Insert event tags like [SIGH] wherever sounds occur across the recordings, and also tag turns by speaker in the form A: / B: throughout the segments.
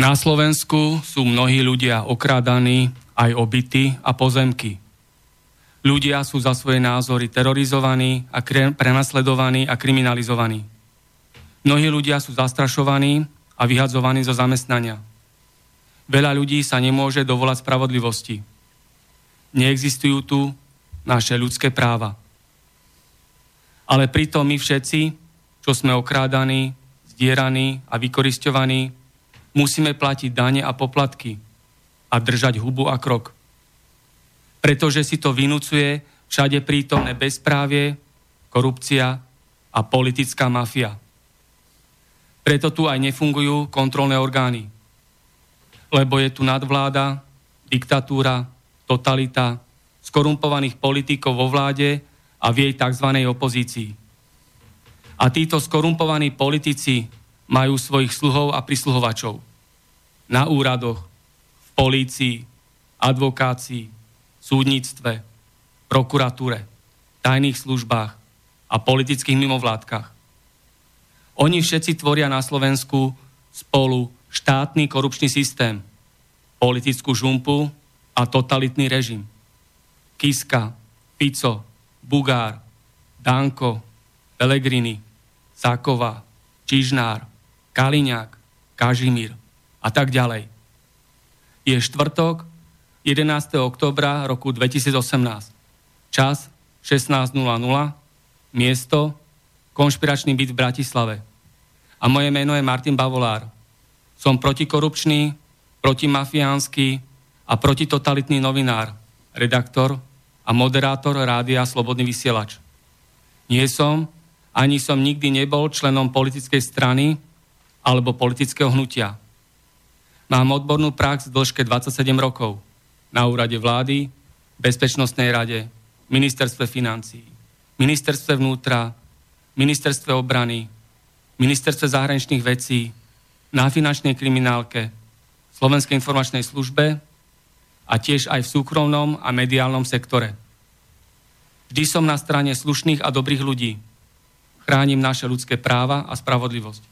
A: Na Slovensku sú mnohí ľudia okrádaní aj obyty a pozemky. Ľudia sú za svoje názory terorizovaní a prenasledovaní a kriminalizovaní. Mnohí ľudia sú zastrašovaní a vyhadzovaní zo zamestnania. Veľa ľudí sa nemôže dovolať spravodlivosti. Neexistujú tu naše ľudské práva. Ale pritom my všetci, čo sme okrádaní, zdieraní a vykoristovaní, musíme platiť dane a poplatky a držať hubu a krok. Pretože si to vynúcuje všade prítomné bezprávie, korupcia a politická mafia. Preto tu aj nefungujú kontrolné orgány. Lebo je tu nadvláda, diktatúra, totalita, skorumpovaných politikov vo vláde a v jej tzv. opozícii. A títo skorumpovaní politici majú svojich sluhov a prisluhovačov. Na úradoch, v polícii, advokácii, súdnictve, prokuratúre, tajných službách a politických mimovládkach. Oni všetci tvoria na Slovensku spolu štátny korupčný systém, politickú žumpu a totalitný režim. Kiska, Fico, Bugár, Danko, Pelegrini, Sáková, Čižnár, Kaliňák, Kažimír a tak ďalej. Je štvrtok 11. oktobra roku 2018. Čas 16.00, miesto konšpiračný byt v Bratislave. A moje meno je Martin Bavolár. Som protikorupčný, protimafiánsky a protitotalitný novinár, redaktor a moderátor rádia Slobodný vysielač. Nie som, ani som nikdy nebol členom politickej strany, alebo politického hnutia. Mám odbornú prax v dĺžke 27 rokov na úrade vlády, Bezpečnostnej rade, ministerstve financí, ministerstve vnútra, ministerstve obrany, ministerstve zahraničných vecí, na finančnej kriminálke, Slovenskej informačnej službe a tiež aj v súkromnom a mediálnom sektore. Vždy som na strane slušných a dobrých ľudí. Chránim naše ľudské práva a spravodlivosť.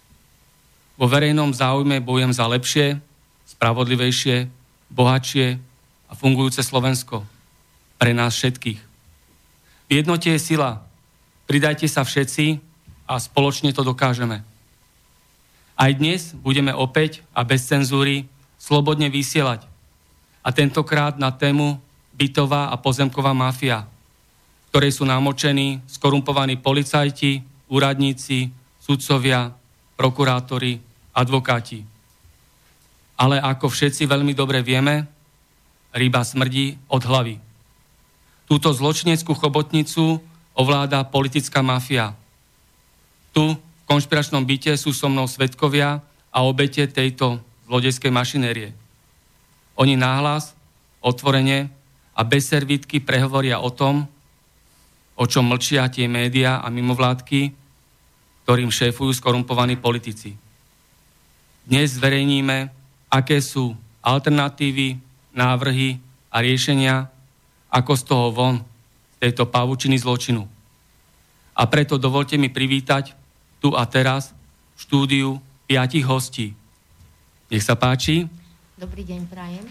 A: Vo verejnom záujme bojujem za lepšie, spravodlivejšie, bohatšie a fungujúce Slovensko. Pre nás všetkých. V jednote je sila. Pridajte sa všetci a spoločne to dokážeme. Aj dnes budeme opäť a bez cenzúry slobodne vysielať. A tentokrát na tému bytová a pozemková mafia, v ktorej sú namočení skorumpovaní policajti, úradníci, sudcovia, prokurátori, advokáti. Ale ako všetci veľmi dobre vieme, ryba smrdí od hlavy. Túto zločineckú chobotnicu ovláda politická mafia. Tu, v konšpiračnom byte, sú so mnou svetkovia a obete tejto zlodejskej mašinérie. Oni náhlas, otvorene a bez servítky prehovoria o tom, o čom mlčia tie médiá a mimovládky, ktorým šéfujú skorumpovaní politici. Dnes zverejníme, aké sú alternatívy, návrhy a riešenia, ako z toho von, z tejto pavučiny zločinu. A preto dovolte mi privítať tu a teraz v štúdiu piatich hostí. Nech sa páči.
B: Dobrý deň, Prajem.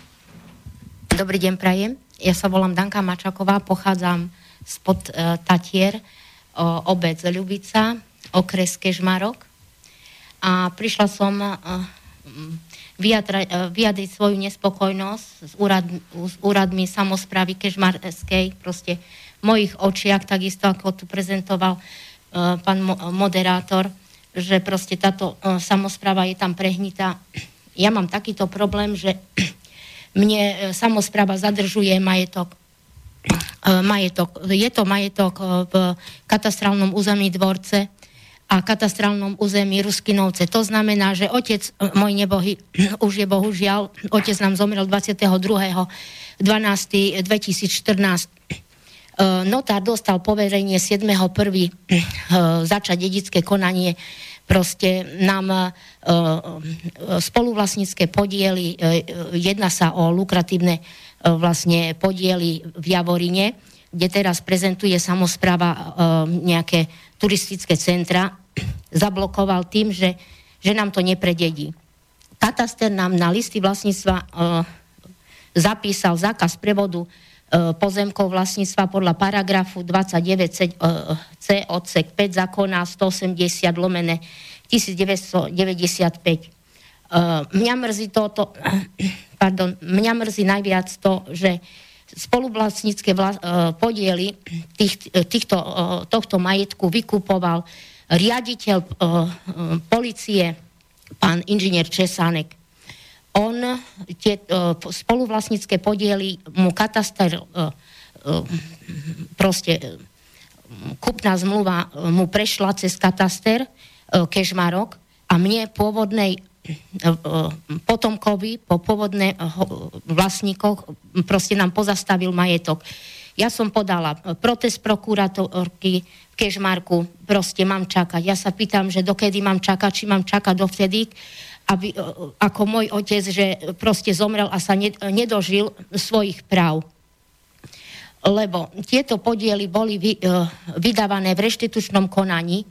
B: Dobrý deň, Prajem. Ja sa volám Danka Mačaková, pochádzam spod uh, Tatier, uh, obec Ľubica, okres Kežmarok. A prišla som uh, vyjadra, vyjadriť svoju nespokojnosť s, úrad, s úradmi samozprávy Kežmarskej, proste v mojich očiach, takisto ako tu prezentoval uh, pán mo- moderátor, že proste táto samozpráva je tam prehnitá. Ja mám takýto problém, že [CLEARS THROAT] mne samozpráva zadržuje majetok. Majetok. Je to majetok v katastrálnom území dvorce a katastrálnom území Ruskinovce. To znamená, že otec, môj nebohy, [CLEARS THROAT] už je bohužiaľ, otec nám zomrel 22. 12. 2014 Eh, notár dostal poverenie 7.1. Eh, začať dedické konanie proste nám spoluvlastnícke podiely, jedná sa o lukratívne vlastne podiely v Javorine, kde teraz prezentuje samozpráva nejaké turistické centra, zablokoval tým, že, že nám to neprededí. Kataster nám na listy vlastníctva uh, zapísal zákaz prevodu E, pozemkov vlastníctva podľa paragrafu 29c e, odsek 5 zákona 180 lomené 1995. E, mňa mrzí toto, [CLEARS THROAT] pardon, mňa mrzí najviac to, že spoluvlastnícke vla, podiely tých, týchto, tohto majetku vykupoval riaditeľ policie, pán inžinier Česánek on tie spoluvlastnícke podiely mu kataster proste kupná zmluva mu prešla cez kataster Kežmarok a mne pôvodnej potomkovi, po pôvodné vlastníkoch proste nám pozastavil majetok. Ja som podala protest prokurátorky v Kežmarku, proste mám čakať. Ja sa pýtam, že dokedy mám čakať, či mám čakať dovtedy, aby, ako môj otec, že proste zomrel a sa nedožil svojich práv. Lebo tieto podiely boli vy, vydávané v reštitučnom konaní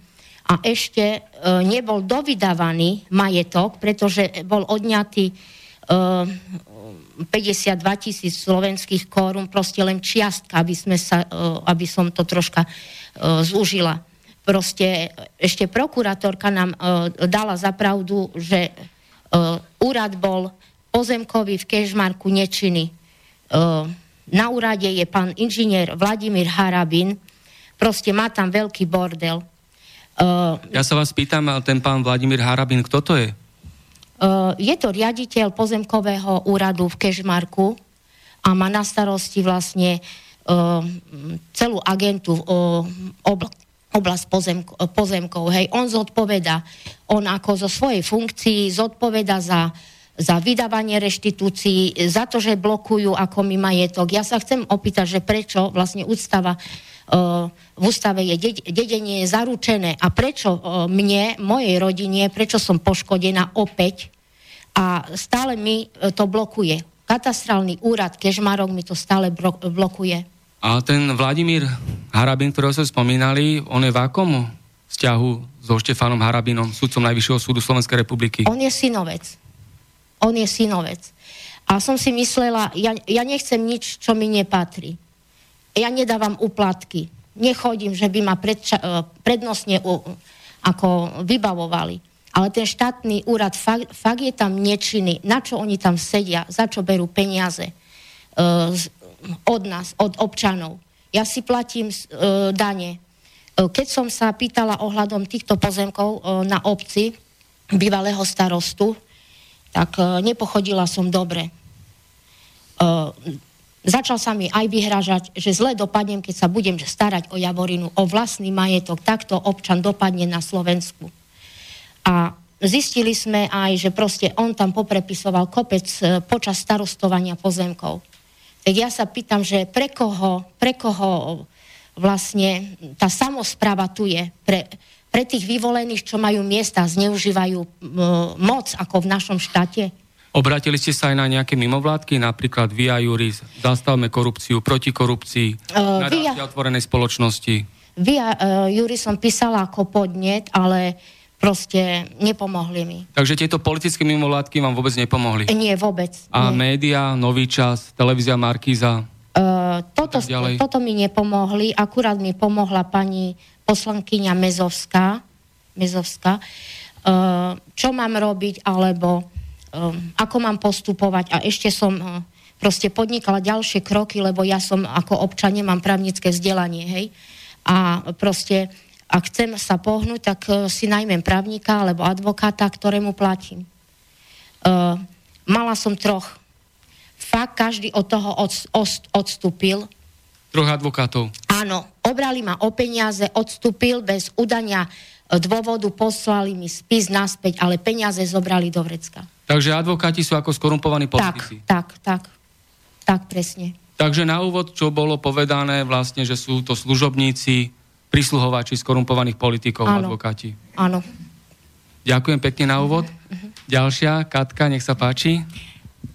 B: a ešte e, nebol dovydávaný majetok, pretože bol odňatý 52 tisíc slovenských korún, proste len čiastka, aby, sme sa, aby som to troška zúžila proste ešte prokurátorka nám uh, dala za pravdu, že uh, úrad bol pozemkový v Kežmarku nečiny. Uh, na úrade je pán inžinier Vladimír Harabin, proste má tam veľký bordel.
A: Uh, ja sa vás pýtam, ten pán Vladimír Harabin, kto to je?
B: Uh, je to riaditeľ pozemkového úradu v Kežmarku a má na starosti vlastne uh, celú agentu uh, obl- oblasť pozemk- pozemkov. Hej. On zodpoveda, on ako zo svojej funkcii zodpoveda za, za vydávanie reštitúcií, za to, že blokujú ako mi majetok. Ja sa chcem opýtať, že prečo vlastne ústava uh, v ústave je dedenie je zaručené a prečo mne, mojej rodine, prečo som poškodená opäť a stále mi to blokuje. Katastrálny úrad Kežmarok mi to stále blokuje.
A: A ten Vladimír Harabin, ktorého sme spomínali, on je v akom vzťahu so Štefanom Harabinom, sudcom Najvyššieho súdu Slovenskej republiky?
B: On je synovec. On je synovec. A som si myslela, ja, ja nechcem nič, čo mi nepatrí. Ja nedávam uplatky. Nechodím, že by ma predča, e, prednostne u, ako vybavovali. Ale ten štátny úrad, fakt, fakt je tam nečiny. Na čo oni tam sedia? Za čo berú peniaze? Uh, od nás, od občanov. Ja si platím uh, dane. Uh, keď som sa pýtala ohľadom týchto pozemkov uh, na obci bývalého starostu, tak uh, nepochodila som dobre. Uh, začal sa mi aj vyhražať, že zle dopadnem, keď sa budem starať o Javorinu, o vlastný majetok. Takto občan dopadne na Slovensku. A zistili sme aj, že proste on tam poprepisoval kopec počas starostovania pozemkov. Tak ja sa pýtam, že pre koho, pre koho vlastne tá samozpráva tu je, pre, pre tých vyvolených, čo majú miesta, zneužívajú moc ako v našom štáte?
A: Obratili ste sa aj na nejaké mimovládky, napríklad Via Juris, Zastavme korupciu, proti korupcii, uh, via... otvorenej spoločnosti?
B: Via uh, Juris som písala ako podnet, ale proste nepomohli mi.
A: Takže tieto politické mimovládky vám vôbec nepomohli?
B: Nie, vôbec.
A: A
B: nie.
A: média, Nový čas, televízia Markíza?
B: Uh, toto, toto mi nepomohli, akurát mi pomohla pani poslankyňa Mezovská, Mezovská uh, čo mám robiť, alebo ako mám postupovať a ešte som uh, proste podnikala ďalšie kroky, lebo ja som ako občan nemám právnické vzdelanie, hej. A proste, ak chcem sa pohnúť, tak uh, si najmem právnika alebo advokáta, ktorému platím. Uh, mala som troch. Fakt každý od toho od, od, odstúpil.
A: Troch advokátov.
B: Áno, obrali ma o peniaze, odstúpil bez udania dôvodu, poslali mi spis naspäť, ale peniaze zobrali do vrecka.
A: Takže advokáti sú ako skorumpovaní politici.
B: Tak, tak, tak, tak presne.
A: Takže na úvod, čo bolo povedané vlastne, že sú to služobníci, prisluhovači skorumpovaných politikov, áno, advokáti.
B: Áno.
A: Ďakujem pekne na úvod. Uh-huh. Ďalšia, Katka, nech sa páči.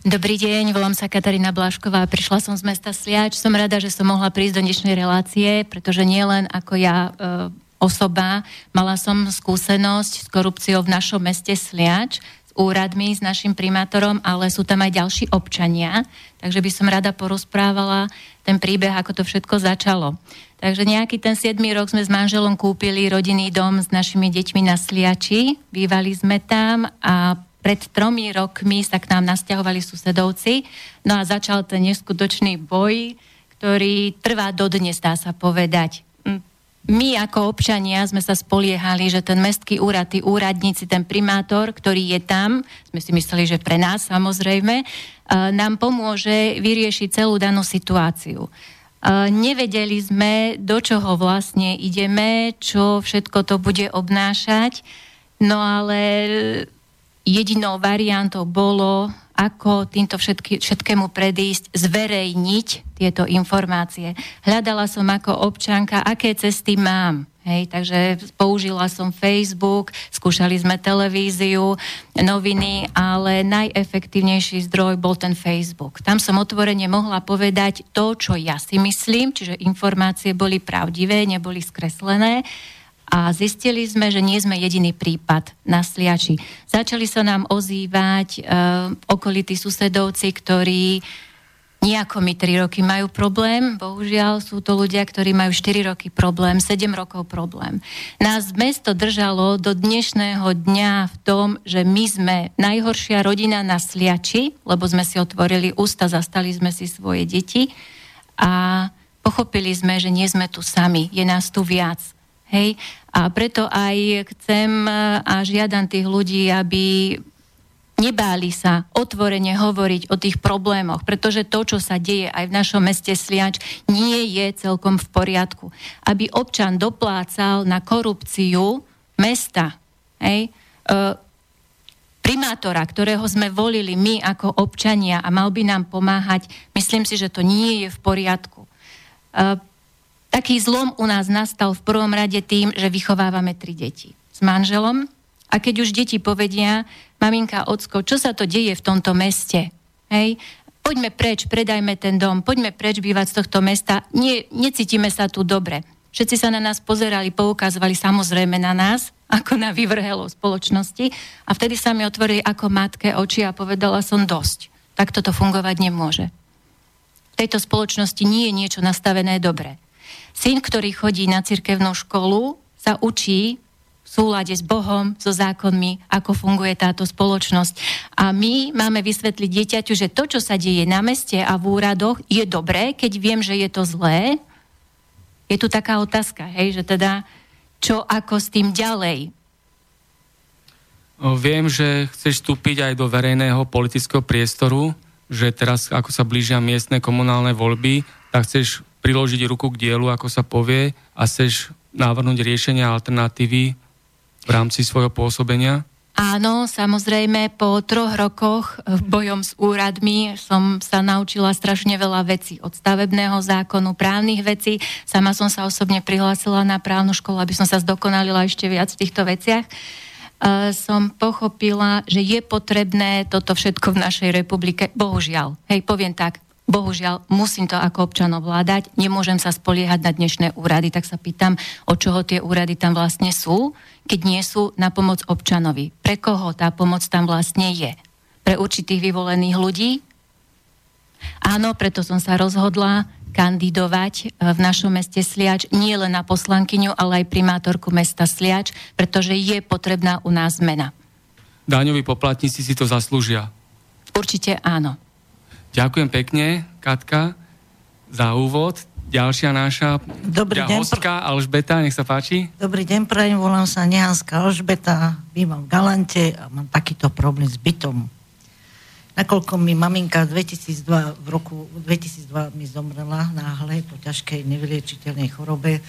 C: Dobrý deň, volám sa Katarína Blášková, prišla som z mesta Sliač. Som rada, že som mohla prísť do dnešnej relácie, pretože nielen ako ja e, osoba, mala som skúsenosť s korupciou v našom meste Sliač, úradmi, s našim primátorom, ale sú tam aj ďalší občania, takže by som rada porozprávala ten príbeh, ako to všetko začalo. Takže nejaký ten 7. rok sme s manželom kúpili rodinný dom s našimi deťmi na Sliači, bývali sme tam a pred tromi rokmi sa k nám nasťahovali susedovci, no a začal ten neskutočný boj, ktorý trvá dodnes, dá sa povedať my ako občania sme sa spoliehali, že ten mestský úrad, tí úradníci, ten primátor, ktorý je tam, sme si mysleli, že pre nás samozrejme, nám pomôže vyriešiť celú danú situáciu. Nevedeli sme, do čoho vlastne ideme, čo všetko to bude obnášať, no ale jedinou variantou bolo ako týmto všetky, všetkému predísť, zverejniť tieto informácie. Hľadala som ako občanka, aké cesty mám. Hej, takže použila som Facebook, skúšali sme televíziu, noviny, ale najefektívnejší zdroj bol ten Facebook. Tam som otvorene mohla povedať to, čo ja si myslím, čiže informácie boli pravdivé, neboli skreslené a zistili sme, že nie sme jediný prípad na Sliači. Začali sa nám ozývať e, okolití susedovci, ktorí nejako mi 3 roky majú problém, bohužiaľ sú to ľudia, ktorí majú 4 roky problém, 7 rokov problém. Nás mesto držalo do dnešného dňa v tom, že my sme najhoršia rodina na Sliači, lebo sme si otvorili ústa, zastali sme si svoje deti a pochopili sme, že nie sme tu sami, je nás tu viac. Hej? A preto aj chcem a žiadam tých ľudí, aby nebáli sa otvorene hovoriť o tých problémoch, pretože to, čo sa deje aj v našom meste Sliač, nie je celkom v poriadku. Aby občan doplácal na korupciu mesta, hej, e, primátora, ktorého sme volili my ako občania a mal by nám pomáhať, myslím si, že to nie je v poriadku. E, taký zlom u nás nastal v prvom rade tým, že vychovávame tri deti s manželom a keď už deti povedia, maminka, ocko, čo sa to deje v tomto meste? Hej? Poďme preč, predajme ten dom, poďme preč bývať z tohto mesta, Nie, necítime sa tu dobre. Všetci sa na nás pozerali, poukazovali samozrejme na nás, [LAUGHS] ako na vyvrhelo spoločnosti a vtedy sa mi otvorili ako matke oči a povedala som dosť. Tak toto fungovať nemôže. V tejto spoločnosti nie je niečo nastavené dobre. Syn, ktorý chodí na cirkevnú školu, sa učí v súlade s Bohom, so zákonmi, ako funguje táto spoločnosť. A my máme vysvetliť dieťaťu, že to, čo sa deje na meste a v úradoch, je dobré, keď viem, že je to zlé. Je tu taká otázka, hej, že teda čo ako s tým ďalej.
A: Viem, že chceš vstúpiť aj do verejného politického priestoru, že teraz, ako sa blížia miestne komunálne voľby, tak chceš priložiť ruku k dielu, ako sa povie, a chceš navrhnúť riešenia alternatívy v rámci svojho pôsobenia?
C: Áno, samozrejme, po troch rokoch bojom s úradmi som sa naučila strašne veľa vecí. Od stavebného zákonu, právnych vecí. Sama som sa osobne prihlásila na právnu školu, aby som sa zdokonalila ešte viac v týchto veciach. som pochopila, že je potrebné toto všetko v našej republike, bohužiaľ, hej, poviem tak, bohužiaľ, musím to ako občan ovládať, nemôžem sa spoliehať na dnešné úrady, tak sa pýtam, od čoho tie úrady tam vlastne sú, keď nie sú na pomoc občanovi. Pre koho tá pomoc tam vlastne je? Pre určitých vyvolených ľudí? Áno, preto som sa rozhodla kandidovať e, v našom meste Sliač nie len na poslankyňu, ale aj primátorku mesta Sliač, pretože je potrebná u nás zmena.
A: Daňoví poplatníci si to zaslúžia.
C: Určite áno.
A: Ďakujem pekne, Katka, za úvod. Ďalšia naša
D: Dobrý deň,
A: hostka, Alžbeta, nech sa páči.
D: Dobrý deň, prajem, volám sa Nehanská Alžbeta, bývam v Galante a mám takýto problém s bytom. Nakoľko mi maminka 2002, v roku 2002 mi zomrela náhle po ťažkej nevyliečiteľnej chorobe,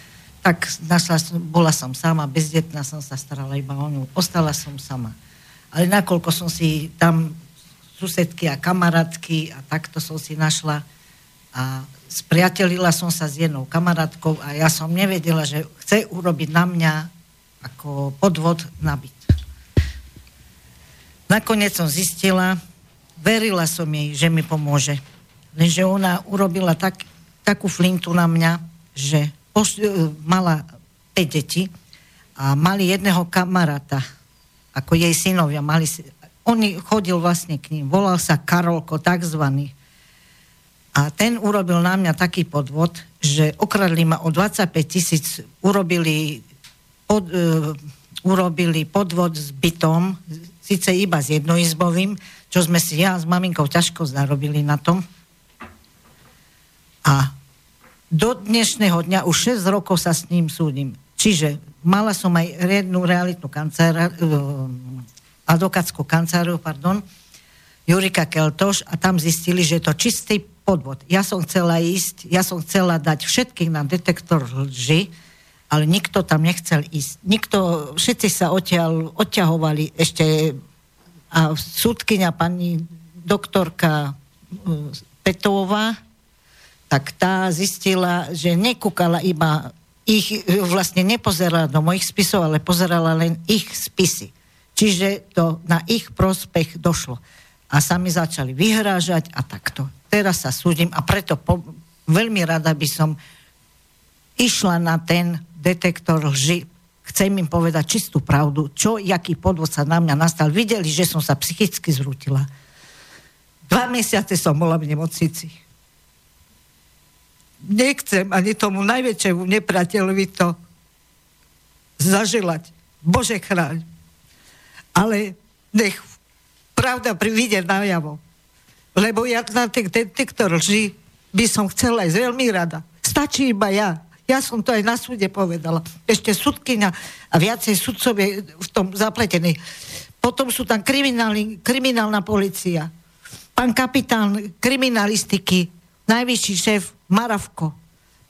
D: tak našla, bola som sama, bezdetná som sa starala iba o ňu. Ostala som sama. Ale nakoľko som si tam susedky a kamarátky a takto som si našla a spriatelila som sa s jednou kamarátkou a ja som nevedela, že chce urobiť na mňa ako podvod na byt. Nakoniec som zistila, verila som jej, že mi pomôže. Lenže ona urobila tak, takú flintu na mňa, že poš- e, mala 5 detí a mali jedného kamaráta, ako jej synovia, mali, on chodil vlastne k ním, volal sa Karolko, takzvaný. A ten urobil na mňa taký podvod, že okradli ma o 25 tisíc, urobili, pod, uh, urobili podvod s bytom, síce iba s jednoizbovým, čo sme si ja s maminkou ťažko zarobili na tom. A do dnešného dňa už 6 rokov sa s ním súdim. Čiže mala som aj jednu realitnú kanceláriu, advokátsku kanceláriu, pardon, Jurika Keltoš a tam zistili, že je to čistý podvod. Ja som chcela ísť, ja som chcela dať všetkých na detektor lži, ale nikto tam nechcel ísť. Nikto, všetci sa odtiaľ, odťahovali ešte a súdkynia pani doktorka uh, Petová, tak tá zistila, že nekúkala iba ich, vlastne nepozerala do mojich spisov, ale pozerala len ich spisy. Čiže to na ich prospech došlo. A sami začali vyhrážať a takto. Teraz sa súdim a preto po, veľmi rada by som išla na ten detektor lži, chcem im povedať čistú pravdu, čo, jaký podvod sa na mňa nastal. Videli, že som sa psychicky zrútila. Dva mesiace som bola v nemocnici. Nechcem ani tomu najväčšiemu nepriateľovi to zaželať. Bože chráň. Ale nech pravda privíde najavo. Lebo ja na ten detektor lži by som chcela ísť veľmi rada. Stačí iba ja. Ja som to aj na súde povedala. Ešte sudkynia a viacej sudcovie v tom zapletení. Potom sú tam kriminálna policia. Pán kapitán kriminalistiky, najvyšší šéf Maravko.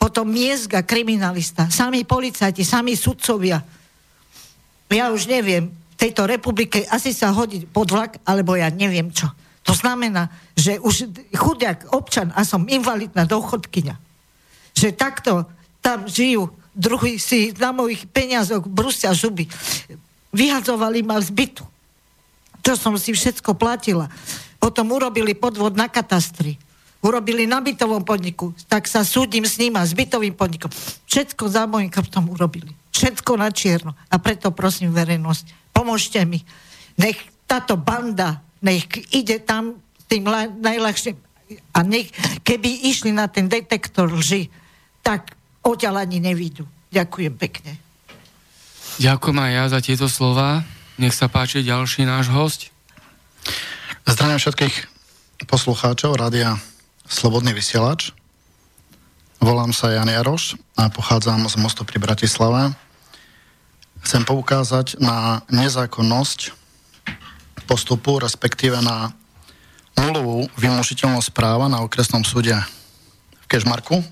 D: Potom Miezga, kriminalista. Sami policajti, sami sudcovia. Ja už neviem, tejto republike asi sa hodí pod vlak, alebo ja neviem čo. To znamená, že už chudiak občan a som invalidná dôchodkynia. Že takto tam žijú, druhý si na mojich peniazoch brusia zuby. Vyhadzovali ma z bytu. To som si všetko platila. Potom urobili podvod na katastri. Urobili na bytovom podniku. Tak sa súdim s ním a s bytovým podnikom. Všetko za môjim krptom urobili. Všetko na čierno. A preto prosím verejnosť, pomôžte mi. Nech táto banda, nech ide tam tým najľahším a nech, keby išli na ten detektor lži, tak odtiaľ ani nevidú. Ďakujem pekne.
A: Ďakujem aj ja za tieto slova. Nech sa páči ďalší náš host.
E: Zdravím všetkých poslucháčov Rádia Slobodný vysielač. Volám sa Jan Jaroš a pochádzam z mostu pri Bratislave. Chcem poukázať na nezákonnosť postupu, respektíve na nulovú vymožiteľnosť práva na okresnom súde. V Kežmarku,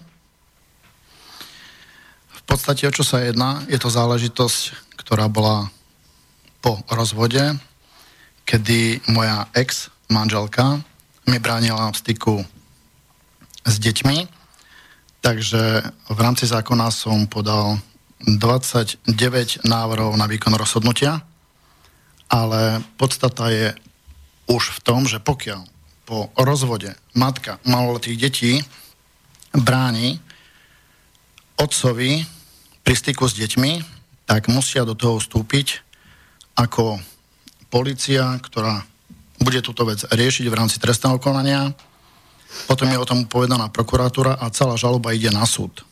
E: podstate o čo sa jedná, je to záležitosť, ktorá bola po rozvode, kedy moja ex-manželka mi bránila v styku s deťmi, takže v rámci zákona som podal 29 návrhov na výkon rozhodnutia ale podstata je už v tom, že pokiaľ po rozvode matka maloletých detí bráni otcovi pri styku s deťmi, tak musia do toho vstúpiť ako policia, ktorá bude túto vec riešiť v rámci trestného konania. Potom je o tom povedaná prokuratúra a celá žaloba ide na súd.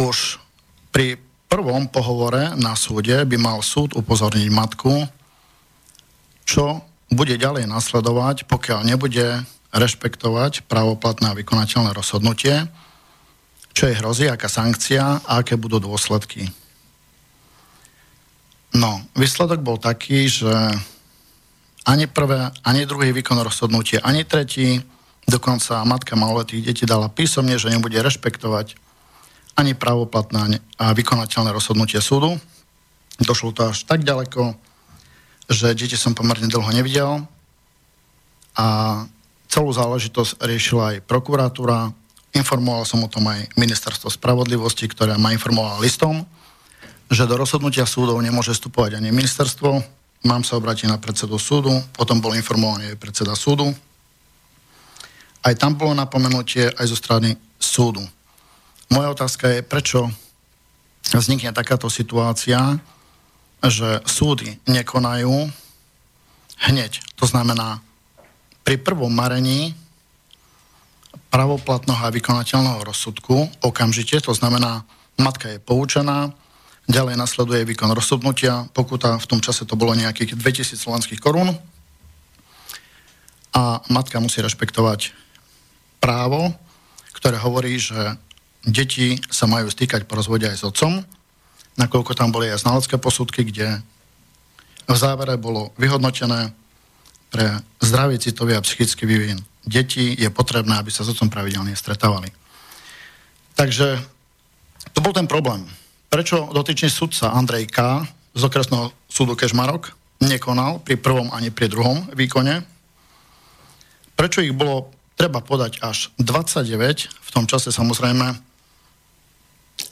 E: Už pri prvom pohovore na súde by mal súd upozorniť matku, čo bude ďalej nasledovať, pokiaľ nebude rešpektovať právoplatné a vykonateľné rozhodnutie, čo je hrozí, aká sankcia a aké budú dôsledky. No, výsledok bol taký, že ani prvé, ani druhý výkon rozhodnutie, ani tretí, dokonca matka maloletých detí dala písomne, že nebude rešpektovať ani právoplatné a vykonateľné rozhodnutie súdu. Došlo to až tak ďaleko, že deti som pomerne dlho nevidel a celú záležitosť riešila aj prokuratúra, informoval som o tom aj ministerstvo spravodlivosti, ktoré ma informovala listom, že do rozhodnutia súdov nemôže vstupovať ani ministerstvo, mám sa obrátiť na predsedu súdu, potom bol informovaný aj predseda súdu. Aj tam bolo napomenutie aj zo strany súdu. Moja otázka je, prečo vznikne takáto situácia, že súdy nekonajú hneď. To znamená, pri prvom marení pravoplatného a vykonateľného rozsudku okamžite, to znamená, matka je poučená, Ďalej nasleduje výkon rozhodnutia, pokuta v tom čase to bolo nejakých 2000 slovenských korún a matka musí rešpektovať právo, ktoré hovorí, že deti sa majú stýkať po rozvode aj s otcom, nakoľko tam boli aj znalecké posudky, kde v závere bolo vyhodnotené pre zdravý citový a psychický vývin detí je potrebné, aby sa s otcom pravidelne stretávali. Takže to bol ten problém prečo dotyčný sudca Andrej K. z okresného súdu Kežmarok nekonal pri prvom ani pri druhom výkone? Prečo ich bolo treba podať až 29? V tom čase samozrejme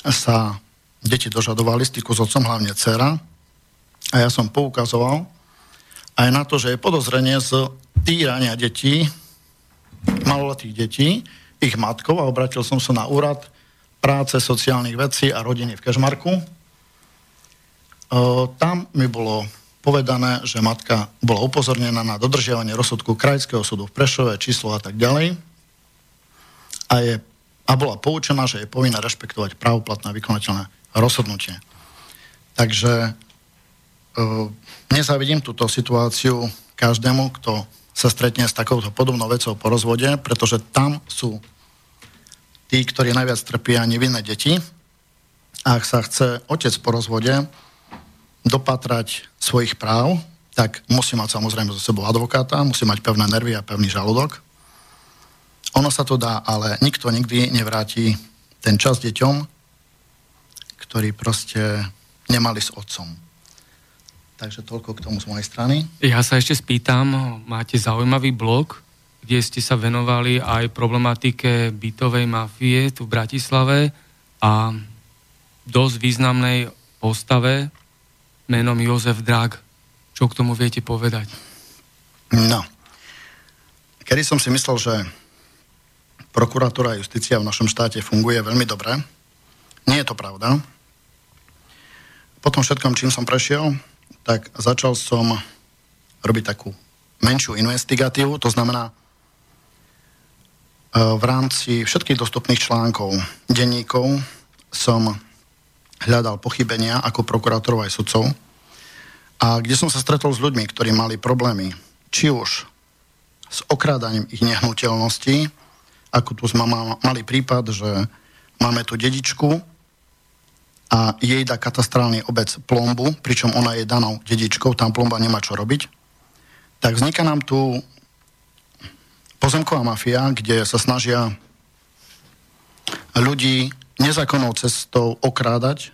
E: sa deti dožadovali styku s otcom, hlavne dcera. A ja som poukazoval aj na to, že je podozrenie z týrania detí, maloletých detí, ich matkov a obratil som sa na úrad práce, sociálnych vecí a rodiny v Kežmarku. E, tam mi bolo povedané, že matka bola upozornená na dodržiavanie rozsudku Krajského súdu v Prešove, číslo a tak ďalej. A, je, a bola poučená, že je povinná rešpektovať právoplatné vykonateľné rozhodnutie. Takže e, nezavidím túto situáciu každému, kto sa stretne s takouto podobnou vecou po rozvode, pretože tam sú tí, ktorí najviac trpia nevinné deti. A ak sa chce otec po rozvode dopatrať svojich práv, tak musí mať samozrejme so sebou advokáta, musí mať pevné nervy a pevný žalúdok. Ono sa to dá, ale nikto nikdy nevráti ten čas deťom, ktorí proste nemali s otcom. Takže toľko k tomu z mojej strany.
A: Ja sa ešte spýtam, máte zaujímavý blog, kde ste sa venovali aj problematike bytovej mafie tu v Bratislave a dosť významnej postave menom Jozef Drag. Čo k tomu viete povedať?
E: No. Kedy som si myslel, že prokuratúra a justícia v našom štáte funguje veľmi dobre, nie je to pravda. Potom všetkom, čím som prešiel, tak začal som robiť takú menšiu investigatívu, to znamená, E, v rámci všetkých dostupných článkov, denníkov som hľadal pochybenia ako prokurátorov aj sudcov a kde som sa stretol s ľuďmi, ktorí mali problémy, či už s okrádaním ich nehnuteľností, ako tu sme mali prípad, že máme tu dedičku a jej dá katastrálny obec plombu, pričom ona je danou dedičkou, tam plomba nemá čo robiť, tak vzniká nám tu pozemková mafia, kde sa snažia ľudí nezákonnou cestou okrádať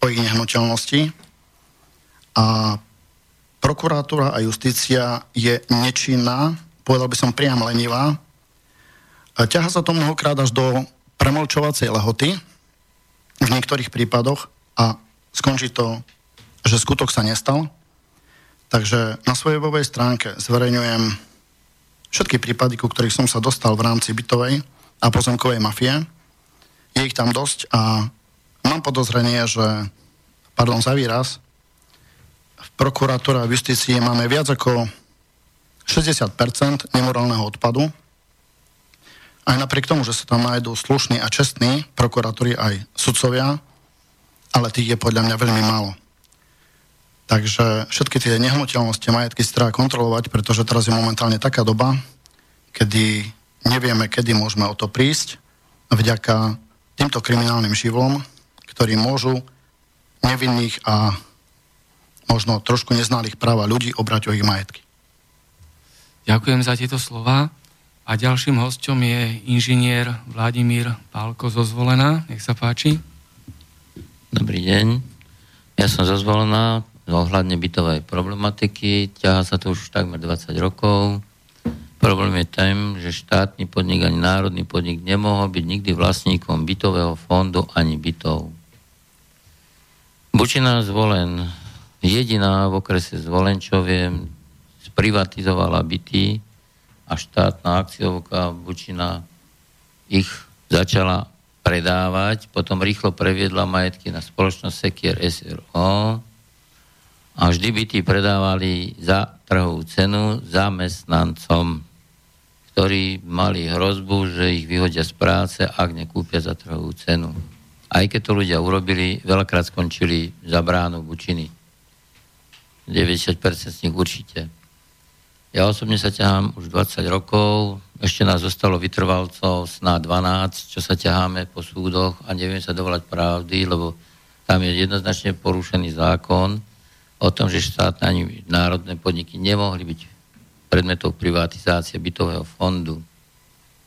E: o ich nehnuteľnosti a prokuratúra a justícia je nečinná, povedal by som priam lenivá. Ťaha sa to mnohokrát až do premlčovacej lehoty v niektorých prípadoch a skončí to že skutok sa nestal. Takže na svojej webovej stránke zverejňujem všetky prípady, ku ktorých som sa dostal v rámci bytovej a pozemkovej mafie. Je ich tam dosť a mám podozrenie, že, pardon za výraz, v prokuratúre a v justícii máme viac ako 60% nemorálneho odpadu. Aj napriek tomu, že sa tam nájdú slušní a čestní prokuratúry aj sudcovia, ale tých je podľa mňa veľmi málo. Takže všetky tie nehnuteľnosti majetky si treba kontrolovať, pretože teraz je momentálne taká doba, kedy nevieme, kedy môžeme o to prísť vďaka týmto kriminálnym živlom, ktorí môžu nevinných a možno trošku neznalých práva ľudí obrať o ich majetky.
A: Ďakujem za tieto slova. A ďalším hostom je inžinier Vladimír Pálko zo Zvolená. Nech sa páči.
F: Dobrý deň. Ja som zo Zvolená ohľadne bytovej problematiky. Ťaha sa to už takmer 20 rokov. Problém je ten, že štátny podnik ani národný podnik nemohol byť nikdy vlastníkom bytového fondu ani bytov. Bučina zvolen jediná v okrese Zvolenčovie sprivatizovala byty a štátna akciovka Bučina ich začala predávať, potom rýchlo previedla majetky na spoločnosť Sekier SRO a vždy byty predávali za trhovú cenu zamestnancom, ktorí mali hrozbu, že ich vyhodia z práce, ak nekúpia za trhovú cenu. Aj keď to ľudia urobili, veľakrát skončili za bránu Bučiny. 90% z nich určite. Ja osobne sa ťahám už 20 rokov, ešte nás zostalo vytrvalcov sná 12, čo sa ťaháme po súdoch a neviem sa dovolať pravdy, lebo tam je jednoznačne porušený zákon o tom, že štátne ani národné podniky nemohli byť predmetov privatizácie bytového fondu.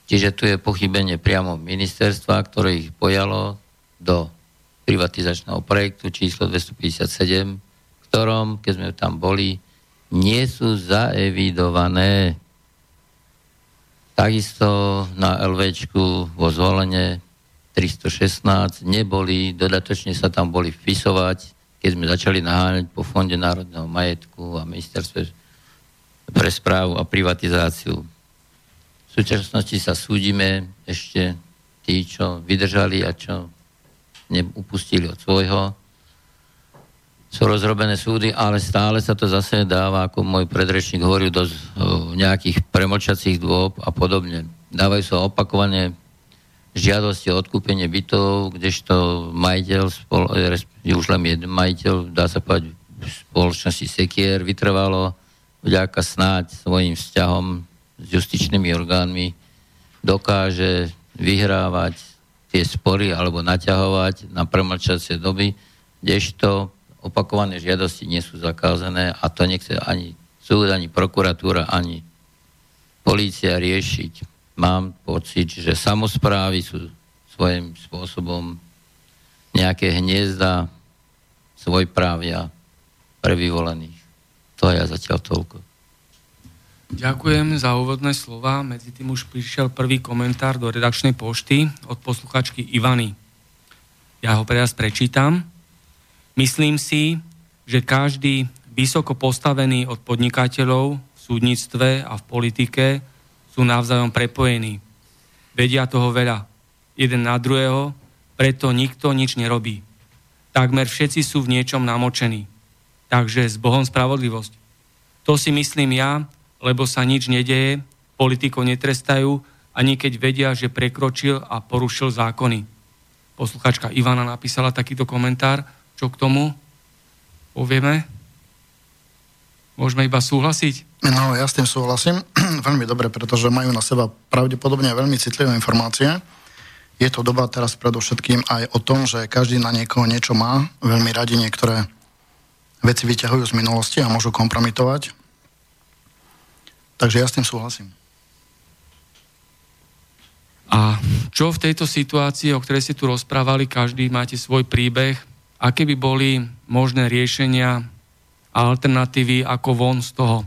F: Čiže tu je pochybenie priamo ministerstva, ktoré ich pojalo do privatizačného projektu číslo 257 ktorom, keď sme tam boli, nie sú zaevidované. Takisto na LVčku vo zvolenie 316 neboli, dodatočne sa tam boli vpisovať, keď sme začali naháňať po Fonde národného majetku a ministerstve pre správu a privatizáciu. V súčasnosti sa súdime ešte tí, čo vydržali a čo neupustili od svojho sú rozrobené súdy, ale stále sa to zase dáva, ako môj predrečník hovoril, do nejakých premlčacích dôb a podobne. Dávajú sa opakovane žiadosti o odkúpenie bytov, kdežto majiteľ, spol, už len jeden majiteľ, dá sa povedať, v spoločnosti Sekier vytrvalo vďaka snáď svojim vzťahom s justičnými orgánmi dokáže vyhrávať tie spory alebo naťahovať na premlčacie doby, kdežto opakované žiadosti nie sú zakázané a to nechce ani súd, ani prokuratúra, ani polícia riešiť. Mám pocit, že samozprávy sú svojím spôsobom nejaké hniezda právia pre vyvolených. To ja zatiaľ toľko.
A: Ďakujem za úvodné slova. Medzi tým už prišiel prvý komentár do redakčnej pošty od posluchačky Ivany. Ja ho pre vás prečítam. Myslím si, že každý vysoko postavený od podnikateľov v súdnictve a v politike sú navzájom prepojení. Vedia toho veľa. Jeden na druhého, preto nikto nič nerobí. Takmer všetci sú v niečom namočení. Takže s Bohom spravodlivosť. To si myslím ja, lebo sa nič nedeje, politikov netrestajú, ani keď vedia, že prekročil a porušil zákony. Posluchačka Ivana napísala takýto komentár čo k tomu povieme? Môžeme iba súhlasiť?
E: No, ja s tým súhlasím [CLEARS THROAT] veľmi dobre, pretože majú na seba pravdepodobne veľmi citlivé informácie. Je to doba teraz predovšetkým aj o tom, že každý na niekoho niečo má. Veľmi radi niektoré veci vyťahujú z minulosti a môžu kompromitovať. Takže ja s tým súhlasím.
A: A čo v tejto situácii, o ktorej ste tu rozprávali, každý máte svoj príbeh, aké by boli možné riešenia a alternatívy ako von z toho.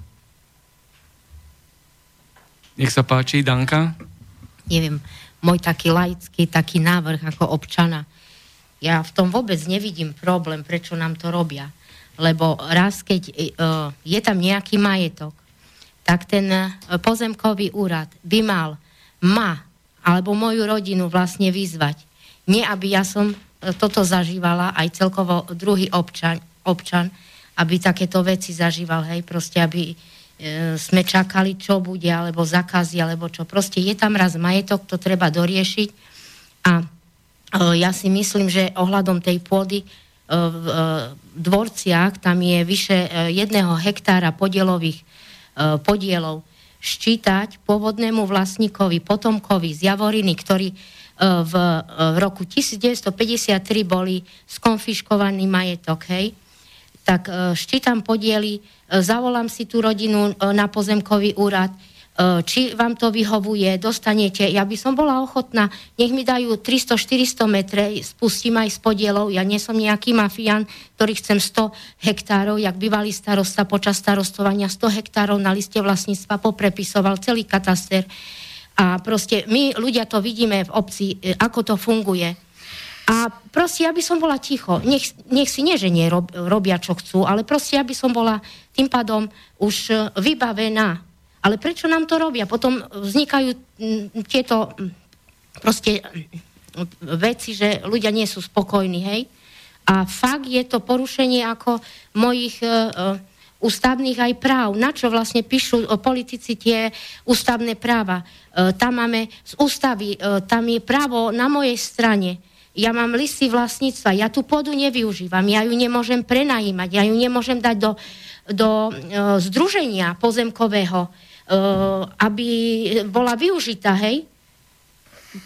A: Nech sa páči, Danka.
B: Neviem, môj taký laický, taký návrh ako občana. Ja v tom vôbec nevidím problém, prečo nám to robia. lebo raz, keď e, je tam nejaký majetok, tak ten e, pozemkový úrad by mal ma alebo moju rodinu vlastne vyzvať. Nie, aby ja som e, toto zažívala, aj celkovo druhý občan, občan aby takéto veci zažíval, hej, proste, aby e, sme čakali, čo bude, alebo zakazy, alebo čo. Proste je tam raz majetok, to treba doriešiť a e, ja si myslím, že ohľadom tej pôdy e, v e, dvorciach tam je vyše e, jedného hektára podielových e, podielov ščítať pôvodnému vlastníkovi, potomkovi z Javoriny, ktorý v, v roku 1953 boli skonfiškovaný majetok, hej, tak ščítam podiely, zavolám si tú rodinu na pozemkový úrad, E, či vám to vyhovuje, dostanete, ja by som bola ochotná, nech mi dajú 300-400 metre, spustím aj z podielov, ja nie som nejaký mafián, ktorý chcem 100 hektárov, jak bývalý starosta počas starostovania 100 hektárov na liste vlastníctva poprepisoval celý kataster. A proste my ľudia to vidíme v obci, e, ako to funguje. A proste, aby som bola ticho. Nech, nech si nie, že nie rob, robia, čo chcú, ale proste, aby som bola tým pádom už e, vybavená ale prečo nám to robia? Potom vznikajú mm, tieto mm, proste mm, veci, že ľudia nie sú spokojní, hej? A fakt je to porušenie ako mojich uh, ústavných aj práv. Na čo vlastne píšu politici tie ústavné práva? Uh, tam máme z ústavy, uh, tam je právo na mojej strane. Ja mám listy vlastníctva, ja tú pôdu nevyužívam, ja ju nemôžem prenajímať, ja ju nemôžem dať do, do uh, združenia pozemkového Eh, aby bola využitá, hej,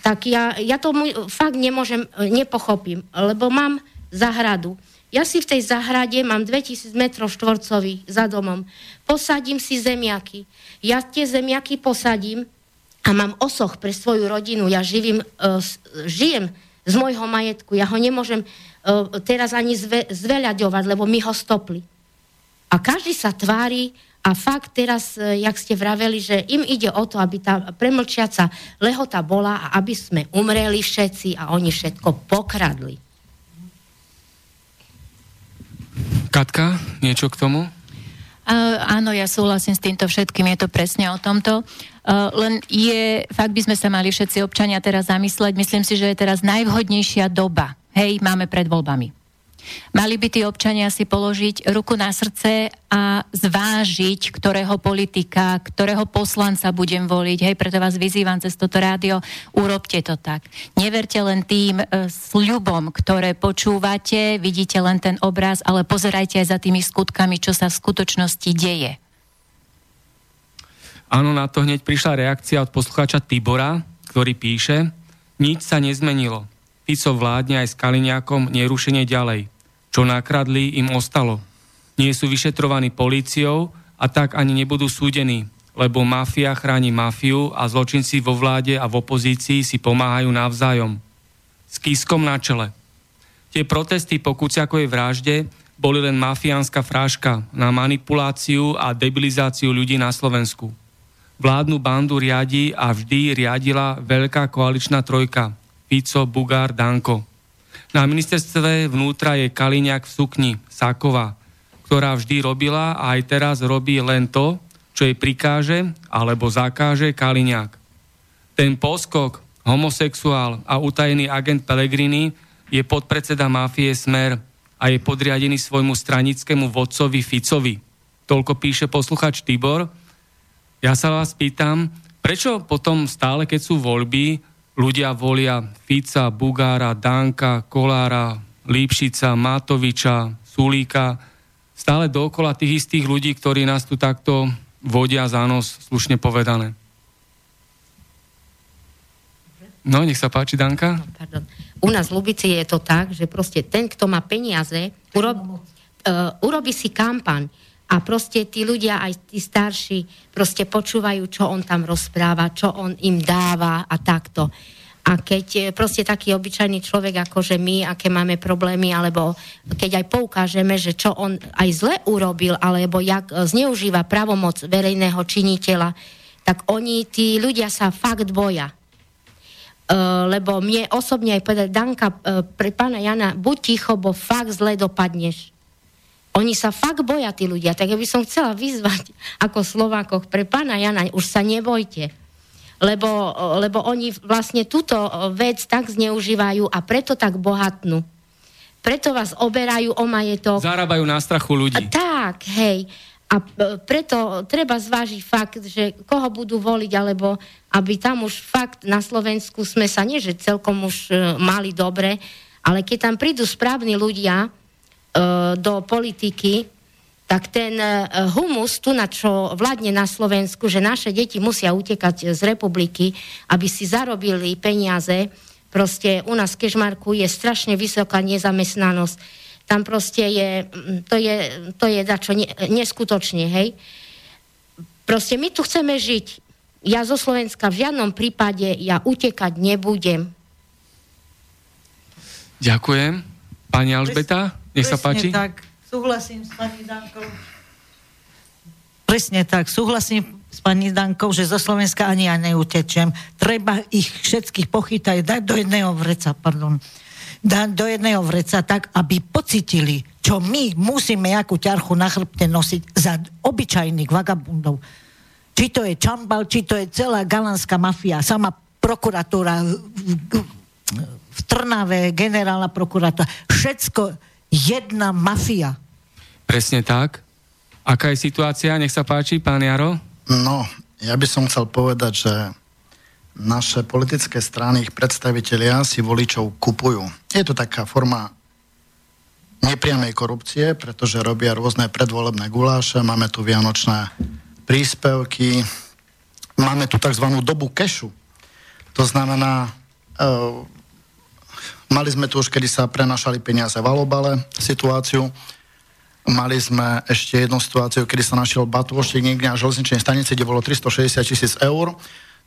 B: tak ja, ja to fakt nemôžem, nepochopím, lebo mám zahradu. Ja si v tej zahrade mám 2000 m štvorcových za domom. Posadím si zemiaky. Ja tie zemiaky posadím a mám osoch pre svoju rodinu. Ja živím, uh, žijem z môjho majetku. Ja ho nemôžem uh, teraz ani zve, zveľaďovať, lebo mi ho stopli. A každý sa tvári, a fakt teraz, e, jak ste vraveli, že im ide o to, aby tá premlčiaca lehota bola a aby sme umreli všetci a oni všetko pokradli.
A: Katka, niečo k tomu?
C: Uh, áno, ja súhlasím s týmto všetkým, je to presne o tomto. Uh, len je, fakt by sme sa mali všetci občania teraz zamysleť, myslím si, že je teraz najvhodnejšia doba. Hej, máme pred voľbami Mali by tí občania si položiť ruku na srdce a zvážiť, ktorého politika, ktorého poslanca budem voliť. Hej, preto vás vyzývam cez toto rádio, urobte to tak. Neverte len tým e, sľubom, ktoré počúvate, vidíte len ten obraz, ale pozerajte aj za tými skutkami, čo sa v skutočnosti deje.
A: Áno, na to hneď prišla reakcia od poslucháča Tibora, ktorý píše, nič sa nezmenilo. Fico vládne aj s Kaliňákom nerušenie ďalej. Čo nakradli, im ostalo. Nie sú vyšetrovaní políciou a tak ani nebudú súdení, lebo mafia chráni mafiu a zločinci vo vláde a v opozícii si pomáhajú navzájom. S kískom na čele. Tie protesty po Kuciakovej vražde boli len mafiánska fráška na manipuláciu a debilizáciu ľudí na Slovensku. Vládnu bandu riadi a vždy riadila veľká koaličná trojka. Fico, Bugár, Danko. Na ministerstve vnútra je Kaliňák v sukni, Sáková, ktorá vždy robila a aj teraz robí len to, čo jej prikáže alebo zakáže Kaliňák. Ten poskok, homosexuál a utajený agent Pellegrini je podpredseda mafie Smer a je podriadený svojmu stranickému vodcovi Ficovi. Toľko píše posluchač Tibor. Ja sa vás pýtam, prečo potom stále, keď sú voľby, ľudia volia Fica, Bugára, Danka, Kolára, Lípšica, Matoviča, Sulíka, stále dookola tých istých ľudí, ktorí nás tu takto vodia za nos, slušne povedané. No, nech sa páči, Danka. No,
B: pardon. U nás v Lubici je to tak, že proste ten, kto má peniaze, urob, uh, urobí si kampaň a proste tí ľudia, aj tí starší, proste počúvajú, čo on tam rozpráva, čo on im dáva a takto. A keď e, proste taký obyčajný človek, ako že my, aké máme problémy, alebo keď aj poukážeme, že čo on aj zle urobil, alebo jak e, zneužíva pravomoc verejného činiteľa, tak oni, tí ľudia sa fakt boja. Uh, lebo mne osobne aj povedať, Danka, uh, pre pána Jana, buď ticho, bo fakt zle dopadneš Oni sa fakt boja, tí ľudia. Tak ja by som chcela vyzvať ako Slovákoch pre pána Jana, už sa nebojte. Lebo, lebo oni vlastne túto vec tak zneužívajú a preto tak bohatnú. Preto vás oberajú o majetok.
A: Zarábajú na strachu ľudí.
B: A tak, hej. A preto treba zvážiť fakt, že koho budú voliť, alebo aby tam už fakt na Slovensku sme sa nie, že celkom už e, mali dobre, ale keď tam prídu správni ľudia, E, do politiky, tak ten e, humus tu, na čo vládne na Slovensku, že naše deti musia utekať z republiky, aby si zarobili peniaze, proste u nás v Kežmarku je strašne vysoká nezamestnanosť. Tam proste je, to je, to je dačo ne, neskutočne, hej. Proste my tu chceme žiť. Ja zo Slovenska v žiadnom prípade ja utekať nebudem.
A: Ďakujem. Pani Alžbeta? Nech sa páči.
D: tak, súhlasím s pani Dankou. Presne tak, súhlasím s pani Dankou, že zo Slovenska ani ja neutečem. Treba ich všetkých pochytať, dať do jedného vreca, pardon. Dať do jedného vreca tak, aby pocitili, čo my musíme jakú ťarchu na chrbte nosiť za obyčajných vagabundov. Či to je Čambal, či to je celá galanská mafia, sama prokuratúra v Trnave, generálna prokuratúra, všetko jedna mafia.
A: Presne tak. Aká je situácia? Nech sa páči, pán Jaro.
E: No, ja by som chcel povedať, že naše politické strany, ich predstavitelia si voličov kupujú. Je to taká forma nepriamej korupcie, pretože robia rôzne predvolebné guláše, máme tu vianočné príspevky, máme tu tzv. dobu kešu. To znamená, uh, Mali sme tu už, kedy sa prenašali peniaze v Alobale, situáciu. Mali sme ešte jednu situáciu, kedy sa našiel batôštik niekde na železničnej stanici, kde bolo 360 tisíc eur.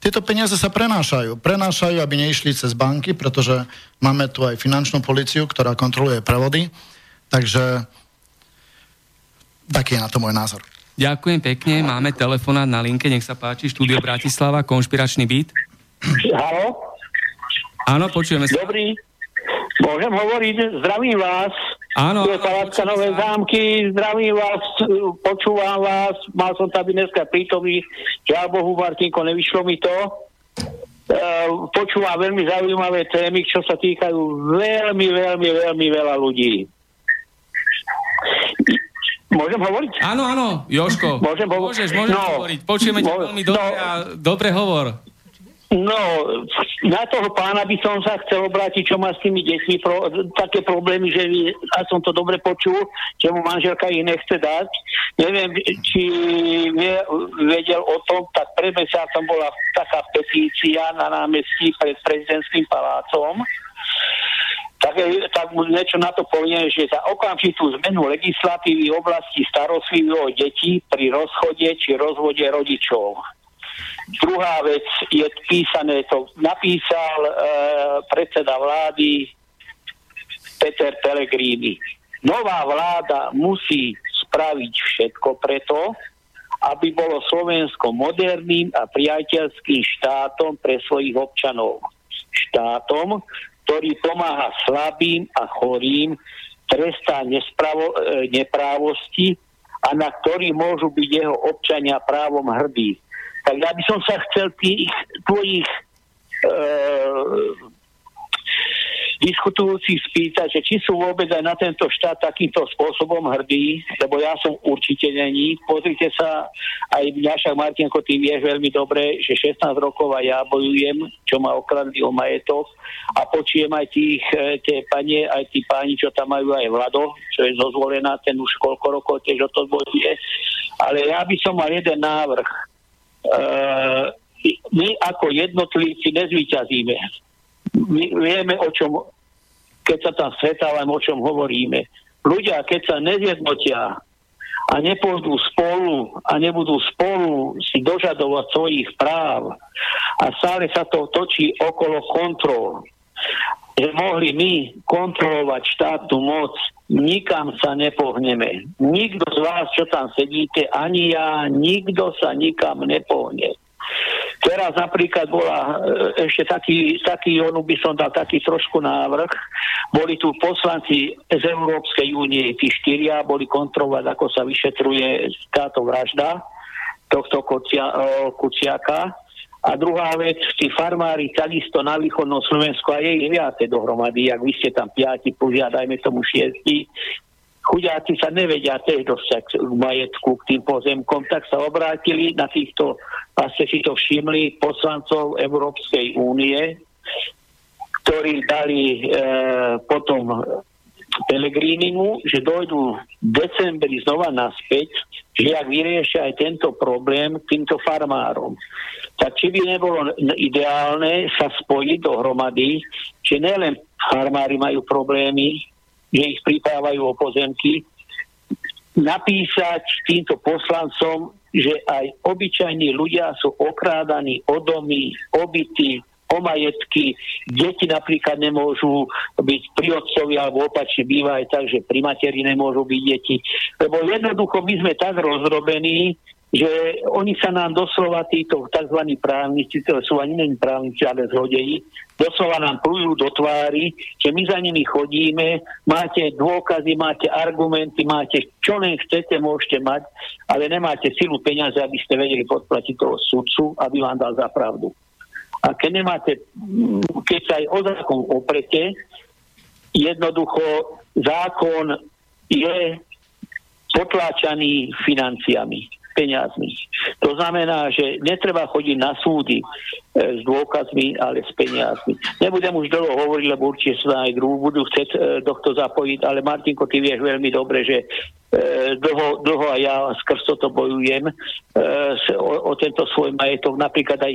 E: Tieto peniaze sa prenášajú. Prenášajú, aby neišli cez banky, pretože máme tu aj finančnú policiu, ktorá kontroluje prevody. Takže taký je na to môj názor.
A: Ďakujem pekne, máme telefonát na linke, nech sa páči, štúdio Bratislava, konšpiračný byt.
G: Halo?
A: Áno, počujeme
G: sa. Dobrý, Môžem hovoriť, zdravím vás.
A: Áno.
G: Tu je Palácka Nové zámky, zdravím vás, počúvam vás, mal som tam dneska prítomný, žiaľ Bohu, Martinko, nevyšlo mi to. Uh, počúvam veľmi zaujímavé témy, čo sa týkajú veľmi, veľmi, veľmi veľa ľudí. Môžem hovoriť?
A: Áno, áno, Joško.
G: Môžem hovoriť?
A: Môžeš, môžeš no, hovoriť. Počujeme ťa veľmi dobre no, a dobre hovor.
G: No, na toho pána by som sa chcel obrátiť, čo má s tými deťmi pro, také problémy, že a som to dobre počul, že mu manželka ich nechce dať. Neviem, či vie, vedel o tom, tak pred mesiacom bola taká petícia na námestí pred prezidentským palácom, tak, tak mu niečo na to poviem, že za okamžitú zmenu legislatívy v oblasti starostlivých o detí pri rozchode či rozvode rodičov Druhá vec je písané, to napísal e, predseda vlády Peter Pellegrini. Nová vláda musí spraviť všetko preto, aby bolo Slovensko moderným a priateľským štátom pre svojich občanov. Štátom, ktorý pomáha slabým a chorým, trestá nespravo, e, neprávosti a na ktorý môžu byť jeho občania právom hrdí. Tak ja by som sa chcel tých tvojich e, diskutujúcich spýtať, že či sú vôbec aj na tento štát takýmto spôsobom hrdí, lebo ja som určite není. Pozrite sa, aj mňa Martinko, ty vieš veľmi dobre, že 16 rokov a ja bojujem, čo ma okradli o majetok a počujem aj tých, e, tie panie, aj tí páni, čo tam majú aj Vlado, čo je zozvolená, ten už koľko rokov tiež o to bojuje. Ale ja by som mal jeden návrh my ako jednotlivci nezvyťazíme. My vieme, o čom, keď sa tam stretávame, o čom hovoríme. Ľudia, keď sa nezjednotia a nepôjdu spolu a nebudú spolu si dožadovať svojich práv a stále sa to točí okolo kontrol, že mohli my kontrolovať štátnu moc, nikam sa nepohneme. Nikto z vás, čo tam sedíte, ani ja, nikto sa nikam nepohne. Teraz napríklad bola e, ešte taký, taký, onu by som dal taký trošku návrh, boli tu poslanci z Európskej únie, tí štyria, boli kontrolovať, ako sa vyšetruje táto vražda tohto Kucia, Kuciaka. A druhá vec, tí farmári takisto na východnom Slovensku a je ich viacej dohromady, ak vy ste tam piati, požiadajme tomu šiesti, chudáci sa nevedia tiež dostať k majetku, k tým pozemkom, tak sa obrátili na týchto, a ste si to všimli, poslancov Európskej únie, ktorí dali e, potom Pelegrínimu, že dojdú v decembri znova naspäť, že ak vyriešia aj tento problém týmto farmárom. Tak či by nebolo ideálne sa spojiť dohromady, že nielen farmári majú problémy, že ich pripávajú o pozemky, napísať týmto poslancom, že aj obyčajní ľudia sú okrádaní o domy, obyty, o majetky. Deti napríklad nemôžu byť pri otcovi, alebo opačne býva aj tak, že pri materi nemôžu byť deti. Lebo jednoducho my sme tak rozrobení, že oni sa nám doslova títo tzv. právnici, to sú ani není právnici, ale zlodeji, doslova nám plujú do tvári, že my za nimi chodíme, máte dôkazy, máte argumenty, máte čo len chcete, môžete mať, ale nemáte silu peniaze, aby ste vedeli podplatiť toho sudcu, aby vám dal za pravdu. A keď nemáte, keď sa aj o zákon oprete, jednoducho zákon je potláčaný financiami peniazmi. To znamená, že netreba chodiť na súdy e, s dôkazmi, ale s peniazmi. Nebudem už dlho hovoriť, lebo určite sa aj druhú budú chcieť e, tohto zapojiť, ale Martinko, ty vieš veľmi dobre, že e, dlho, dlho a ja skrz toto bojujem e, o, o tento svoj majetok. Napríklad aj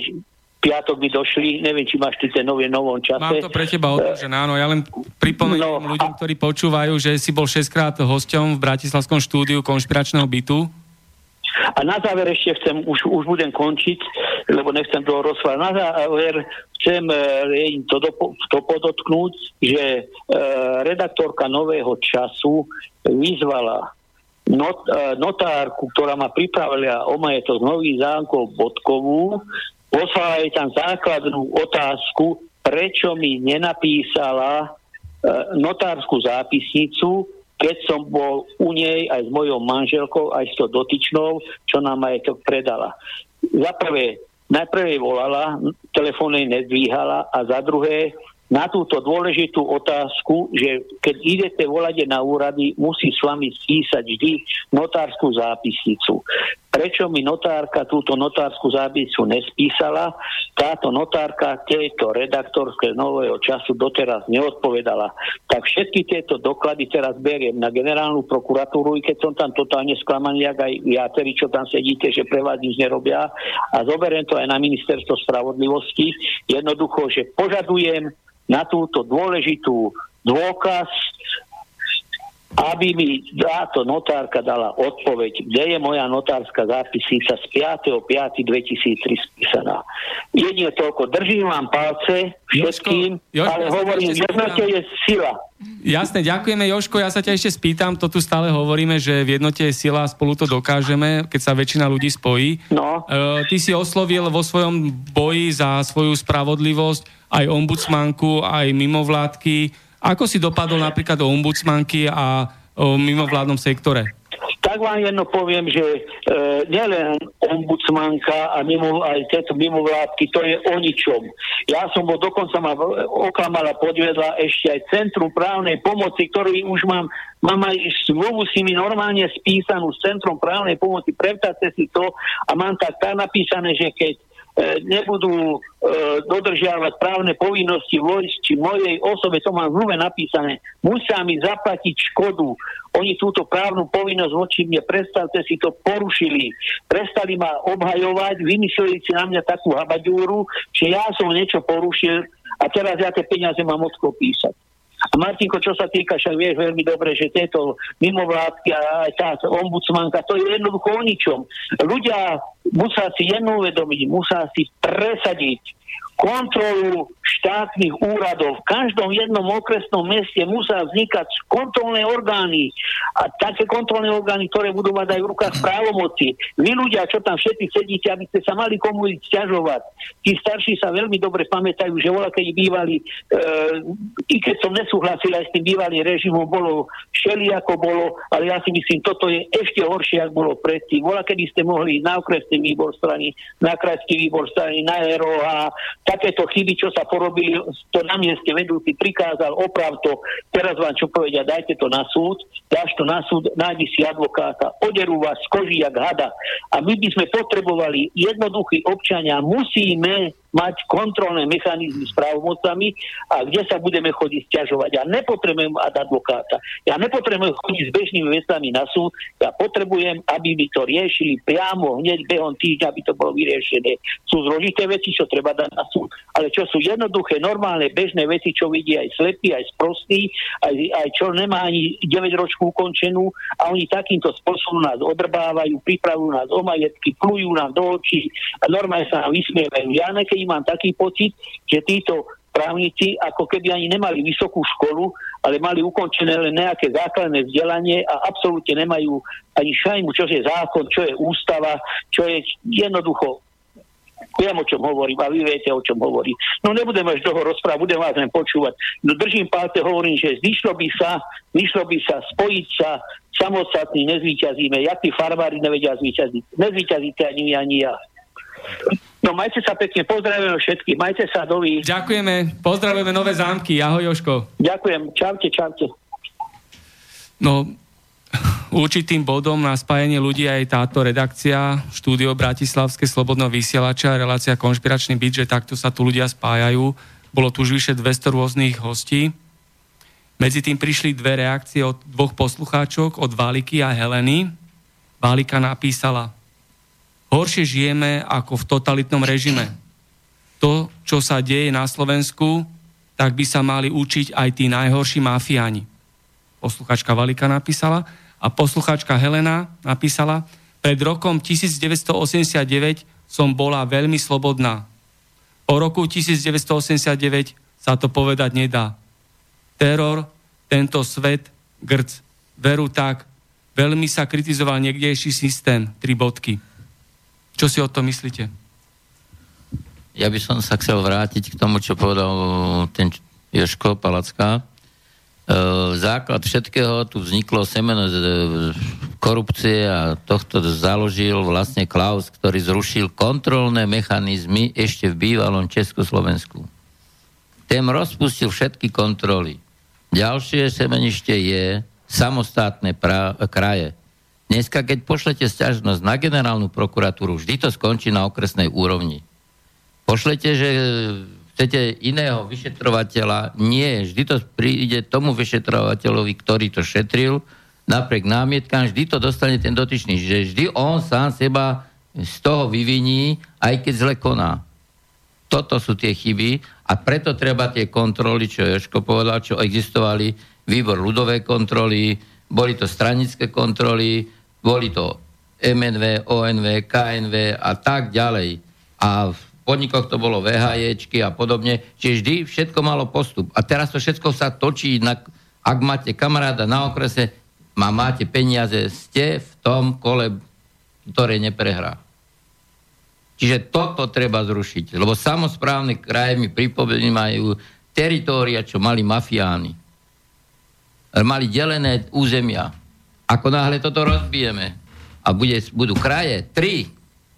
G: piatok by došli, neviem, či máš ty ten nový novom čase.
A: Mám to pre teba odložené, áno, ja len pripomeniem no, ľuďom, ktorí počúvajú, že si bol 6 krát hosťom v Bratislavskom štúdiu konšpiračného bytu
G: a na záver ešte chcem, už, už budem končiť, lebo nechcem toho rozprávať. Na záver chcem e, to, dopo, to podotknúť, že e, redaktorka Nového času vyzvala not, e, notárku, ktorá ma pripravila o majetok nový zánkov Bodkovú, poslala jej tam základnú otázku, prečo mi nenapísala e, notárskú zápisnicu, keď som bol u nej aj s mojou manželkou, aj s to dotyčnou, čo nám aj to predala. Za prvé, najprv jej volala, telefón jej nedvíhala a za druhé, na túto dôležitú otázku, že keď idete volať na úrady, musí s vami spísať vždy notárskú zápisnicu. Prečo mi notárka túto notárskú zápisnicu nespísala? Táto notárka tejto redaktorské nového času doteraz neodpovedala. Tak všetky tieto doklady teraz beriem na generálnu prokuratúru, i keď som tam totálne sklamaný, ak aj viacerí, čo tam sedíte, že pre vás nič nerobia. A zoberiem to aj na ministerstvo spravodlivosti. Jednoducho, že požadujem na túto dôležitú dôkaz, aby mi táto notárka dala odpoveď, kde je moja notárska zápisnica z 5.5.2003 spísaná. Jedine toľko, držím vám palce všetkým, Jožko, Jožko, ale hovorím, jednote je sila.
A: Jasne, ďakujeme Joško, ja sa ťa ešte spýtam, to tu stále hovoríme, že v jednote je sila spolu to dokážeme, keď sa väčšina ľudí spojí.
G: No.
A: Uh, ty si oslovil vo svojom boji za svoju spravodlivosť aj ombudsmanku, aj mimovládky. Ako si dopadol napríklad o ombudsmanky a o mimovládnom sektore?
G: Tak vám jedno poviem, že e, nielen ombudsmanka a mimo, aj tieto mimovládky, to je o ničom. Ja som bol dokonca ma oklamala, podvedla ešte aj Centrum právnej pomoci, ktorý už mám, mám aj zmluvu s nimi normálne spísanú s Centrum právnej pomoci, prevtáte si to a mám tak tak napísané, že keď nebudú e, dodržiavať právne povinnosti či mojej osobe, to mám v napísané, musia mi zaplatiť škodu. Oni túto právnu povinnosť voči mne, predstavte si to, porušili. Prestali ma obhajovať, vymysleli si na mňa takú habadúru, že ja som niečo porušil a teraz ja tie peniaze mám odko písať. A Martinko, čo sa týka, však vieš veľmi dobre, že tieto mimovládky a aj tá ombudsmanka, to je jednoducho o ničom. Ľudia musá si jednu uvedomiť, musá si presadiť kontrolu štátnych úradov. V každom jednom okresnom meste musia vznikať kontrolné orgány a také kontrolné orgány, ktoré budú mať aj v rukách právomoci. Vy ľudia, čo tam všetci sedíte, aby ste sa mali komu stiažovať. Tí starší sa veľmi dobre pamätajú, že voľa keď bývali, e, i keď som nesúhlasil aj s tým bývalým režimom, bolo šeli ako bolo, ale ja si myslím, toto je ešte horšie, ako bolo predtým. Voľa kedy ste mohli na okresný výbor strany, na krajský výbor strany, na ROH, takéto chyby, čo sa porobili, to na mieste vedúci prikázal, oprav to, teraz vám čo povedia, dajte to na súd, dáš to na súd, nájdi si advokáta, oderú vás z koží jak hada. A my by sme potrebovali jednoduchí občania, musíme mať kontrolné mechanizmy s právomocami a kde sa budeme chodiť stiažovať. Ja nepotrebujem advokáta. Ja nepotrebujem chodiť s bežnými vecami na súd. Ja potrebujem, aby mi to riešili priamo, hneď behom týždňa, aby to bolo vyriešené. Sú zložité veci, čo treba dať na súd, ale čo sú jednoduché, normálne, bežné veci, čo vidí aj slepý, aj sprostý, aj, aj čo nemá ani 9 ročku ukončenú a oni takýmto spôsobom nás odrbávajú, pripravujú nás o majetky, plujú nám do očí normálne sa nám vysmievajú. Ja nekej mám taký pocit, že títo právnici ako keby ani nemali vysokú školu, ale mali ukončené len nejaké základné vzdelanie a absolútne nemajú ani šajmu, čo je zákon, čo je ústava, čo je jednoducho Viem, o čom hovorím a vy viete, o čom hovorím. No nebudem až dlho rozprávať, budem vás len počúvať. No držím palce, hovorím, že zišlo by sa, zišlo by sa spojiť sa samostatní, nezvýťazíme. Jak tí farmári nevedia zvýťaziť. Nezvýťazíte ani ani ja. Majte sa pekne, pozdravujeme všetkých, majte sa dovi.
A: Ďakujeme, pozdravujeme Nové zámky, ahoj Joško.
G: Ďakujem, čaute, čaute.
A: No, určitým bodom na spájanie ľudí aj táto redakcia štúdio Bratislavské slobodného vysielača, relácia Konšpiračný byt, že takto sa tu ľudia spájajú. Bolo tu už vyše 200 rôznych hostí. Medzi tým prišli dve reakcie od dvoch poslucháčok, od Váliky a Heleny. Válika napísala, Horšie žijeme ako v totalitnom režime. To, čo sa deje na Slovensku, tak by sa mali učiť aj tí najhorší mafiáni. Posluchačka Valika napísala a posluchačka Helena napísala, pred rokom 1989 som bola veľmi slobodná. Po roku 1989 sa to povedať nedá. Teror, tento svet, grc, veru tak, veľmi sa kritizoval niekdejší systém, tri bodky. Čo si o tom myslíte?
F: Ja by som sa chcel vrátiť k tomu, čo povedal ten Joško Palacka. E, základ všetkého tu vzniklo semeno korupcie a tohto založil vlastne Klaus, ktorý zrušil kontrolné mechanizmy ešte v bývalom Československu. Ten rozpustil všetky kontroly. Ďalšie semenište je samostatné pra- kraje. Dneska, keď pošlete stiažnosť na generálnu prokuratúru, vždy to skončí na okresnej úrovni. Pošlete, že chcete iného vyšetrovateľa, nie, vždy to príde tomu vyšetrovateľovi, ktorý to šetril, napriek námietkám, vždy to dostane ten dotyčný, že vždy on sám seba z toho vyviní, aj keď zle koná. Toto sú tie chyby a preto treba tie kontroly, čo Joško povedal, čo existovali, výbor ľudové kontroly, boli to stranické kontroly, boli to MNV, ONV, KNV a tak ďalej. A v podnikoch to bolo VHJčky a podobne. Čiže vždy všetko malo postup. A teraz to všetko sa točí, na, ak máte kamaráda na okrese, má, máte peniaze, ste v tom kole, ktoré neprehrá. Čiže toto treba zrušiť, lebo samozprávne kraje mi pripomínajú teritória, čo mali mafiáni. Mali delené územia ako náhle toto rozbijeme a bude, budú kraje, tri,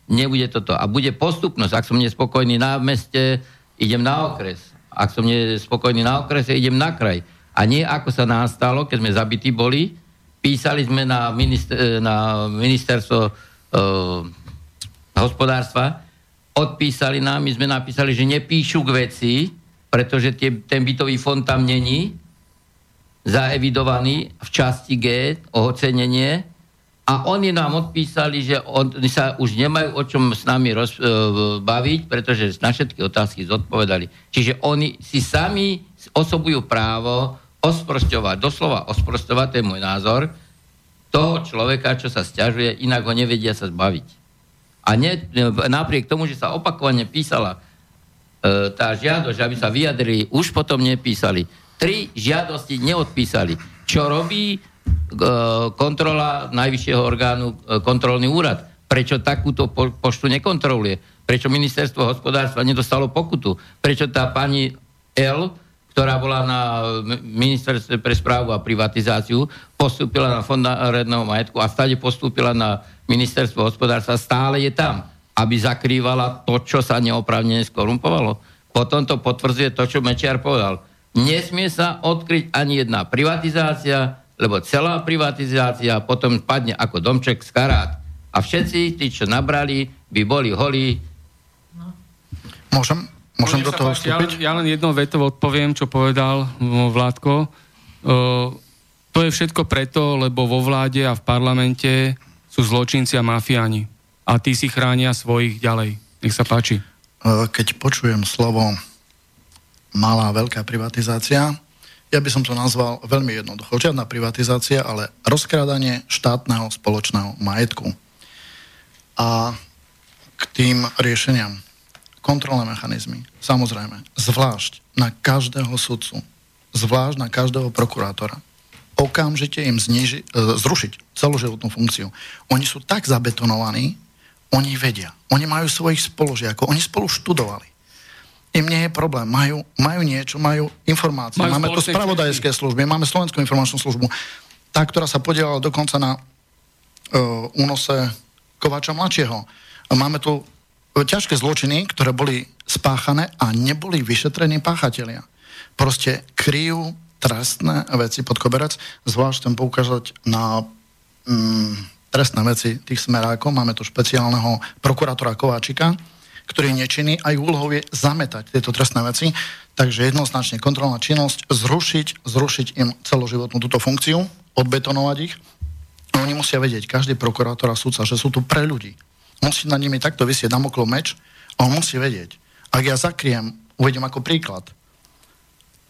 F: nebude toto. A bude postupnosť. Ak som nespokojný na meste, idem na okres. Ak som nespokojný na okrese, idem na kraj. A nie ako sa nám stalo, keď sme zabití boli, písali sme na, minister, na ministerstvo uh, hospodárstva, odpísali nám, my sme napísali, že nepíšu k veci, pretože tie, ten bytový fond tam není, zaevidovaný v časti G ocenenie a oni nám odpísali, že oni sa už nemajú o čom s nami roz, e, baviť, pretože na všetky otázky zodpovedali. Čiže oni si sami osobujú právo osprosťovať, doslova osprosťovať, to je môj názor, toho človeka, čo sa stiažuje, inak ho nevedia sa zbaviť. A ne, napriek tomu, že sa opakovane písala e, tá žiadosť, aby sa vyjadrili, už potom nepísali. Tri žiadosti neodpísali. Čo robí e, kontrola najvyššieho orgánu, e, kontrolný úrad? Prečo takúto po, poštu nekontroluje? Prečo ministerstvo hospodárstva nedostalo pokutu? Prečo tá pani L, ktorá bola na ministerstve pre správu a privatizáciu, postúpila na fond národného majetku a stade postúpila na ministerstvo hospodárstva, stále je tam, aby zakrývala to, čo sa neoprávnene skorumpovalo. Potom to potvrdzuje to, čo Mečiar povedal. Nesmie sa odkryť ani jedna privatizácia, lebo celá privatizácia potom padne ako domček z karát. A všetci, tí, čo nabrali, by boli holí
E: Môžem, môžem do toho vstúpiť?
A: Ja, ja len jednou vetou odpoviem, čo povedal Vládko. Uh, to je všetko preto, lebo vo vláde a v parlamente sú zločinci a mafiáni. A tí si chránia svojich ďalej. Nech sa páči.
E: Keď počujem slovo malá, veľká privatizácia, ja by som to nazval veľmi jednoducho. Žiadna privatizácia, ale rozkrádanie štátneho spoločného majetku. A k tým riešeniam kontrolné mechanizmy, samozrejme, zvlášť na každého sudcu, zvlášť na každého prokurátora, okamžite im zniži, e, zrušiť celoživotnú funkciu. Oni sú tak zabetonovaní, oni vedia. Oni majú svojich spolužiakov, oni spolu študovali. Im nie je problém, majú, majú niečo, majú informácie. Majú máme tu spravodajské služby, máme Slovenskú informačnú službu, tá, ktorá sa podielala dokonca na uh, únose Kováča mladšieho. Máme tu ťažké zločiny, ktoré boli spáchané a neboli vyšetrení páchatelia. Proste kryjú trestné veci pod koberec, zvlášť chcem poukázať na mm, trestné veci tých smerákov. Máme tu špeciálneho prokurátora Kováčika, ktorý je nečinný a úlohou je zametať tieto trestné veci. Takže jednoznačne kontrolná činnosť, zrušiť, zrušiť im celoživotnú túto funkciu, odbetonovať ich. Oni musia vedieť, každý prokurátor a súdca, že sú tu pre ľudí musí na nimi takto vysieť damoklov meč a on musí vedieť. Ak ja zakriem, uvedem ako príklad,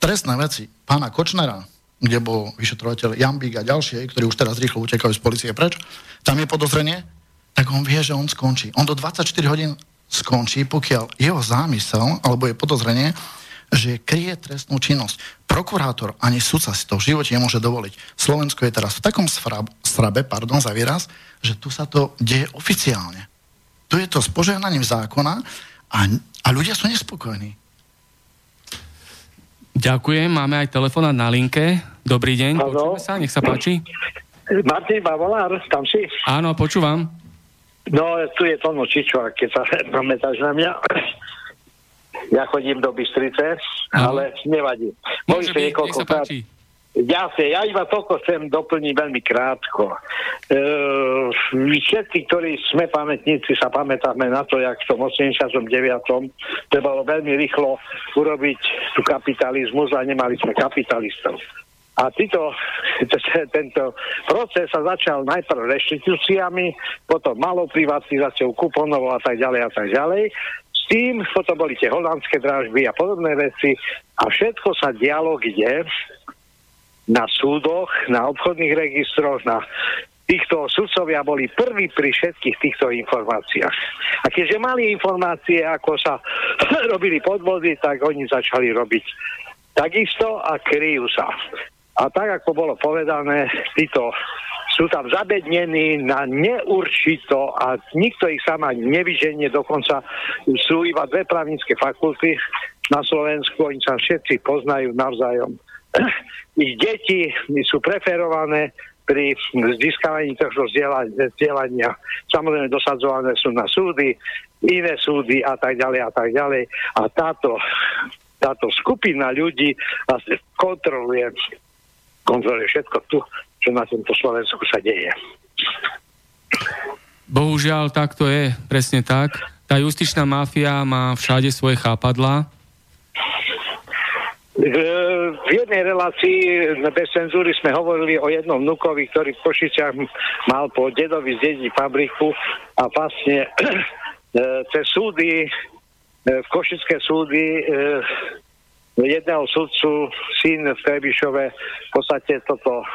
E: trestné veci pána Kočnera, kde bol vyšetrovateľ Jambík a ďalšie, ktorí už teraz rýchlo utekajú z policie preč, tam je podozrenie, tak on vie, že on skončí. On do 24 hodín skončí, pokiaľ jeho zámysel alebo je podozrenie, že kryje trestnú činnosť. Prokurátor ani sudca si to v živote nemôže dovoliť. Slovensko je teraz v takom srabe, pardon za výraz, že tu sa to deje oficiálne. Tu je to s požehnaním zákona a, a ľudia sú nespokojní.
A: Ďakujem, máme aj telefonát na linke. Dobrý deň, Halo. počujeme sa, nech sa páči.
H: Martin Bavolár, tam si?
A: Áno, počúvam.
H: No, tu je Tono Čičo, keď sa [LAUGHS] pamätáš na mňa. [CLEARS THROAT] Ja chodím do Bystrice, Aha. ale nevadí.
A: Môže byť, nech sa páči.
H: Jasne, ja iba toľko chcem doplniť veľmi krátko. E, všetci, ktorí sme pamätníci, sa pamätáme na to, jak v tom 89. trebalo veľmi rýchlo urobiť tú kapitalizmus a nemali sme kapitalistov. A títo, [LAUGHS] tento proces sa začal najprv reštitúciami, potom malou privatizáciou kuponov a tak ďalej a tak ďalej. S tým potom boli tie holandské drážby a podobné veci a všetko sa dialo kde? na súdoch, na obchodných registroch, na týchto sudcovia boli prví pri všetkých týchto informáciách. A keďže mali informácie, ako sa [CLEARS THROAT] robili podvody, tak oni začali robiť takisto a kryjú sa. A tak, ako bolo povedané, títo sú tam zabednení na neurčito a nikto ich sama nevyženie, dokonca sú iba dve právnické fakulty na Slovensku, oni sa všetci poznajú navzájom [CLEARS THROAT] ich deti sú preferované pri získavaní tohto vzdelania. Samozrejme dosadzované sú na súdy, iné súdy a tak ďalej a tak ďalej. A táto, táto skupina ľudí vlastne kontroluje, kontroluje všetko tu, čo na tomto Slovensku sa deje.
A: Bohužiaľ, tak to je, presne tak. Tá justičná mafia má všade svoje chápadla
H: v jednej relácii bez cenzúry sme hovorili o jednom vnukovi, ktorý v Košiciach mal po dedovi zdediť fabriku a vlastne [CLEARS THROAT] cez súdy, v Košické súdy jedného sudcu syn v Trebišove v podstate toto,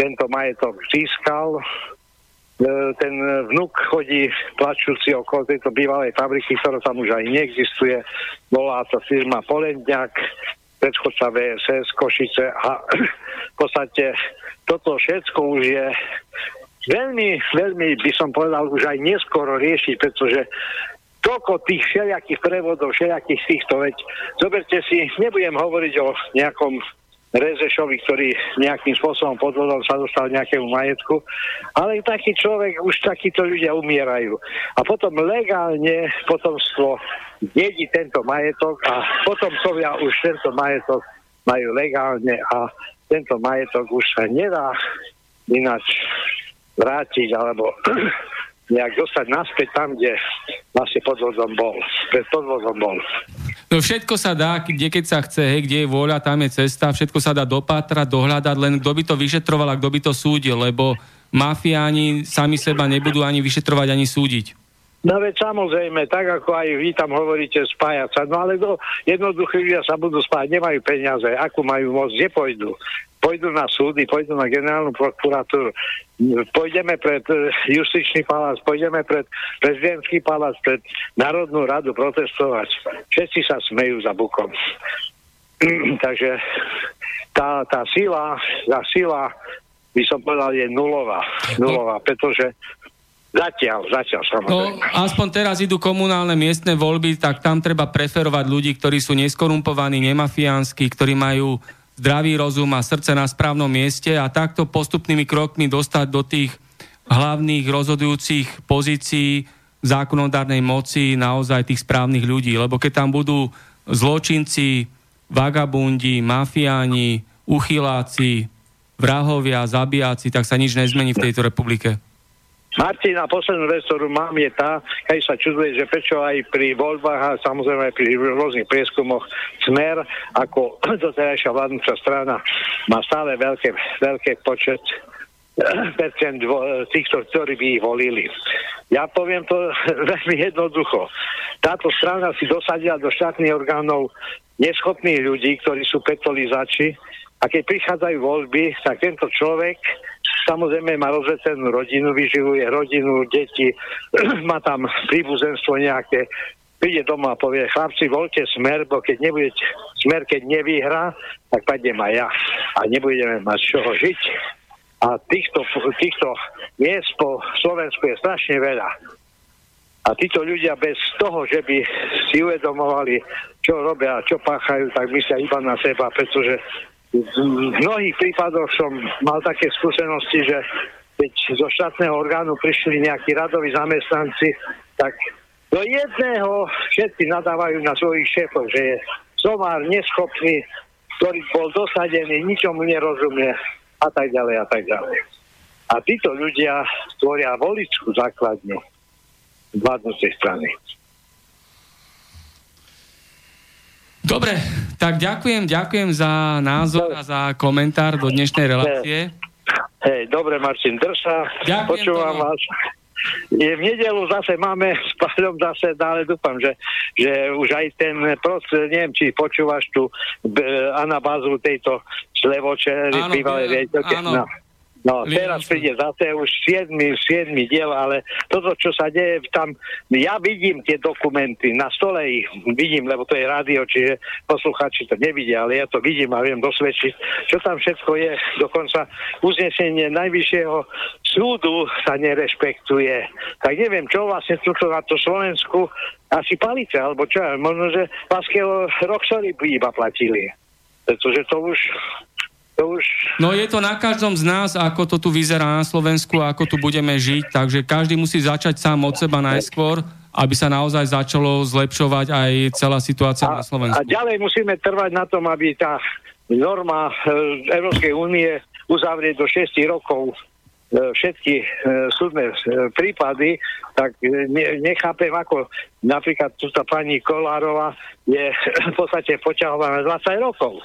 H: tento majetok získal ten vnuk chodí plačúci okolo tejto bývalej fabriky, ktorá tam už aj neexistuje. Bola to firma Polendňák, predchodca VSS Košice a v podstate toto všetko už je veľmi, veľmi by som povedal už aj neskoro riešiť, pretože toľko tých všelijakých prevodov, všelijakých týchto, veď zoberte si, nebudem hovoriť o nejakom Rezešovi, ktorý nejakým spôsobom podvodom sa dostal nejakému majetku, ale taký človek, už takíto ľudia umierajú. A potom legálne potomstvo dedí tento majetok a potomcovia už tento majetok majú legálne a tento majetok už sa nedá ináč vrátiť alebo nejak dostať naspäť tam, kde vlastne podvodom bol. Pred podvodom bol.
A: No všetko sa dá, kde keď sa chce, hej, kde je vôľa, tam je cesta, všetko sa dá dopátrať, dohľadať, len kto by to vyšetroval a kto by to súdil, lebo mafiáni sami seba nebudú ani vyšetrovať, ani súdiť.
H: No veď samozrejme, tak ako aj vy tam hovoríte spájať sa, no ale do jednoduchí ľudia sa budú spájať, nemajú peniaze, akú majú moc, kde pôjdu? Pôjdu na súdy, pôjdu na generálnu prokuratúru, pôjdeme pred eh, justičný palác, pôjdeme pred prezidentský palác, pred Národnú radu protestovať. Všetci sa smejú za bukom. [CLEARS THROAT] Takže tá, tá sila, tá sila, by som povedal, je nulová. Nulová, pretože Zatiaľ, zatiaľ samozrejme.
A: No, aspoň teraz idú komunálne miestne voľby, tak tam treba preferovať ľudí, ktorí sú neskorumpovaní, nemafiánsky, ktorí majú zdravý rozum a srdce na správnom mieste a takto postupnými krokmi dostať do tých hlavných rozhodujúcich pozícií zákonodárnej moci naozaj tých správnych ľudí. Lebo keď tam budú zločinci, vagabundi, mafiáni, uchyláci, vrahovia, zabíjaci, tak sa nič nezmení v tejto republike.
H: Martina, poslednú vec, ktorú mám, je tá, keď sa čuduje, že prečo aj pri voľbách a samozrejme aj pri rôznych prieskumoch Smer ako [CLEARS THROAT] doterajšia vládnúca strana má stále veľké, veľké počet [CLEARS THROAT] percent týchto, ktorí by ich volili. Ja poviem to [LAUGHS] veľmi jednoducho. Táto strana si dosadila do štátnych orgánov neschopných ľudí, ktorí sú petolizači a keď prichádzajú voľby, tak tento človek Samozrejme má rozvecenú rodinu, vyživuje rodinu, deti, [CLEARS THROAT] má tam príbuzenstvo nejaké, príde doma a povie, chlapci, voľte smer, bo keď nebude smer, keď nevyhrá, tak padnem aj ja. A nebudeme mať čoho žiť. A týchto, týchto miest po Slovensku je strašne veľa. A títo ľudia bez toho, že by si uvedomovali, čo robia, čo páchajú, tak myslia iba na seba, pretože v mnohých prípadoch som mal také skúsenosti, že keď zo štátneho orgánu prišli nejakí radoví zamestnanci, tak do jedného všetci nadávajú na svojich šéfov, že je somár neschopný, ktorý bol dosadený, ničomu nerozumie a tak ďalej a tak ďalej. A títo ľudia tvoria voličskú základňu vládnúcej strany.
A: Dobre, tak ďakujem, ďakujem za názor a za komentár do dnešnej relácie.
H: Hej, dobre Martin, drž sa, ďakujem počúvam tomu. vás. Je v nedelu zase máme [LAUGHS] s Páľom zase, ale dúfam, že, že už aj ten prost, neviem, či počúvaš tu anabázu tejto slevoče, bývalej riaditeľke. No. No, teraz príde zase už 7, 7 diel, ale toto, čo sa deje tam, ja vidím tie dokumenty, na stole ich vidím, lebo to je rádio, čiže posluchači to nevidia, ale ja to vidím a viem dosvedčiť, čo tam všetko je. Dokonca uznesenie Najvyššieho súdu sa nerešpektuje. Tak neviem, čo vlastne tuto na to Slovensku asi palice, alebo čo, možno, že Vaského Roxory by iba platili. Pretože to už to už...
A: No je to na každom z nás, ako to tu vyzerá na Slovensku, ako tu budeme žiť, takže každý musí začať sám od seba najskôr, aby sa naozaj začalo zlepšovať aj celá situácia a, na Slovensku.
H: A ďalej musíme trvať na tom, aby tá norma e, Európskej únie uzavrieť do 6 rokov e, všetky e, súdne prípady, tak nechápem, ako napríklad túto pani Kolárova je v podstate poťahovaná 20 rokov.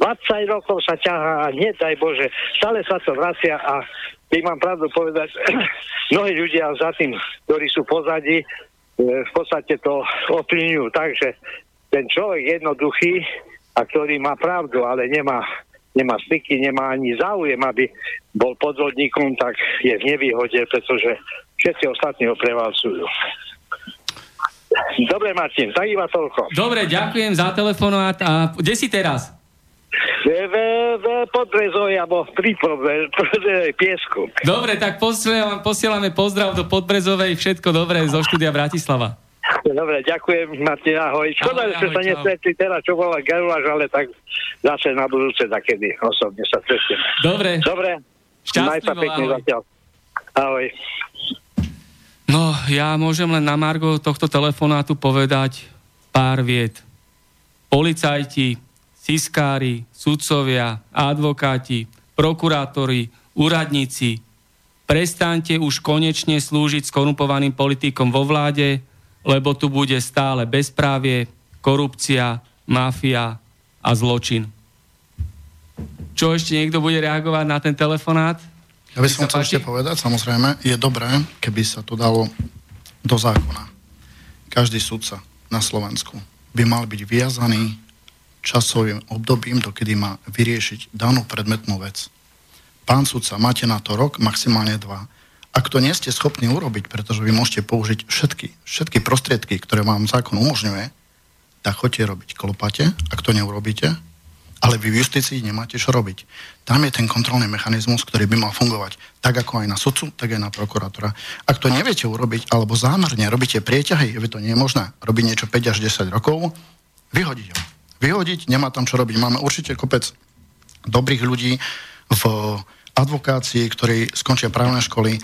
H: 20 rokov sa ťahá a nedaj Bože, stále sa to vracia a keď mám pravdu povedať, [CLEARS THROAT] mnohí ľudia za tým, ktorí sú pozadí, e, v podstate to ovplyvňujú. Takže ten človek jednoduchý a ktorý má pravdu, ale nemá nemá styky, nemá ani záujem, aby bol podvodníkom, tak je v nevýhode, pretože všetci ostatní ho prevalcujú. Dobre, Martin, tak iba toľko.
A: Dobre, ďakujem za telefonát. A kde si teraz?
H: V, v, Podbrezovi alebo pri Podbrezovej piesku.
A: Dobre, tak posielame, posielame pozdrav do Podbrezovej. Všetko dobré zo štúdia Bratislava.
H: Dobre, ďakujem, Martin, ahoj. Škoda, že sa nestretli teraz, čo bola Geruláš, ale tak zase na budúce takedy osobne sa stretneme.
A: Dobre.
H: Dobre.
A: Šťastlivo,
H: pekne
A: ahoj.
H: zatiaľ. Ahoj.
A: No, ja môžem len na Margo tohto telefonátu povedať pár viet. Policajti, siskári, sudcovia, advokáti, prokurátori, úradníci, prestaňte už konečne slúžiť skorumpovaným politikom vo vláde, lebo tu bude stále bezprávie, korupcia, mafia a zločin. Čo ešte niekto bude reagovať na ten telefonát?
E: Ja by som chcel ešte povedať, samozrejme, je dobré, keby sa to dalo do zákona. Každý sudca na Slovensku by mal byť viazaný časovým obdobím, dokedy má vyriešiť danú predmetnú vec. Pán sudca, máte na to rok, maximálne dva. Ak to nie ste schopní urobiť, pretože vy môžete použiť všetky, všetky prostriedky, ktoré vám zákon umožňuje, tak choďte robiť klopate, ak to neurobíte, ale vy v justícii nemáte čo robiť. Tam je ten kontrolný mechanizmus, ktorý by mal fungovať tak ako aj na sudcu, tak aj na prokurátora. Ak to neviete urobiť, alebo zámerne robíte prieťahy, že to nie je možné, robiť niečo 5 až 10 rokov, vyhodiť ho. Vyhodiť, nemá tam čo robiť. Máme určite kopec dobrých ľudí v advokácii, ktorí skončia právne školy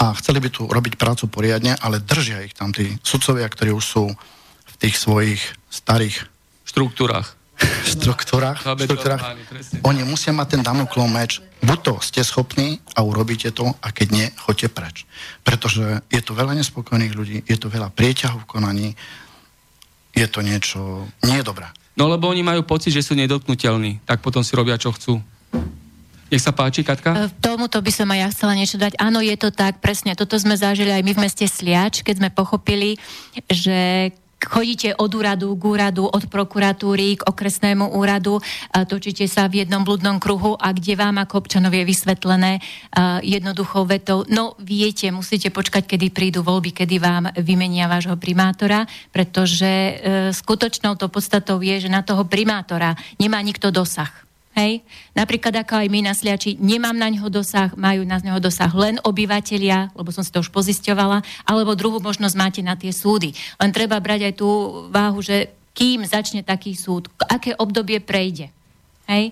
E: a chceli by tu robiť prácu poriadne, ale držia ich tam tí sudcovia, ktorí už sú v tých svojich starých
A: štruktúrach [LAUGHS]
E: štruktúrach, štruktúrach oni musia mať ten damoklov meč. Buď to ste schopní a urobíte to, a keď nie, choďte preč. Pretože je tu veľa nespokojných ľudí, je tu veľa prieťahov v konaní, je to niečo nie dobré.
A: No lebo oni majú pocit, že sú nedotknutelní, tak potom si robia, čo chcú. Nech sa páči, Katka.
C: E, Tomuto by som aj ja chcela niečo dať. Áno, je to tak, presne. Toto sme zažili aj my v meste Sliač, keď sme pochopili, že chodíte od úradu k úradu, od prokuratúry k okresnému úradu, a točíte sa v jednom blúdnom kruhu a kde vám ako občanov je vysvetlené a jednoduchou vetou, no viete, musíte počkať, kedy prídu voľby, kedy vám vymenia vášho primátora, pretože e, skutočnou to podstatou je, že na toho primátora nemá nikto dosah. Hej? Napríklad ako aj my na Sliači, nemám na ňoho dosah, majú na ňoho dosah len obyvatelia, lebo som si to už pozisťovala, alebo druhú možnosť máte na tie súdy. Len treba brať aj tú váhu, že kým začne taký súd, aké obdobie prejde. Hej?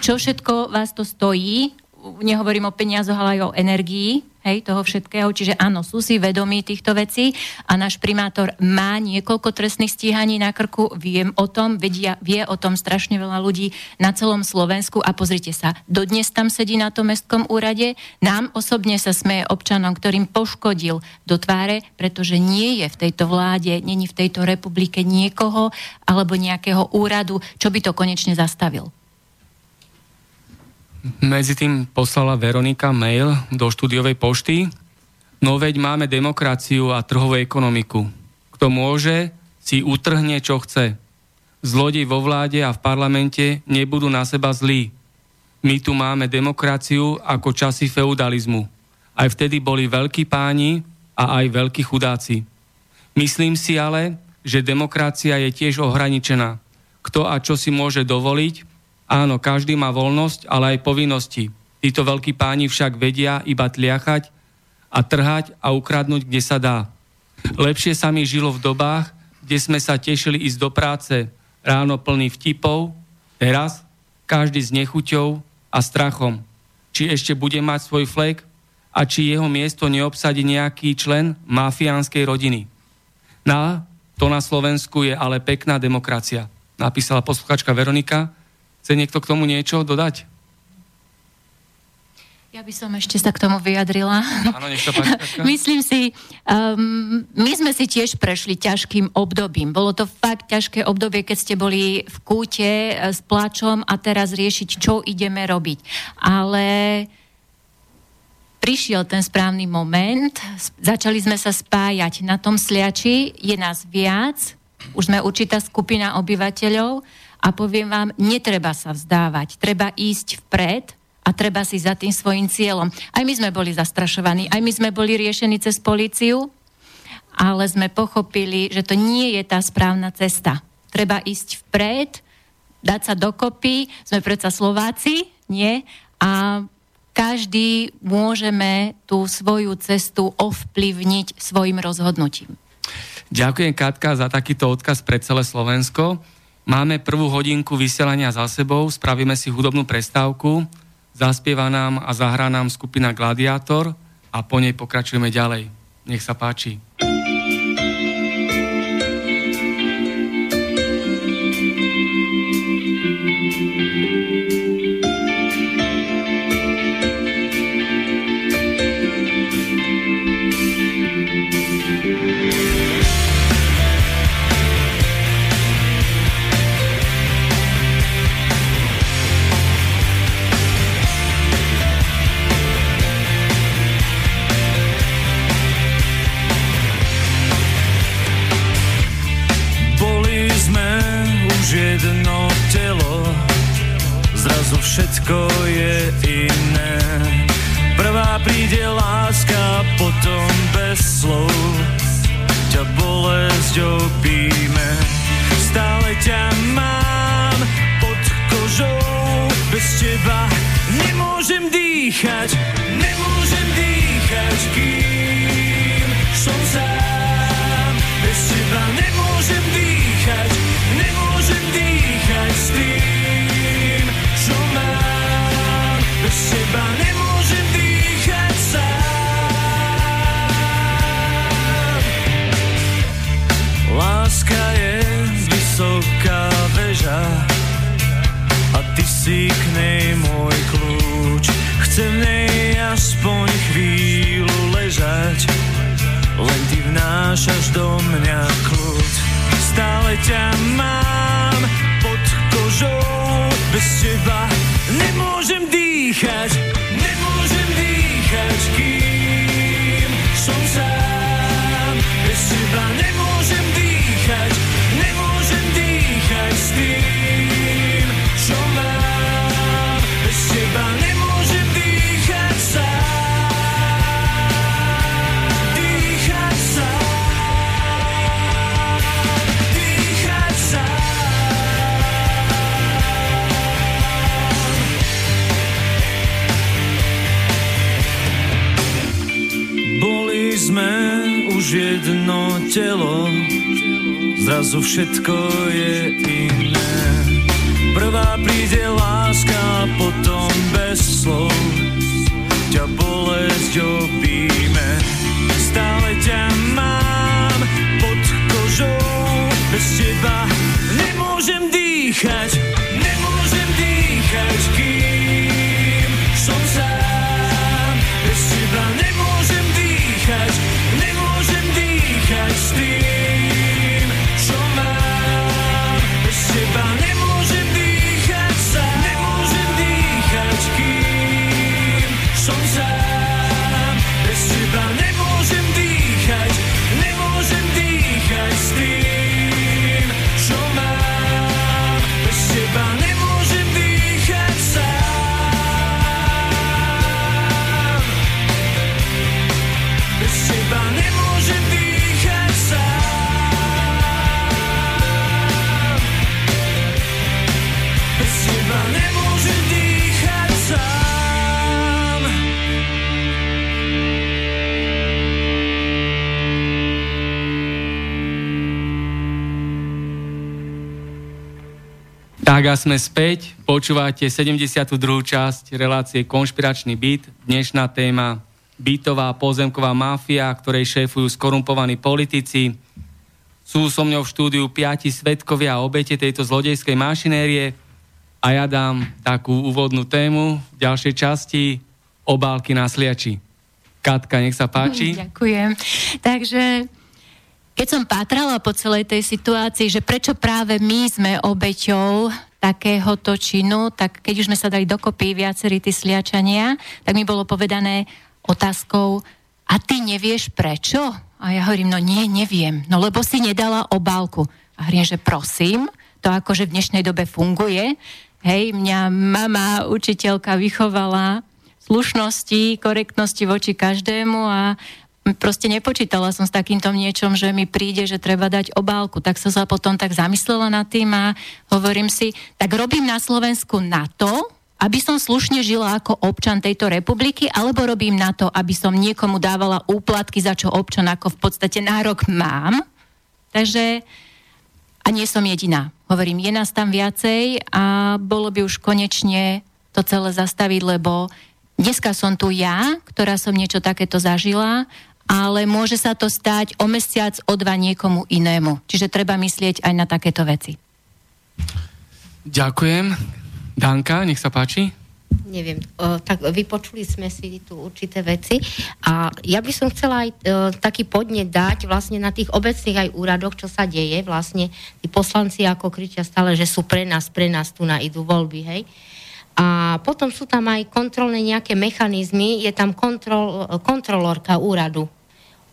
C: Čo všetko vás to stojí, nehovorím o peniazoch, ale aj o energii, hej, toho všetkého. Čiže áno, sú si vedomí týchto vecí a náš primátor má niekoľko trestných stíhaní na krku, viem o tom, vedia, vie o tom strašne veľa ľudí na celom Slovensku a pozrite sa, dodnes tam sedí na tom mestskom úrade, nám osobne sa smeje občanom, ktorým poškodil do tváre, pretože nie je v tejto vláde, není v tejto republike niekoho alebo nejakého úradu, čo by to konečne zastavil.
A: Medzi tým poslala Veronika mail do štúdiovej pošty. No veď máme demokraciu a trhovú ekonomiku. Kto môže, si utrhne, čo chce. Zlodej vo vláde a v parlamente nebudú na seba zlí. My tu máme demokraciu ako časy feudalizmu. Aj vtedy boli veľkí páni a aj veľkí chudáci. Myslím si ale, že demokracia je tiež ohraničená. Kto a čo si môže dovoliť, Áno, každý má voľnosť, ale aj povinnosti. Títo veľkí páni však vedia iba tliachať a trhať a ukradnúť, kde sa dá. Lepšie sa mi žilo v dobách, kde sme sa tešili ísť do práce ráno plný vtipov, teraz každý s nechuťou a strachom. Či ešte bude mať svoj flek a či jeho miesto neobsadí nejaký člen mafiánskej rodiny. Na, to na Slovensku je ale pekná demokracia, napísala posluchačka Veronika, Chce niekto k tomu niečo dodať?
C: Ja by som ešte sa k tomu vyjadrila.
A: Áno, nech sa páči. [LAUGHS]
C: Myslím si, um, my sme si tiež prešli ťažkým obdobím. Bolo to fakt ťažké obdobie, keď ste boli v kúte uh, s plačom a teraz riešiť, čo ideme robiť. Ale prišiel ten správny moment, začali sme sa spájať na tom sliači, je nás viac, už sme určitá skupina obyvateľov A poviem vám, netreba sa vzdávať, treba ísť vpred a treba si za tým svojim cieľom. Aj my sme boli zastrašovaní, aj my sme boli riešení cez políciu, ale sme pochopili, že to nie je tá správna cesta. Treba ísť vpred, dať sa dokopy, sme predsa Slováci, nie? A každý môžeme tú svoju cestu ovplyvniť svojim rozhodnutím.
A: Ďakujem Katka za takýto odkaz pre celé Slovensko. Máme prvú hodinku vysielania za sebou, spravíme si hudobnú prestávku, zaspieva nám a zahrá nám skupina Gladiátor a po nej pokračujeme ďalej. Nech sa páči.
I: Všetko je iné. Prvá príde láska, potom bez slov ťa bolesť opíme. Stále ťa mám pod kožou, bez teba nemôžem dýchať, nemôžem dýchať, kým som sám. Bez teba nemôžem dýchať, nemôžem dýchať s tým. Si k nej môj kľúč. Chcem v nej aspoň chvíľu ležať, len ty vnášaš do mňa kľud. Stále ťa mám pod kožou, bez teba nemôžem dýchať nemôžem dýchať, kým som sám. Bez teba nemôžem dýchať, nemôžem dýchať s tým, jedno telo, zrazu všetko je iné. Prvá príde láska, potom bez slov. Ťa bolesť obíme. Stále ťa mám pod kožou, bez teba nemôžem dýchať, nemôžem dýchať, kým
A: Tak a sme späť, počúvate 72. časť relácie Konšpiračný byt. Dnešná téma bytová pozemková mafia, ktorej šéfujú skorumpovaní politici. Sú so mňou v štúdiu piati svetkovia a obete tejto zlodejskej mašinérie a ja dám takú úvodnú tému v ďalšej časti obálky na sliači. Katka, nech sa páči.
C: Ďakujem. Takže keď som pátrala po celej tej situácii, že prečo práve my sme obeťou takéhoto činu, tak keď už sme sa dali dokopy viacerí tí sliačania, tak mi bolo povedané otázkou, a ty nevieš prečo? A ja hovorím, no nie, neviem, no lebo si nedala obálku. A hovorím, že prosím, to akože v dnešnej dobe funguje. Hej, mňa mama, učiteľka vychovala slušnosti, korektnosti voči každému a proste nepočítala som s takýmto niečom, že mi príde, že treba dať obálku. Tak som sa potom tak zamyslela nad tým a hovorím si, tak robím na Slovensku na to, aby som slušne žila ako občan tejto republiky, alebo robím na to, aby som niekomu dávala úplatky, za čo občan ako v podstate nárok mám. Takže a nie som jediná. Hovorím, je nás tam viacej a bolo by už konečne to celé zastaviť, lebo dneska som tu ja, ktorá som niečo takéto zažila ale môže sa to stať o mesiac, o dva niekomu inému. Čiže treba myslieť aj na takéto veci.
A: Ďakujem. Danka, nech sa páči.
B: Neviem, o, tak vypočuli sme si tu určité veci a ja by som chcela aj o, taký podnet dať vlastne na tých obecných aj úradoch, čo sa deje, vlastne tí poslanci ako kričia stále, že sú pre nás, pre nás tu na idú voľby, hej. A potom sú tam aj kontrolné nejaké mechanizmy, je tam kontrol, kontrolórka úradu,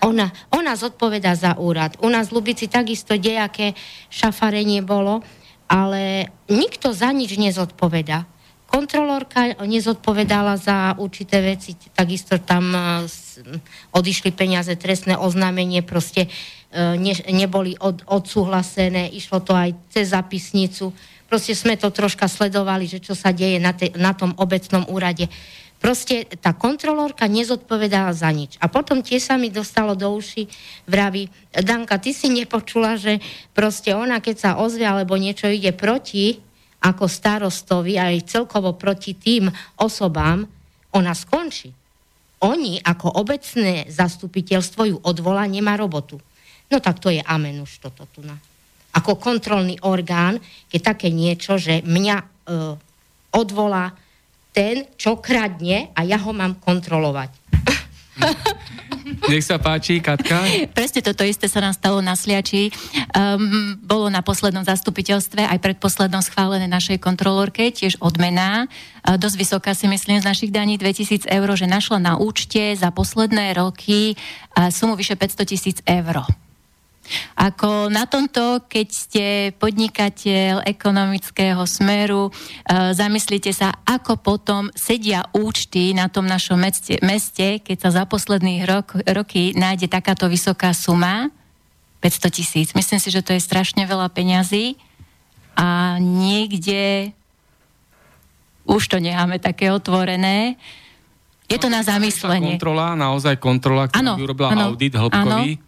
B: ona, ona zodpoveda za úrad. U nás v Lubici takisto dejaké šafarenie bolo, ale nikto za nič nezodpoveda. Kontrolórka nezodpovedala za určité veci, takisto tam uh, odišli peniaze, trestné oznámenie proste uh, ne, neboli od, odsúhlasené, išlo to aj cez zapisnicu. Proste sme to troška sledovali, že čo sa deje na, te, na tom obecnom úrade. Proste tá kontrolórka nezodpovedala za nič. A potom tie sa mi dostalo do uši, vraví, Danka, ty si nepočula, že proste ona, keď sa ozve, alebo niečo ide proti, ako starostovi, aj celkovo proti tým osobám, ona skončí. Oni ako obecné zastupiteľstvo ju odvolá, nemá robotu. No tak to je amen už toto tu. Ako kontrolný orgán, keď také niečo, že mňa e, odvolá ten, čo kradne a ja ho mám kontrolovať. [LAUGHS]
A: Nech sa páči, Katka.
C: Presne toto isté sa nám stalo na Sliači. Um, bolo na poslednom zastupiteľstve, aj predposlednom schválené našej kontrolórke, tiež odmena, uh, dosť vysoká si myslím z našich daní, 2000 eur, že našla na účte za posledné roky uh, sumu vyše 500 tisíc eur. Ako na tomto, keď ste podnikateľ ekonomického smeru, e, zamyslite sa, ako potom sedia účty na tom našom meste, meste keď sa za posledných rok, roky nájde takáto vysoká suma, 500 tisíc. Myslím si, že to je strašne veľa peňazí a niekde už to necháme také otvorené. Je to na zamyslenie.
A: Kontrola, naozaj kontrola, ktorá by urobila
C: áno,
A: audit hĺbkový,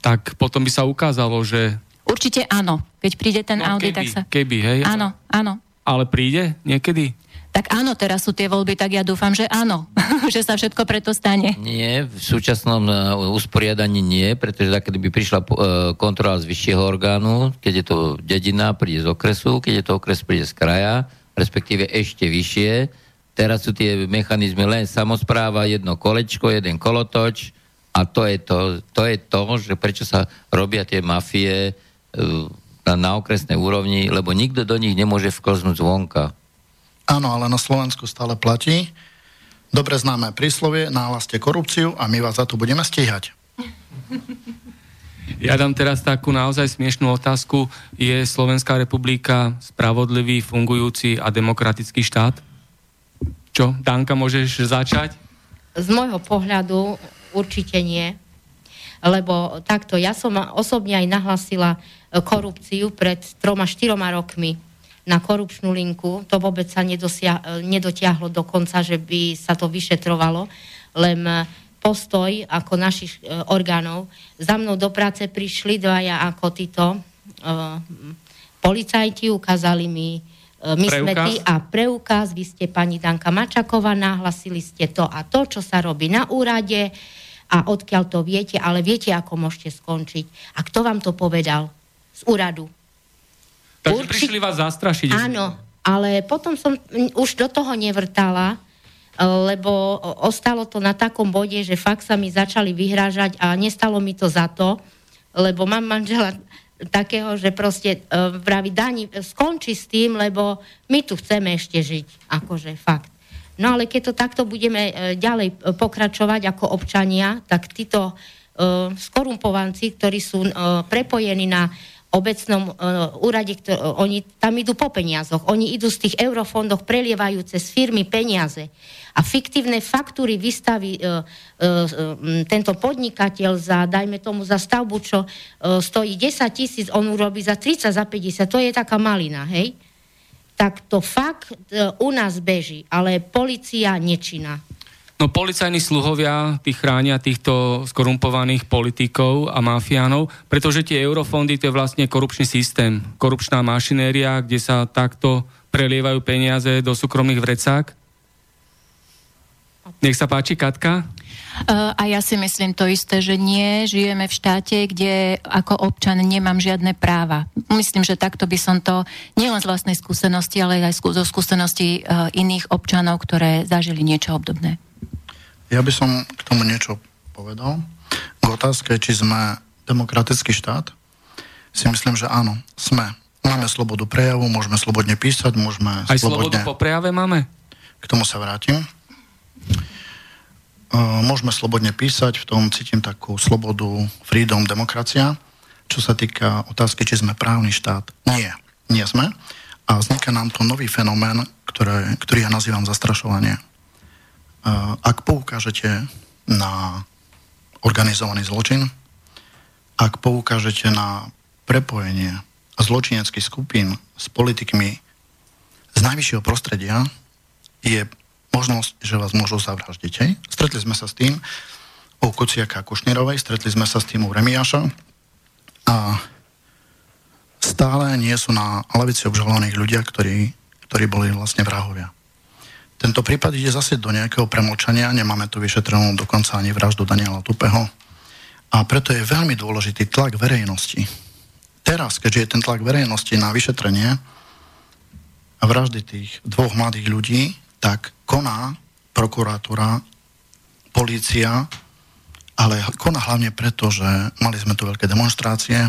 A: tak potom by sa ukázalo, že...
C: Určite áno. Keď príde ten
A: No,
C: audit,
A: keby,
C: tak sa...
A: keby, hej.
C: Áno, áno.
A: Ale príde niekedy?
C: Tak áno, teraz sú tie voľby, tak ja dúfam, že áno. [LAUGHS] že sa všetko preto stane.
F: Nie, v súčasnom e, usporiadaní nie, pretože tak, keby prišla e, kontrola z vyššieho orgánu, keď je to dedina, príde z okresu, keď je to okres, príde z kraja, respektíve ešte vyššie. Teraz sú tie mechanizmy len samozpráva, jedno kolečko, jeden kolotoč a to je to, to, je to že prečo sa robia tie mafie e, na, na okresnej úrovni, lebo nikto do nich nemôže vklznúť zvonka.
E: Áno, ale na Slovensku stále platí. Dobre známe príslovie, náhlaste korupciu a my vás za to budeme stíhať. [LAUGHS]
A: Ja dám teraz takú naozaj smiešnú otázku. Je Slovenská republika spravodlivý, fungujúci a demokratický štát? Čo? Danka, môžeš začať?
B: Z môjho pohľadu určite nie. Lebo takto, ja som osobne aj nahlasila e, korupciu pred troma, štyroma rokmi na korupčnú linku. To vôbec sa nedosia, e, nedotiahlo do konca, že by sa to vyšetrovalo. Len e, postoj ako našich orgánov. Za mnou do práce prišli dvaja ako títo e, policajti, ukázali mi e, my sme
A: Preukaz?
B: tí a preukaz, vy ste pani Danka Mačaková, nahlasili ste to a to, čo sa robí na úrade a odkiaľ to viete, ale viete, ako môžete skončiť. A kto vám to povedal? Z úradu.
A: Takže
B: Urči-
A: prišli vás zastrašiť.
B: Áno, ale potom som už do toho nevrtala, e, lebo ostalo to na takom bode, že fakt sa mi začali vyhrážať a nestalo mi to za to, lebo mám manžela takého, že proste uh, vraví Dani, skonči s tým, lebo my tu chceme ešte žiť. Akože fakt. No ale keď to takto budeme uh, ďalej uh, pokračovať ako občania, tak títo uh, skorumpovanci, ktorí sú uh, prepojení na obecnom uh, úrade, ktor- oni tam idú po peniazoch, oni idú z tých eurofondoch, prelievajú cez firmy peniaze a fiktívne faktúry vystaví uh, uh, tento podnikateľ za, dajme tomu, za stavbu, čo uh, stojí 10 tisíc, on urobí za 30, za 50, to je taká malina, hej? Tak to fakt uh, u nás beží, ale policia nečina.
A: No policajní sluhovia tí chránia týchto skorumpovaných politikov a mafiánov, pretože tie eurofondy to je vlastne korupčný systém, korupčná mašinéria, kde sa takto prelievajú peniaze do súkromných vrecák. Nech sa páči, Katka.
C: Uh, a ja si myslím to isté, že nie, žijeme v štáte, kde ako občan nemám žiadne práva. Myslím, že takto by som to nielen z vlastnej skúsenosti, ale aj zo skúsenosti uh, iných občanov, ktoré zažili niečo obdobné.
E: Ja by som k tomu niečo povedal. K otázke, či sme demokratický štát, si myslím, že áno, sme. Máme slobodu prejavu, môžeme slobodne písať, môžeme
A: Aj
E: slobodne...
A: slobodu po prejave máme?
E: K tomu sa vrátim. Môžeme slobodne písať, v tom cítim takú slobodu, freedom, demokracia. Čo sa týka otázky, či sme právny štát, nie, nie sme. A vzniká nám to nový fenomén, ktoré, ktorý ja nazývam zastrašovanie. Ak poukážete na organizovaný zločin, ak poukážete na prepojenie zločineckých skupín s politikmi z najvyššieho prostredia, je možnosť, že vás môžu zavraždiť. Hej? Stretli sme sa s tým u Kuciaka Kušnírovej, stretli sme sa s tým u Remiáša a stále nie sú na lavici obžalovaných ľudia, ktorí, ktorí boli vlastne vrahovia. Tento prípad ide zase do nejakého premlčania, nemáme tu vyšetrenú dokonca ani vraždu Daniela Tupeho a preto je veľmi dôležitý tlak verejnosti. Teraz, keďže je ten tlak verejnosti na vyšetrenie vraždy tých dvoch mladých ľudí, tak koná prokuratúra, polícia, ale koná hlavne preto, že mali sme tu veľké demonstrácie,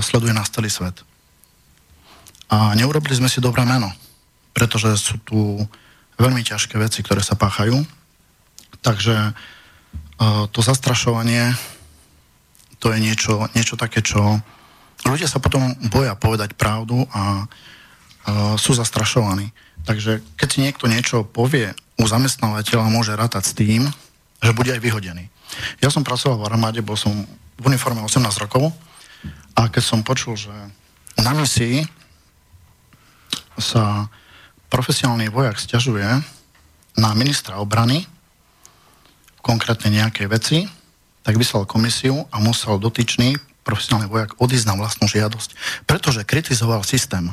E: sleduje nás celý svet. A neurobili sme si dobré meno, pretože sú tu veľmi ťažké veci, ktoré sa páchajú. Takže uh, to zastrašovanie, to je niečo, niečo také, čo ľudia sa potom boja povedať pravdu a uh, sú zastrašovaní. Takže keď si niekto niečo povie u zamestnávateľa, môže rátať s tým, že bude aj vyhodený. Ja som pracoval v armáde, bol som v uniforme 18 rokov a keď som počul, že na misii sa profesionálny vojak stiažuje na ministra obrany konkrétne nejakej veci, tak vyslal komisiu a musel dotyčný profesionálny vojak odísť na vlastnú žiadosť, pretože kritizoval systém.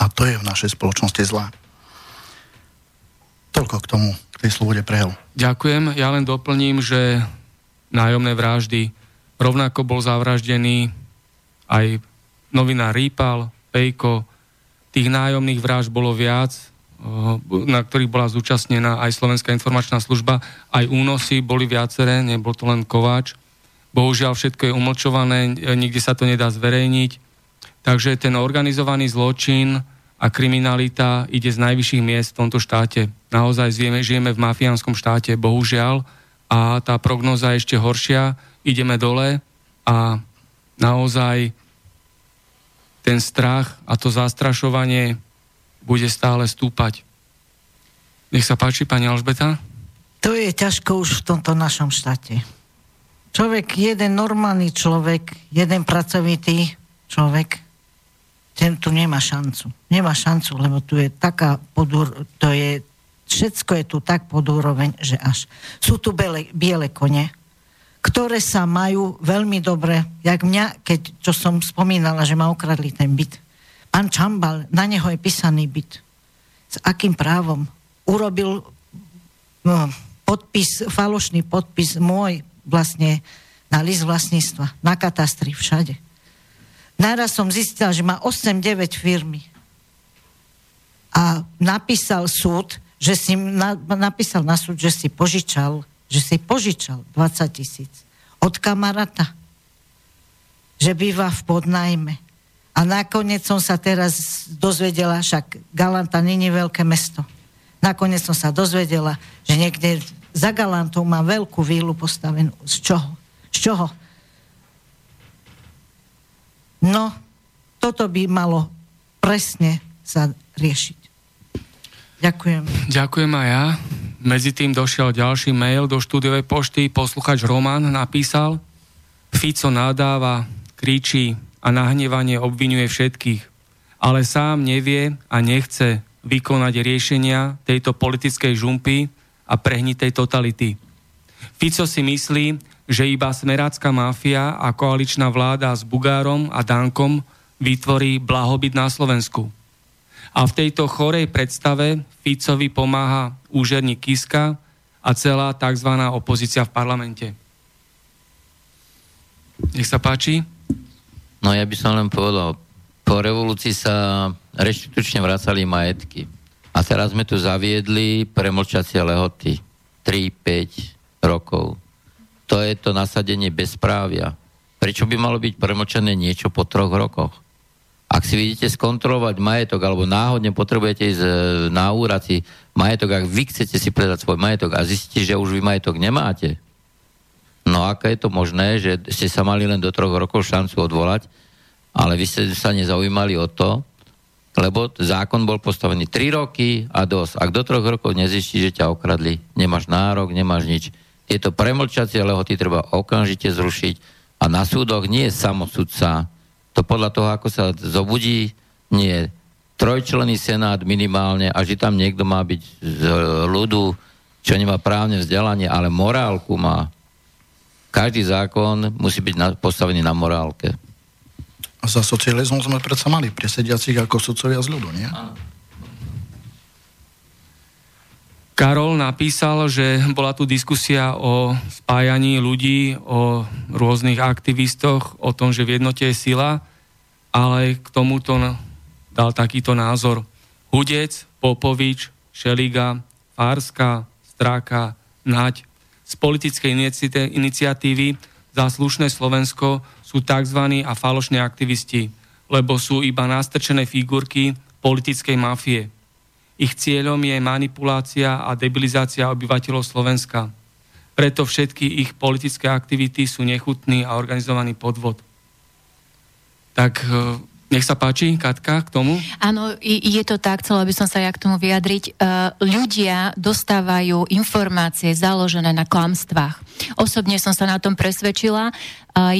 E: A to je v našej spoločnosti zlé. Toľko k tomu, k tej slobode prejavu.
A: Ďakujem. Ja len doplním, že nájomné vraždy rovnako bol zavraždený aj novinár Rýpal, Pejko. Tých nájomných vražd bolo viac, na ktorých bola zúčastnená aj Slovenská informačná služba. Aj únosy boli viaceré, nebol to len Kováč. Bohužiaľ všetko je umlčované, nikde sa to nedá zverejniť. Takže ten organizovaný zločin a kriminalita ide z najvyšších miest v tomto štáte. Naozaj žijeme, žijeme v mafiánskom štáte, bohužiaľ, a tá prognoza je ešte horšia. Ideme dole a naozaj ten strach a to zastrašovanie bude stále stúpať. Nech sa páči, pani Alžbeta.
D: To je ťažko už v tomto našom štáte. Človek, jeden normálny človek, jeden pracovitý človek, ten tu nemá šancu. Nemá šancu, lebo tu je taká podúr, to je, všetko je tu tak pod úroveň, že až. Sú tu biele, biele kone, ktoré sa majú veľmi dobre, jak mňa, keď, čo som spomínala, že ma ukradli ten byt. Pán Čambal, na neho je písaný byt. S akým právom? Urobil no, podpis, falošný podpis môj vlastne na list vlastníctva, na katastri, všade. Naraz som zistila, že má 8-9 firmy. A napísal súd, že si na, napísal na súd, že si požičal, že si požičal 20 tisíc od kamaráta, že býva v podnajme. A nakoniec som sa teraz dozvedela, však Galanta není veľké mesto. Nakoniec som sa dozvedela, že niekde za Galantou má veľkú vílu postavenú. Z čoho? Z čoho? No, toto by malo presne sa riešiť. Ďakujem.
A: Ďakujem aj ja. Medzi tým došiel ďalší mail do štúdiovej pošty. Posluchač Roman napísal Fico nadáva, kričí a nahnevanie obvinuje všetkých, ale sám nevie a nechce vykonať riešenia tejto politickej žumpy a prehnitej totality. Fico si myslí, že iba smerácká mafia a koaličná vláda s Bugárom a Dankom vytvorí blahobyt na Slovensku. A v tejto chorej predstave Ficovi pomáha úžerník Kiska a celá tzv. opozícia v parlamente. Nech sa páči.
F: No ja by som len povedal, po revolúcii sa reštitučne vracali majetky. A teraz sme tu zaviedli premlčacie lehoty. 3-5 rokov. To je to nasadenie bezprávia. Prečo by malo byť premlčané niečo po troch rokoch? Ak si vidíte skontrolovať majetok, alebo náhodne potrebujete ísť e, na úrad si majetok, ak vy chcete si predať svoj majetok a zistíte, že už vy majetok nemáte, no ako je to možné, že ste sa mali len do troch rokov šancu odvolať, ale vy ste sa nezaujímali o to, lebo zákon bol postavený 3 roky a dosť. Ak do troch rokov nezistí, že ťa okradli, nemáš nárok, nemáš nič. Tieto premlčacie lehoty treba okamžite zrušiť a na súdoch nie je samosudca. To podľa toho, ako sa zobudí, nie trojčlený senát minimálne a že tam niekto má byť z ľudu, čo nemá právne vzdelanie, ale morálku má. Každý zákon musí byť na, postavený na morálke.
E: A za socializmu sme predsa mali presediacich ako sudcovia z ľudu, nie?
A: Karol napísal, že bola tu diskusia o spájaní ľudí, o rôznych aktivistoch, o tom, že v jednote je sila, ale k tomuto dal takýto názor. Hudec, Popovič, Šeliga, Fárska, Stráka, Naď z politickej inici- iniciatívy za slušné Slovensko sú tzv. a falošní aktivisti, lebo sú iba nastrčené figurky politickej mafie. Ich cieľom je manipulácia a debilizácia obyvateľov Slovenska. Preto všetky ich politické aktivity sú nechutný a organizovaný podvod. Tak e, nech sa páči, Katka, k tomu.
C: Áno, je to tak, chcela by som sa ja k tomu vyjadriť. E, ľudia dostávajú informácie založené na klamstvách. Osobne som sa na tom presvedčila. E,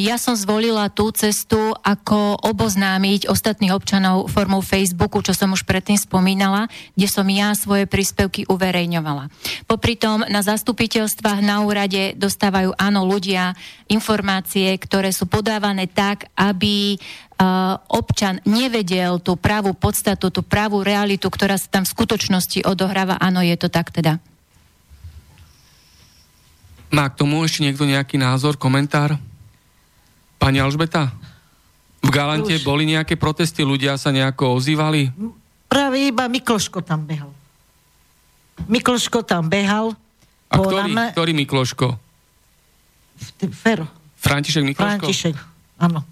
C: ja som zvolila tú cestu, ako oboznámiť ostatných občanov formou Facebooku, čo som už predtým spomínala, kde som ja svoje príspevky uverejňovala. Popri tom na zastupiteľstvách na úrade dostávajú áno ľudia informácie, ktoré sú podávané tak, aby občan nevedel tú pravú podstatu, tú pravú realitu, ktorá sa tam v skutočnosti odohráva. Áno, je to tak teda.
A: Má k tomu ešte niekto nejaký názor, komentár? Pani Alžbeta? V Galante
D: Už.
A: boli nejaké protesty, ľudia sa nejako ozývali?
D: Práve iba Mikloško tam behal. Mikloško tam behal.
A: A ktorý,
D: na me-
A: ktorý Mikloško?
D: Fero.
A: František Mikloško?
D: František, áno.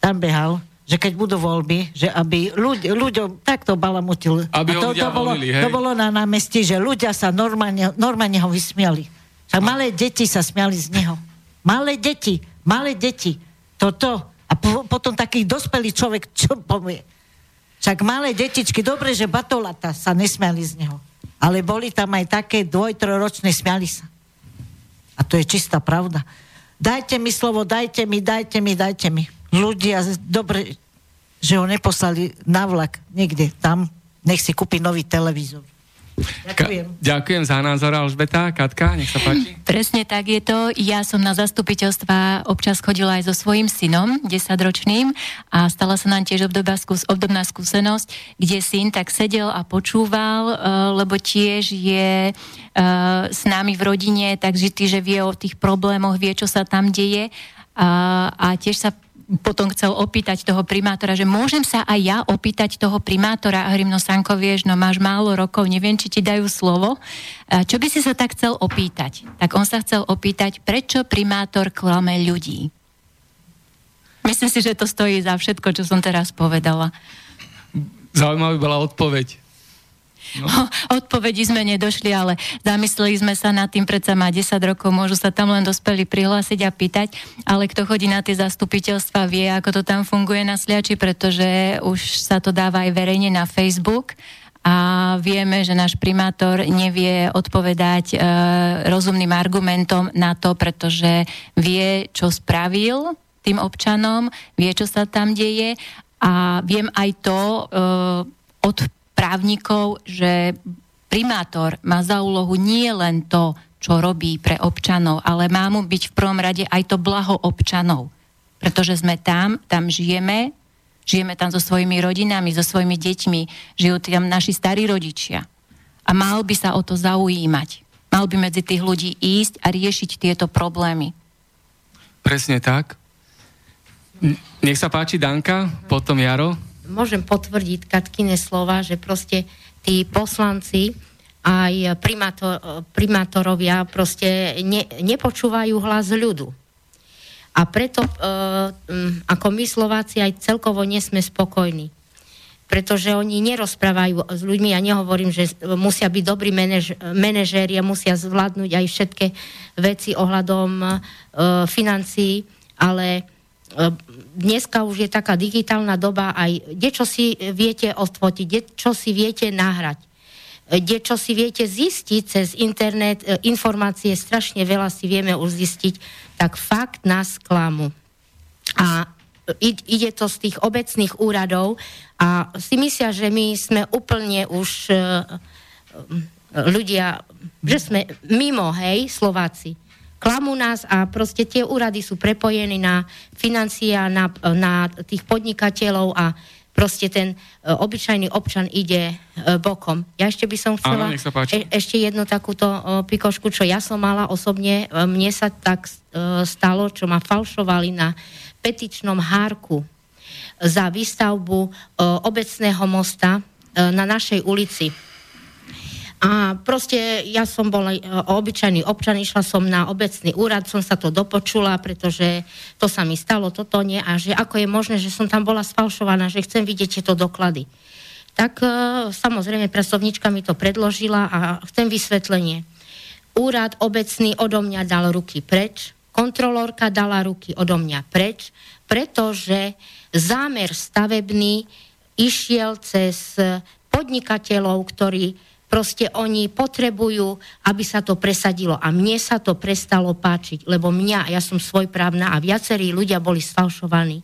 D: Tam behal, že keď budú voľby, že aby ľudí, ľuďom takto balamutil.
A: Aby
D: A to, to, bolo,
A: volili, hej?
D: to bolo na námestí, že ľudia sa normálne, normálne ho vysmiali. Tak malé deti sa smiali z neho. Malé deti, malé deti. Toto. A po, potom taký dospelý človek, čo povie? Však malé detičky, dobre, že batolata sa nesmiali z neho. Ale boli tam aj také dvoj, trojročné, smiali sa. A to je čistá pravda. Dajte mi slovo, dajte mi, dajte mi, dajte mi. Ľudia, dobre, že ho neposlali na vlak niekde tam, nech si kúpi nový televízor. Ďakujem.
A: Ka- ďakujem za názor, Alžbeta. Katka, nech sa páči.
C: Presne tak je to. Ja som na zastupiteľstva občas chodila aj so svojím synom, 10-ročným, a stala sa nám tiež obdobná, skús- obdobná skúsenosť, kde syn tak sedel a počúval, uh, lebo tiež je uh, s nami v rodine, takže ty, že vie o tých problémoch, vie, čo sa tam deje a, a tiež sa potom chcel opýtať toho primátora, že môžem sa aj ja opýtať toho primátora a hovorím, no Sanko, vieš, no máš málo rokov, neviem, či ti dajú slovo. A čo by si sa tak chcel opýtať? Tak on sa chcel opýtať, prečo primátor klame ľudí? Myslím si, že to stojí za všetko, čo som teraz povedala.
A: Zaujímavá bola odpoveď. No. [LAUGHS]
C: Odpovedi sme nedošli, ale zamysleli sme sa nad tým, predsa má 10 rokov, môžu sa tam len dospeli prihlásiť a pýtať, ale kto chodí na tie zastupiteľstva vie, ako to tam funguje na Sliači, pretože už sa to dáva aj verejne na Facebook a vieme, že náš primátor nevie odpovedať e, rozumným argumentom na to, pretože vie, čo spravil tým občanom, vie, čo sa tam deje a viem aj to e, od právnikov, že primátor má za úlohu nie len to, čo robí pre občanov, ale má mu byť v prvom rade aj to blaho občanov. Pretože sme tam, tam žijeme, žijeme tam so svojimi rodinami, so svojimi deťmi, žijú tam naši starí rodičia. A mal by sa o to zaujímať. Mal by medzi tých ľudí ísť a riešiť tieto problémy.
A: Presne tak. Nech sa páči Danka, potom Jaro.
B: Môžem potvrdiť Katkine slova, že proste tí poslanci aj primátor, primátorovia proste ne, nepočúvajú hlas ľudu. A preto, e, ako my Slováci, aj celkovo nesme spokojní. Pretože oni nerozprávajú s ľuďmi, ja nehovorím, že musia byť dobrí manaž, manažéri a musia zvládnuť aj všetky veci ohľadom e, financií, ale e, dneska už je taká digitálna doba, aj kde čo si viete odfotiť, kde čo si viete nahrať, e, kde čo si viete zistiť cez internet, e, informácie, strašne veľa si vieme už zistiť, tak fakt nás klamu. A ide to z tých obecných úradov a si myslia, že my sme úplne už e, ľudia, že sme mimo, hej, Slováci. Klamú nás a proste tie úrady sú prepojené na financie a na, na tých podnikateľov a proste ten e, obyčajný občan ide e, bokom. Ja ešte by som chcela
A: Áno,
B: e, ešte jednu takúto e, pikošku, čo ja som mala osobne. E, Mne sa tak e, stalo, čo ma falšovali na petičnom hárku za výstavbu e, obecného mosta e, na našej ulici. A proste ja som bola e, obyčajný občan, išla som na obecný úrad, som sa to dopočula, pretože to sa mi stalo, toto nie, a že ako je možné, že som tam bola sfalšovaná, že chcem vidieť tieto doklady. Tak e, samozrejme pracovníčka mi to predložila a chcem vysvetlenie. Úrad obecný odo mňa dal ruky preč, kontrolórka dala ruky odo mňa preč, pretože zámer stavebný išiel cez podnikateľov, ktorí proste oni potrebujú, aby sa to presadilo. A mne sa to prestalo páčiť, lebo mňa, ja som svojprávna a viacerí ľudia boli sfalšovaní.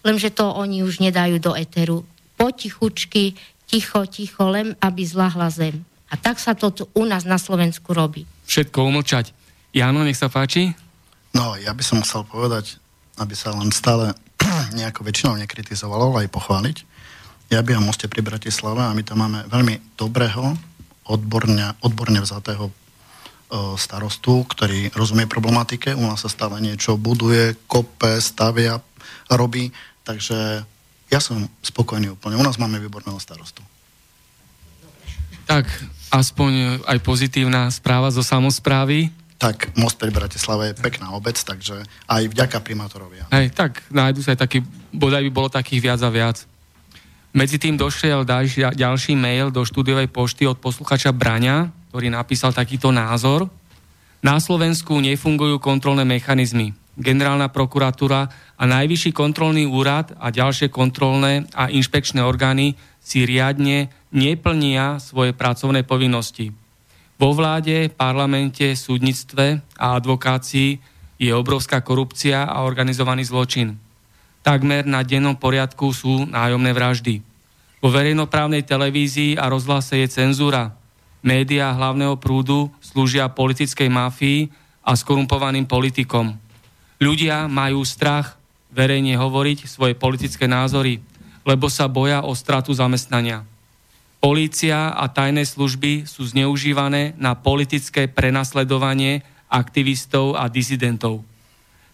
B: Lenže to oni už nedajú do eteru. Potichučky, ticho, ticho, len aby zlahla zem. A tak sa to tu u nás na Slovensku robí.
A: Všetko umlčať. Jano, nech sa páči.
E: No, ja by som chcel povedať, aby sa len stále [CLEARS THROAT] nejako väčšinou nekritizovalo, ale aj pochváliť. Ja bývam v Moste pri Bratislave a my tam máme veľmi dobrého, odborne, odborne vzatého e, starostu, ktorý rozumie problematike. U nás sa stále niečo buduje, kope, stavia, robí. Takže ja som spokojný úplne. U nás máme výborného starostu.
A: Tak, aspoň aj pozitívna správa zo samozprávy.
E: Tak Most pri Bratislave je pekná obec, takže aj vďaka primátorovi.
A: Hej, tak nájdu sa aj taký, bodaj by bolo takých viac a viac. Medzi tým došiel ďalší, mail do štúdiovej pošty od posluchača Braňa, ktorý napísal takýto názor. Na Slovensku nefungujú kontrolné mechanizmy. Generálna prokuratúra a Najvyšší kontrolný úrad a ďalšie kontrolné a inšpekčné orgány si riadne neplnia svoje pracovné povinnosti. Vo vláde, parlamente, súdnictve a advokácii je obrovská korupcia a organizovaný zločin. Takmer na dennom poriadku sú nájomné vraždy. Vo verejnoprávnej televízii a rozhlase je cenzúra. Média hlavného prúdu slúžia politickej mafii a skorumpovaným politikom. Ľudia majú strach verejne hovoriť svoje politické názory, lebo sa boja o stratu zamestnania. Polícia a tajné služby sú zneužívané na politické prenasledovanie aktivistov a disidentov.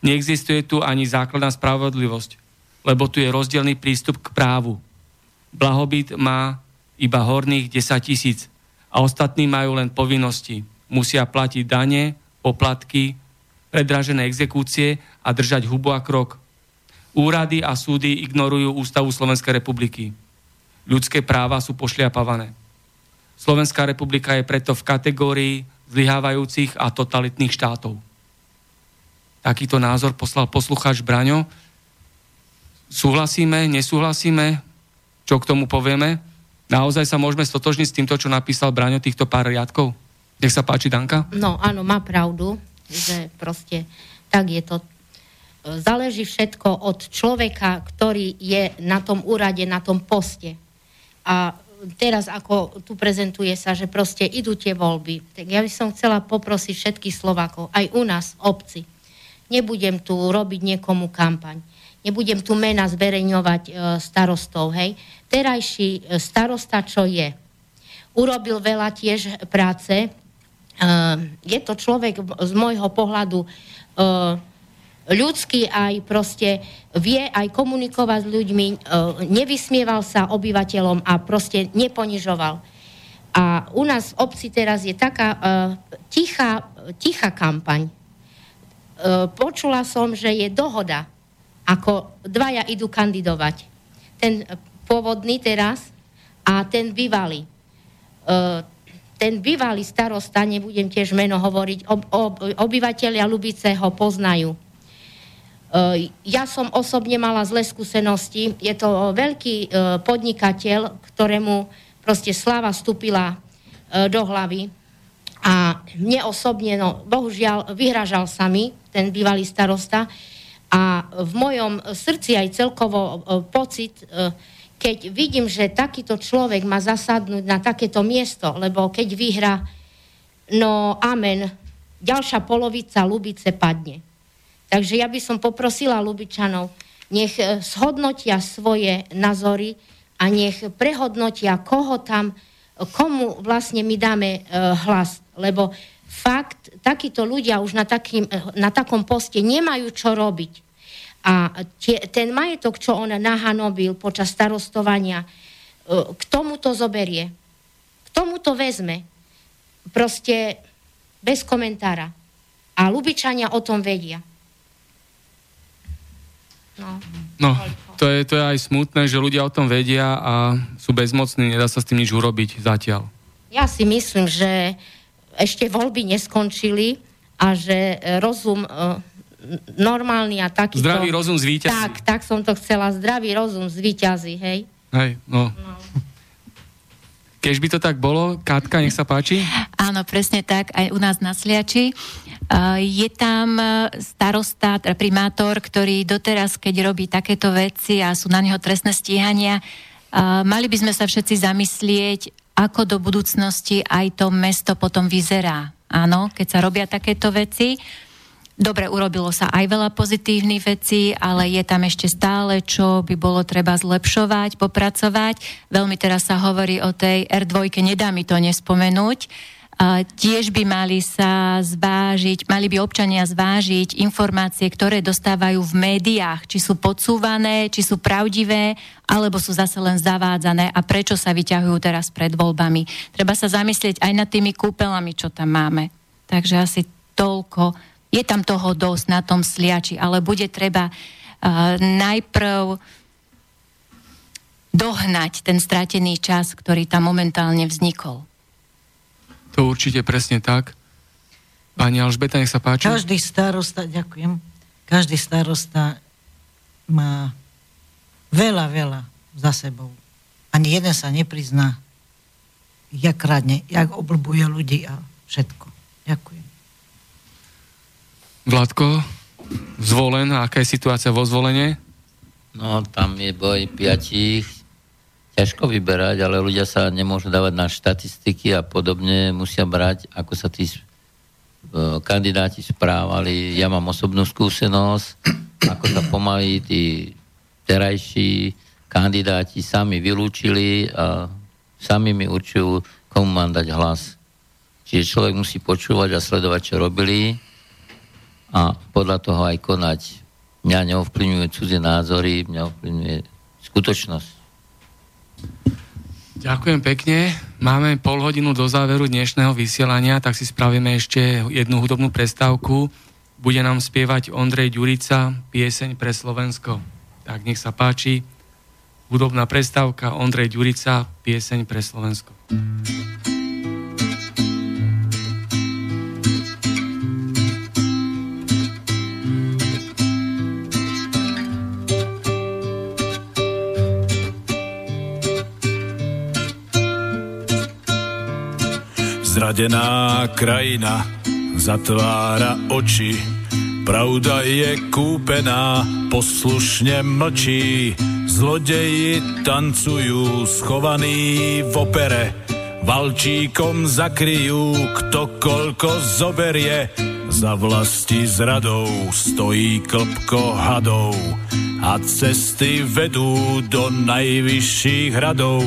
A: Neexistuje tu ani základná spravodlivosť, lebo tu je rozdielný prístup k právu. Blahobyt má iba horných 10 tisíc a ostatní majú len povinnosti. Musia platiť dane, poplatky, predražené exekúcie a držať hubu a krok. Úrady a súdy ignorujú Ústavu Slovenskej republiky. Ľudské práva sú pošliapavané. Slovenská republika je preto v kategórii zlyhávajúcich a totalitných štátov. Takýto názor poslal poslucháč Braňo. Súhlasíme, nesúhlasíme? Čo k tomu povieme? Naozaj sa môžeme stotožniť s týmto, čo napísal Braňo, týchto pár riadkov? Nech sa páči, Danka.
B: No áno, má pravdu, že proste tak je to. Záleží všetko od človeka, ktorý je na tom úrade, na tom poste. A teraz, ako tu prezentuje sa, že proste idú tie voľby, tak ja by som chcela poprosiť všetkých Slovákov, aj u nás, obci. Nebudem tu robiť niekomu kampaň. Nebudem tu mena zverejňovať e, starostov, hej. Terajší e, starosta, čo je? Urobil veľa tiež práce. E, je to človek z môjho pohľadu e, ľudský aj proste vie aj komunikovať s ľuďmi, e, nevysmieval sa obyvateľom a proste neponižoval. A u nás v obci teraz je taká uh, tichá, tichá kampaň. Uh, počula som, že je dohoda, ako dvaja idú kandidovať. Ten pôvodný teraz a ten bývalý. Uh, ten bývalý starosta, nebudem tiež meno hovoriť, ob, ob, obyvateľia Lubice ho poznajú. Uh, ja som osobne mala zlé skúsenosti. Je to veľký podnikateľ, ktorému proste sláva vstúpila do hlavy. A mne osobne, no bohužiaľ, vyhražal sa mi ten bývalý starosta a v mojom srdci aj celkovo pocit, keď vidím, že takýto človek má zasadnúť na takéto miesto, lebo keď vyhra, no amen, ďalšia polovica Lubice padne. Takže ja by som poprosila Lubičanov, nech shodnotia svoje názory a nech prehodnotia, koho tam, komu vlastne my dáme e, hlas. Lebo fakt, takíto ľudia už na, takým, na takom poste nemajú čo robiť. A tie, ten majetok, čo on nahanobil počas starostovania, e, k tomu to zoberie. K tomu to vezme. Proste bez komentára. A Lubičania o tom vedia. No.
A: No, to je, to je aj smutné, že ľudia o tom vedia a sú bezmocní, nedá sa s tým nič urobiť zatiaľ.
B: Ja si myslím, že ešte voľby neskončili a že rozum e, normálny a takýto...
A: Zdravý rozum zvíťazí.
B: Tak, tak som to chcela. Zdravý rozum zvíťazí, hej?
A: Hej, no. no. Keď by to tak bolo, Kátka, nech sa páči.
C: Áno, presne tak, aj u nás na Sliači. Je tam starosta, teda primátor, ktorý doteraz, keď robí takéto veci a sú na neho trestné stíhania, mali by sme sa všetci zamyslieť, ako do budúcnosti aj to mesto potom vyzerá. Áno, keď sa robia takéto veci. Dobre, urobilo sa aj veľa pozitívnych vecí, ale je tam ešte stále, čo by bolo treba zlepšovať, popracovať. Veľmi teraz sa hovorí o tej R2, nedá mi to nespomenúť. Tiež by mali sa zvážiť, mali by občania zvážiť informácie, ktoré dostávajú v médiách, či sú podsúvané, či sú pravdivé, alebo sú zase len zavádzané a prečo sa vyťahujú teraz pred voľbami. Treba sa zamyslieť aj nad tými kúpelami, čo tam máme. Takže asi toľko je tam toho dosť na tom sliači, ale bude treba uh, najprv dohnať ten stratený čas, ktorý tam momentálne vznikol.
A: To určite presne tak. Pani Alžbeta, nech sa páči.
D: Každý starosta, ďakujem, každý starosta má veľa, veľa za sebou. Ani jeden sa neprizná, jak kradne, jak oblbuje ľudí a všetko. Ďakujem.
A: Vládko, zvolen, aká je situácia vo zvolenie?
F: No, tam je boj piatich, ťažko vyberať, ale ľudia sa nemôžu dávať na štatistiky a podobne, musia brať, ako sa tí uh, kandidáti správali. Ja mám osobnú skúsenosť, ako sa pomaly tí terajší kandidáti sami vylúčili a sami mi určujú, komu mám dať hlas. Čiže človek musí počúvať a sledovať, čo robili a podľa toho aj konať. Mňa neovplyvňujú cudzie názory, mňa ovplyvňuje skutočnosť.
A: Ďakujem pekne. Máme pol hodinu do záveru dnešného vysielania, tak si spravíme ešte jednu hudobnú prestávku. Bude nám spievať Ondrej Ďurica, pieseň pre Slovensko. Tak nech sa páči. Hudobná prestávka Ondrej Ďurica, pieseň pre Slovensko.
J: Zradená krajina zatvára oči, pravda je kúpená, poslušne mlčí. Zlodeji tancujú schovaní v opere, valčíkom zakryjú, kto koľko zoberie. Za vlasti zradou stojí klpko hadov a cesty vedú do najvyšších hradov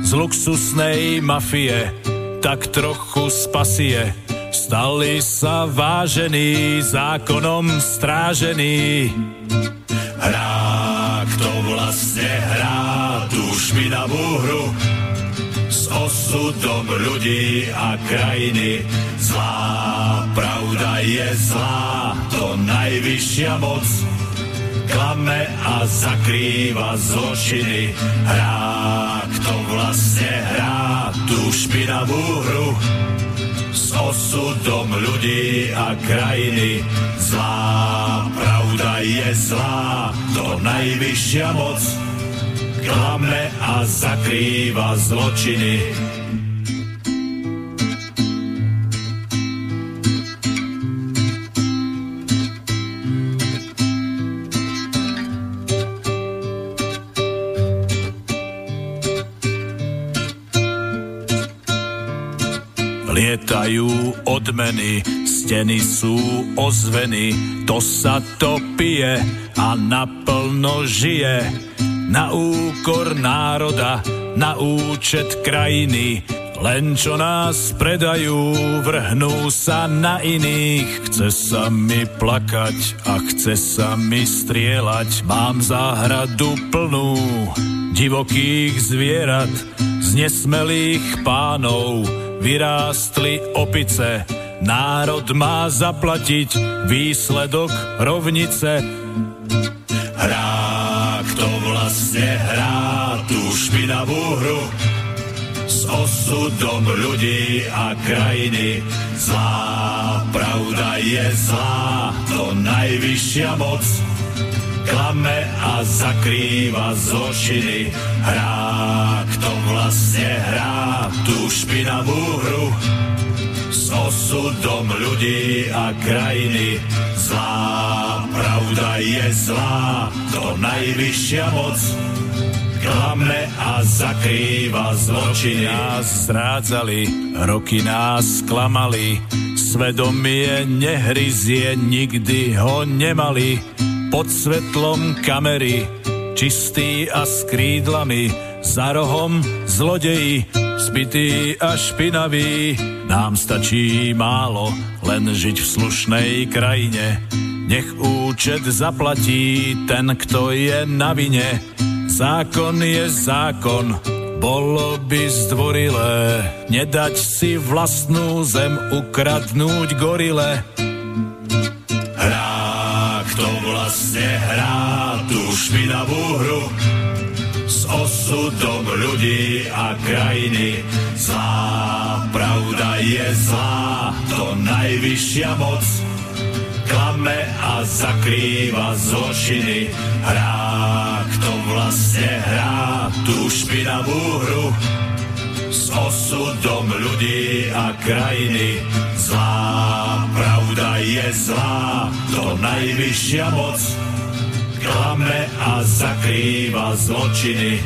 J: z luxusnej mafie tak trochu spasie. Stali sa vážení, zákonom strážení. Hrá, kto vlastne hrá tú špinavú hru s osudom ľudí a krajiny. Zlá pravda je zlá, to najvyššia moc klame a zakrýva zločiny. Hrá, kto vlastne hrá tú špinavú hru s osudom ľudí a krajiny. Zlá pravda je zlá, to najvyššia moc klame a zakrýva zločiny. Lietajú odmeny, steny sú ozveny, to sa to pije a naplno žije. Na úkor národa, na účet krajiny, len čo nás predajú, vrhnú sa na iných. Chce sa mi plakať a chce sa mi strieľať. Mám záhradu plnú divokých zvierat, z nesmelých pánov vyrástli opice. Národ má zaplatiť výsledok rovnice. Hrá, kto vlastne hrá tú špinavú hru s osudom ľudí a krajiny. Zlá pravda je zlá, to najvyššia moc klame a zakrýva zločiny. Hrá, kto vlastne hrá tú špinavú hru s osudom ľudí a krajiny. Zlá pravda je zlá, to najvyššia moc klame a zakrýva zločiny. Nás zrádzali, roky nás klamali, svedomie nehryzie, nikdy ho nemali pod svetlom kamery, čistý a s krídlami, za rohom zlodeji, zbytý a špinavý. Nám stačí málo, len žiť v slušnej krajine. Nech účet zaplatí ten, kto je na vine. Zákon je zákon, bolo by zdvorilé nedať si vlastnú zem ukradnúť gorile. Hru s osudom ľudí a krajiny. Zlá pravda je zlá, to najvyššia moc klame a zakrýva zločiny. Hrá, kto vlastne hrá tú špinavú hru s osudom ľudí a krajiny. Zlá pravda je zlá, to najvyššia moc klame a zakrýva zločiny.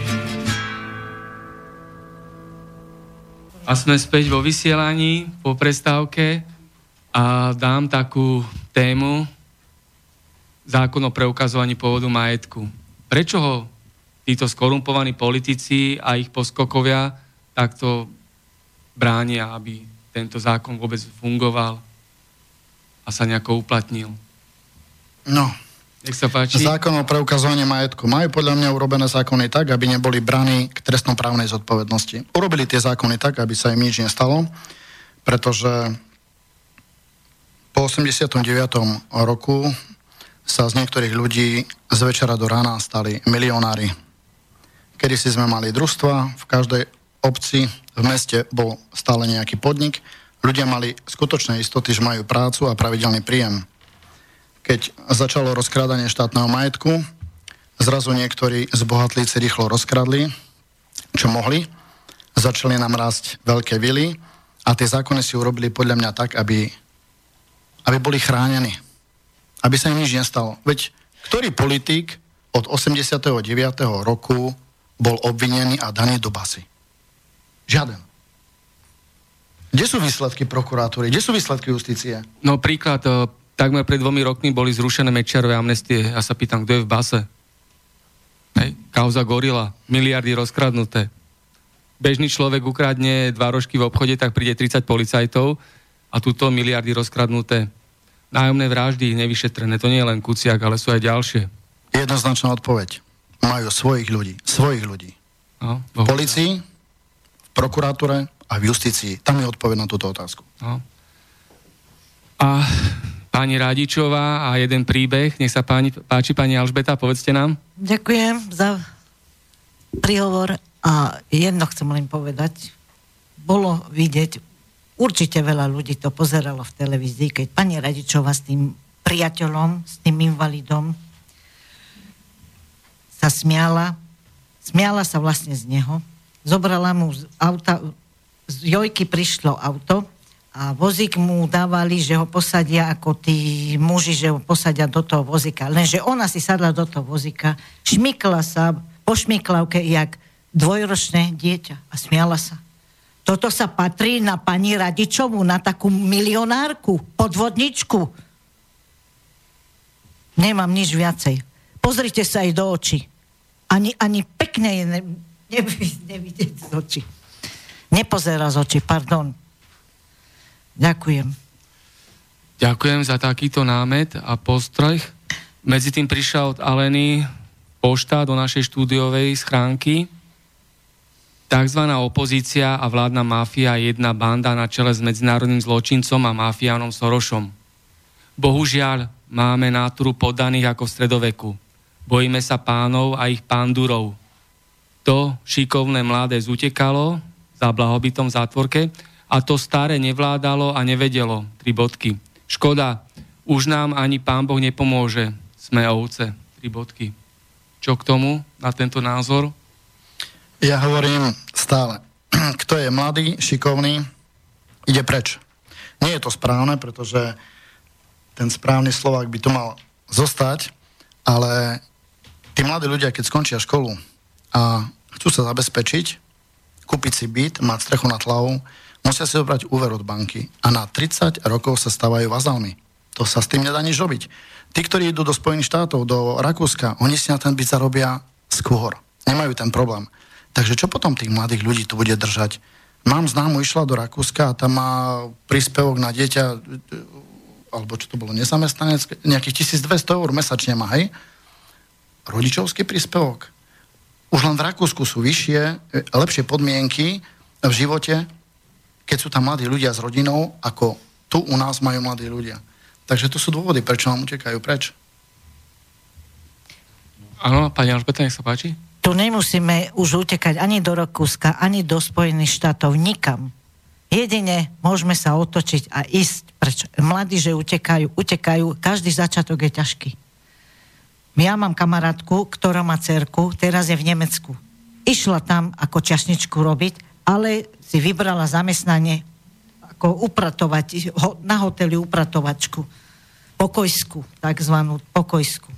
A: A sme späť vo vysielaní po prestávke a dám takú tému zákon o preukazovaní pôvodu majetku. Prečo ho títo skorumpovaní politici a ich poskokovia takto bránia, aby tento zákon vôbec fungoval a sa nejako uplatnil?
E: No,
A: Nech sa páči.
E: Zákon o preukazovaní majetku. Majú podľa mňa urobené zákony tak, aby neboli braní k trestnoprávnej zodpovednosti. Urobili tie zákony tak, aby sa im nič nestalo, pretože po 89. roku sa z niektorých ľudí z večera do rána stali milionári. kedy si sme mali družstva, v každej obci, v meste bol stále nejaký podnik, ľudia mali skutočné istoty, že majú prácu a pravidelný príjem. Keď začalo rozkrádanie štátneho majetku, zrazu niektorí zbohatlíci rýchlo rozkradli, čo mohli, začali nám rásť veľké vily a tie zákony si urobili podľa mňa tak, aby, aby boli chránení. Aby sa im nič nestalo. Veď ktorý politik od 89. roku bol obvinený a daný do basy? Žiaden. Kde sú výsledky prokuratúry? Kde sú výsledky justície?
A: No príklad, e, takmer pred dvomi rokmi boli zrušené Mečiarové amnestie. Ja sa pýtam, kto je v base? Hej. Kauza Gorila, miliardy rozkradnuté. Bežný človek ukradne dva rožky v obchode, tak príde 30 policajtov a túto miliardy rozkradnuté. Nájomné vraždy nevyšetrené, to nie je len Kuciak, ale sú aj ďalšie.
E: Jednoznačná odpoveď. Majú svojich ľudí. Svojich ľudí.
A: No,
E: v policii, v prokuratúre a v justícii. Tam je odpoveď na túto otázku.
A: No. A pani Radičová a jeden príbeh. Nech sa páni, páči pani Alžbeta, povedzte nám.
D: Ďakujem za príhovor a jedno chcem len povedať. Bolo vidieť, určite veľa ľudí to pozeralo v televízii, keď pani Radičová s tým priateľom, s tým invalidom sa smiala. Smiala sa vlastne z neho. Zobrala mu z auta, z Jojky prišlo auto a vozík mu dávali, že ho posadia ako tí muži, že ho posadia do toho vozíka. Lenže ona si sadla do toho vozíka, šmykla sa po šmyklavke jak dvojročné dieťa a smiala sa. Toto sa patrí na pani Radičovú, na takú milionárku, podvodničku. Nemám nič viacej. Pozrite sa aj do očí. Ani, ani pekne je ne, nevidieť z očí. Nepozerá z očí, pardon. Ďakujem.
A: Ďakujem za takýto námet a postroj. Medzi tým prišla od Aleny pošta do našej štúdiovej schránky. Takzvaná opozícia a vládna mafia je jedna banda na čele s medzinárodným zločincom a mafiánom Sorošom. Bohužiaľ, máme náturu podaných ako v stredoveku. Bojíme sa pánov a ich pándurov. To šikovné mladé zutekalo za blahobytom v zátvorke a to staré nevládalo a nevedelo. Tri bodky. Škoda, už nám ani pán Boh nepomôže. Sme ovce. Tri bodky. Čo k tomu na tento názor?
E: Ja hovorím stále, [CLEARS THROAT] kto je mladý, šikovný, ide preč. Nie je to správne, pretože ten správny Slovák by tu mal zostať, ale tí mladí ľudia, keď skončia školu a chcú sa zabezpečiť, kúpiť si byt, mať strechu nad hlavou, musia si zobrať úver od banky a na 30 rokov sa stávajú vazalmi. To sa s tým nedá nič robiť. Tí, ktorí idú do Spojených štátov, do Rakúska, oni si na ten byt zarobia skôr. Nemajú ten problém. Takže čo potom tých mladých ľudí tu bude držať? Mám známu, išla do Rakúska a tam má príspevok na dieťa, alebo čo to bolo, nezamestnanec, nejakých 1200 eur mesačne má, hej? Rodičovský príspevok. Už len v Rakúsku sú vyššie, lepšie podmienky v živote keď sú tam mladí ľudia s rodinou, ako tu u nás majú mladí ľudia. Takže to sú dôvody, prečo nám utekajú preč.
A: Áno, pani Alžbeta, nech sa páči.
D: Tu nemusíme už utekať ani do Rakúska, ani do Spojených štátov, nikam. Jedine môžeme sa otočiť a ísť. Prečo? Mladí, že utekajú, utekajú, každý začiatok je ťažký. Ja mám kamarátku, ktorá má cerku, teraz je v Nemecku. Išla tam ako čašničku robiť ale si vybrala zamestnanie ako upratovať, na hoteli upratovačku, pokojsku, takzvanú pokojsku.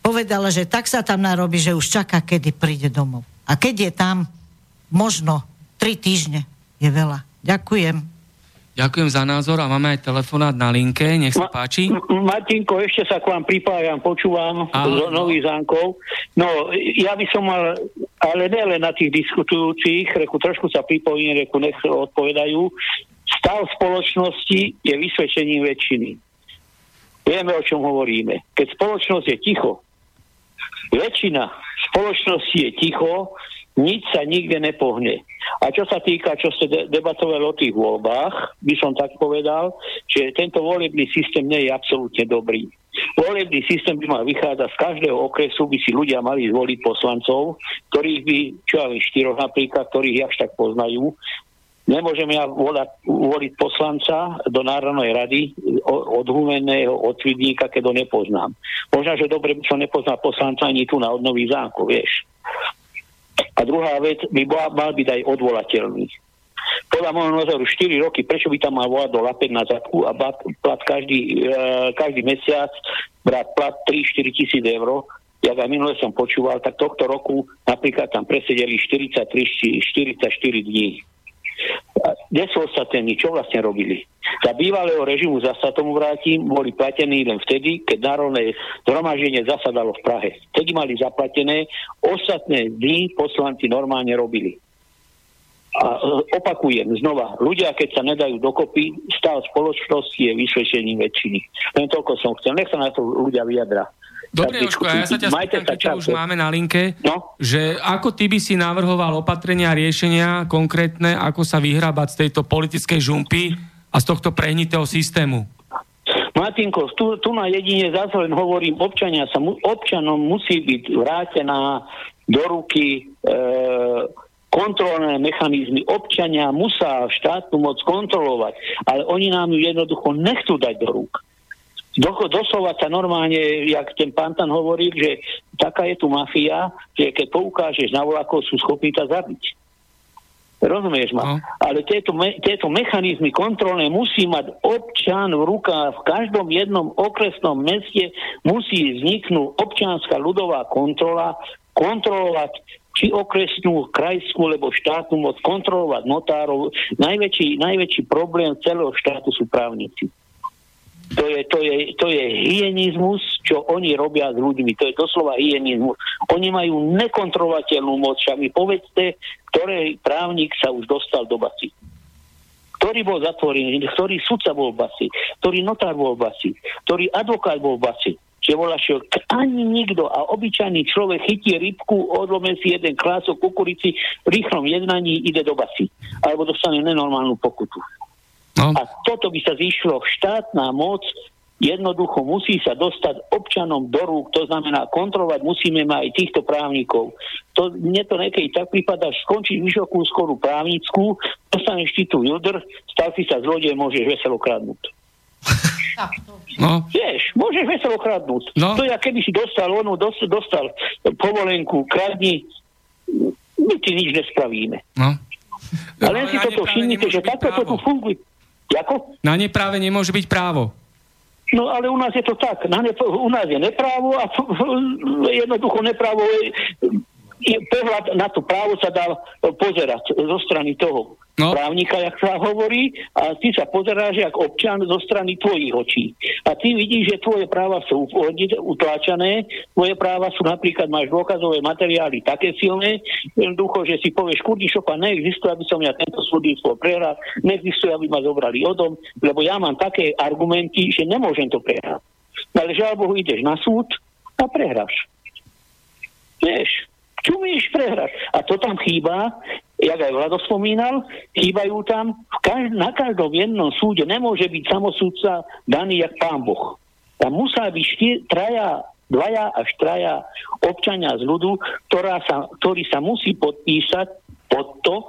D: Povedala, že tak sa tam narobí, že už čaká, kedy príde domov. A keď je tam, možno tri týždne je veľa. Ďakujem.
A: Ďakujem za názor a máme aj telefonát na linke, nech sa páči.
G: Martinko, ešte sa k vám pripájam, počúvam z Nových zánkov. No, ja by som mal, ale len na tých diskutujúcich, reku, trošku sa pripojím, reku, nech odpovedajú. Stav spoločnosti je vysvedčením väčšiny. Vieme, o čom hovoríme. Keď spoločnosť je ticho, väčšina spoločnosti je ticho, nič sa nikde nepohne. A čo sa týka, čo ste de- debatovali o tých voľbách, by som tak povedal, že tento volebný systém nie je absolútne dobrý. Volebný systém by mal vychádzať z každého okresu, by si ľudia mali zvoliť poslancov, ktorých by, čo ja viem, štyroch napríklad, ktorých až tak poznajú, Nemôžem ja volať, voliť poslanca do Národnej rady od humeného odvidníka, keď ho nepoznám. Možno, že dobre by som nepoznal poslanca ani tu na odnový zámku, vieš. A druhá vec by mal byť aj odvolateľný. Podľa môjho názoru 4 roky, prečo by tam mal volať do lapek na zadku a plat každý, e, každý mesiac brať plat 3-4 tisíc eur, jak aj minule som počúval, tak tohto roku napríklad tam presedeli 43-44 dní kde sú ostatní, čo vlastne robili? Za bývalého režimu, zasa tomu vrátim, boli platení len vtedy, keď národné zhromaždenie zasadalo v Prahe. Vtedy mali zaplatené, ostatné dny poslanci normálne robili. A e, opakujem znova, ľudia, keď sa nedajú dokopy, stav spoločnosti je vysvedčením väčšiny. Len toľko som chcel. Nech sa na to ľudia vyjadra.
A: Dobre, Jožko, a ja sa ťa spýtam, ťa už máme na linke, no? že ako ty by si navrhoval opatrenia, riešenia konkrétne, ako sa vyhrábať z tejto politickej žumpy a z tohto prehnitého systému?
G: Martinko, tu, tu na jedine zase len hovorím, občania sa, občanom musí byť vrátená do ruky e, kontrolné mechanizmy. Občania musá štátnu moc kontrolovať, ale oni nám ju jednoducho nechcú dať do rúk. Do, doslova sa normálne, jak ten pán tam hovoril, že taká je tu mafia, že keď poukážeš na voľakov, sú schopní ťa zabiť. Rozumieš ma? No. Ale tieto, me, tieto mechanizmy kontrolné musí mať občan v rukách. V každom jednom okresnom meste musí vzniknúť občianská ľudová kontrola, kontrolovať či okresnú, krajskú, alebo štátnu moc, kontrolovať notárov. Najväčší, najväčší problém celého štátu sú právnici. To je, to, je, to je hyenizmus, čo oni robia s ľuďmi. To je doslova hyenizmus. Oni majú nekontrolovateľnú moc. A mi povedzte, ktorý právnik sa už dostal do basy. Ktorý bol zatvorený, ktorý sudca bol v basi, ktorý notár bol v basi, ktorý advokát bol v basi že volá, že ani nikto a obyčajný človek chytí rybku, odlome si jeden klások kukurici, v rýchlom jednaní ide do basy. Alebo dostane nenormálnu pokutu. No. A toto by sa zišlo, štátna moc jednoducho musí sa dostať občanom do rúk, to znamená kontrolovať musíme mať aj týchto právnikov. To, mne to niekedy tak prípada, skončíš vysokú skoru právnickú, dostaneš titul judr, stav si sa zlodej, môžeš veselo kradnúť. No. Vieš, môžeš veselo kradnúť. No. To je, keby si dostal onu, dostal, dostal povolenku, kradni, my ti nič nespravíme. No. A len si toto všimnite, že takto to tu funguje. Jako?
A: Na nepráve nemôže byť právo.
G: No ale u nás je to tak. Na ne, u nás je neprávo a [LAUGHS] jednoducho neprávo je pohľad na to právo sa dá pozerať zo strany toho no. právnika, jak sa hovorí, a ty sa pozeráš jak občan zo strany tvojich očí. A ty vidíš, že tvoje práva sú utláčané, tvoje práva sú napríklad, máš dôkazové materiály také silné, jednoducho, že si povieš, kurdi šopa, neexistuje, aby som ja tento súdnictvo prehral, neexistuje, aby ma zobrali odom, lebo ja mám také argumenty, že nemôžem to prehrať. Ale žiaľ Bohu, ideš na súd a prehráš. Vieš, čumíš prehrať. A to tam chýba, jak aj Vlado spomínal, chýbajú tam, v každ- na každom jednom súde nemôže byť samosúdca daný jak pán Boh. Tam musá byť štyr, traja, dvaja až traja občania z ľudu, ktorá sa, ktorý sa musí podpísať pod to,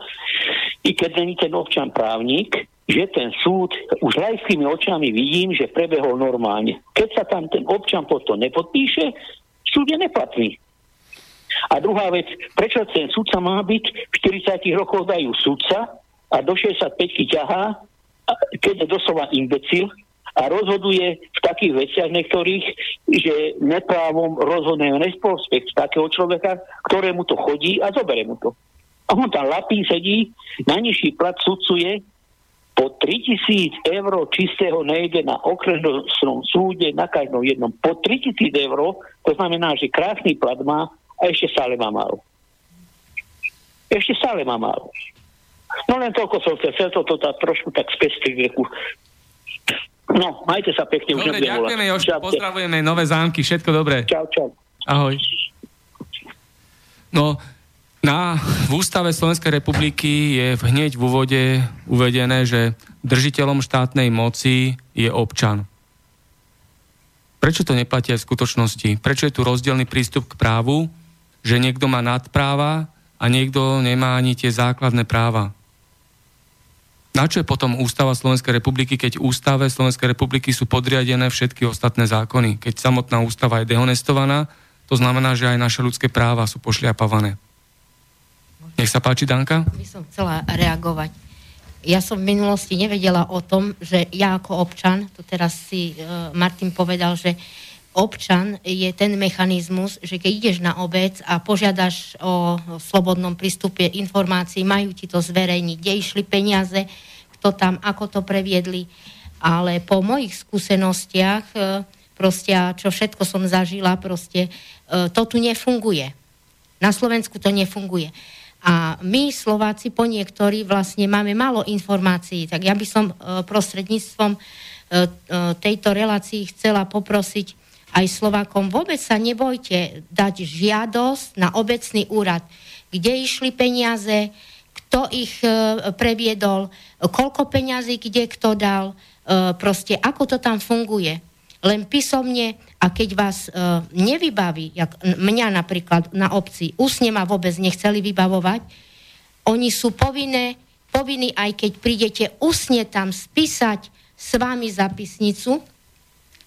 G: i keď není ten občan právnik, že ten súd už lajskými očami vidím, že prebehol normálne. Keď sa tam ten občan pod to nepodpíše, súd je neplatný. A druhá vec, prečo ten sudca má byť, v 40 rokoch dajú sudca a do 65 ťahá, keď je doslova imbecil a rozhoduje v takých veciach niektorých, že neprávom rozhodne neprospekt takého človeka, ktorému to chodí a zobere mu to. A on tam lapí, sedí, najnižší plat sudcu po 3000 eur čistého nejde na okresnom súde na každom jednom. Po 3000 eur, to znamená, že krásny plat má a ešte stále má málo. Ešte stále má málo. No len toľko som chcel, chcel to, to tá, trošku tak spestriť No, majte sa pekne,
A: dobre, už nebudem ďakujeme, Jožko, pozdravujeme, nové zámky, všetko dobré.
G: Čau, čau.
A: Ahoj. No, Na, v ústave Slovenskej republiky je hneď v úvode uvedené, že držiteľom štátnej moci je občan. Prečo to neplatí aj v skutočnosti? Prečo je tu rozdielný prístup k právu, že niekto má nadpráva a niekto nemá ani tie základné práva? Na čo je potom Ústava Slovenskej republiky, keď ústave Slovenskej republiky sú podriadené všetky ostatné zákony? Keď samotná ústava je dehonestovaná, to znamená, že aj naše ľudské práva sú pošliapavané. Nech sa páči, Danka.
B: By som chcela reagovať. Ja som v minulosti nevedela o tom, že ja ako občan, to teraz si uh, Martin povedal, že občan je ten mechanizmus, že keď ideš na obec a požiadaš o slobodnom prístupe informácií, majú ti to zverejniť, kde išli peniaze, kto tam, ako to previedli. Ale po mojich skúsenostiach, e, proste, čo všetko som zažila, proste, e, to tu nefunguje. Na Slovensku to nefunguje. A my, Slováci, po niektorí vlastne máme málo informácií. Tak ja by som e, prostredníctvom tejto relácii chcela poprosiť aj Slovákom, vôbec sa nebojte dať žiadosť na obecný úrad, kde išli peniaze, kto ich e, previedol, koľko peňazí kde kto dal, e, proste ako to tam funguje. Len písomne a keď vás e, nevybaví, jak mňa napríklad na obci, úsne ma vôbec nechceli vybavovať, oni sú povinné, povinní aj keď prídete úsne tam spísať s vami zapisnicu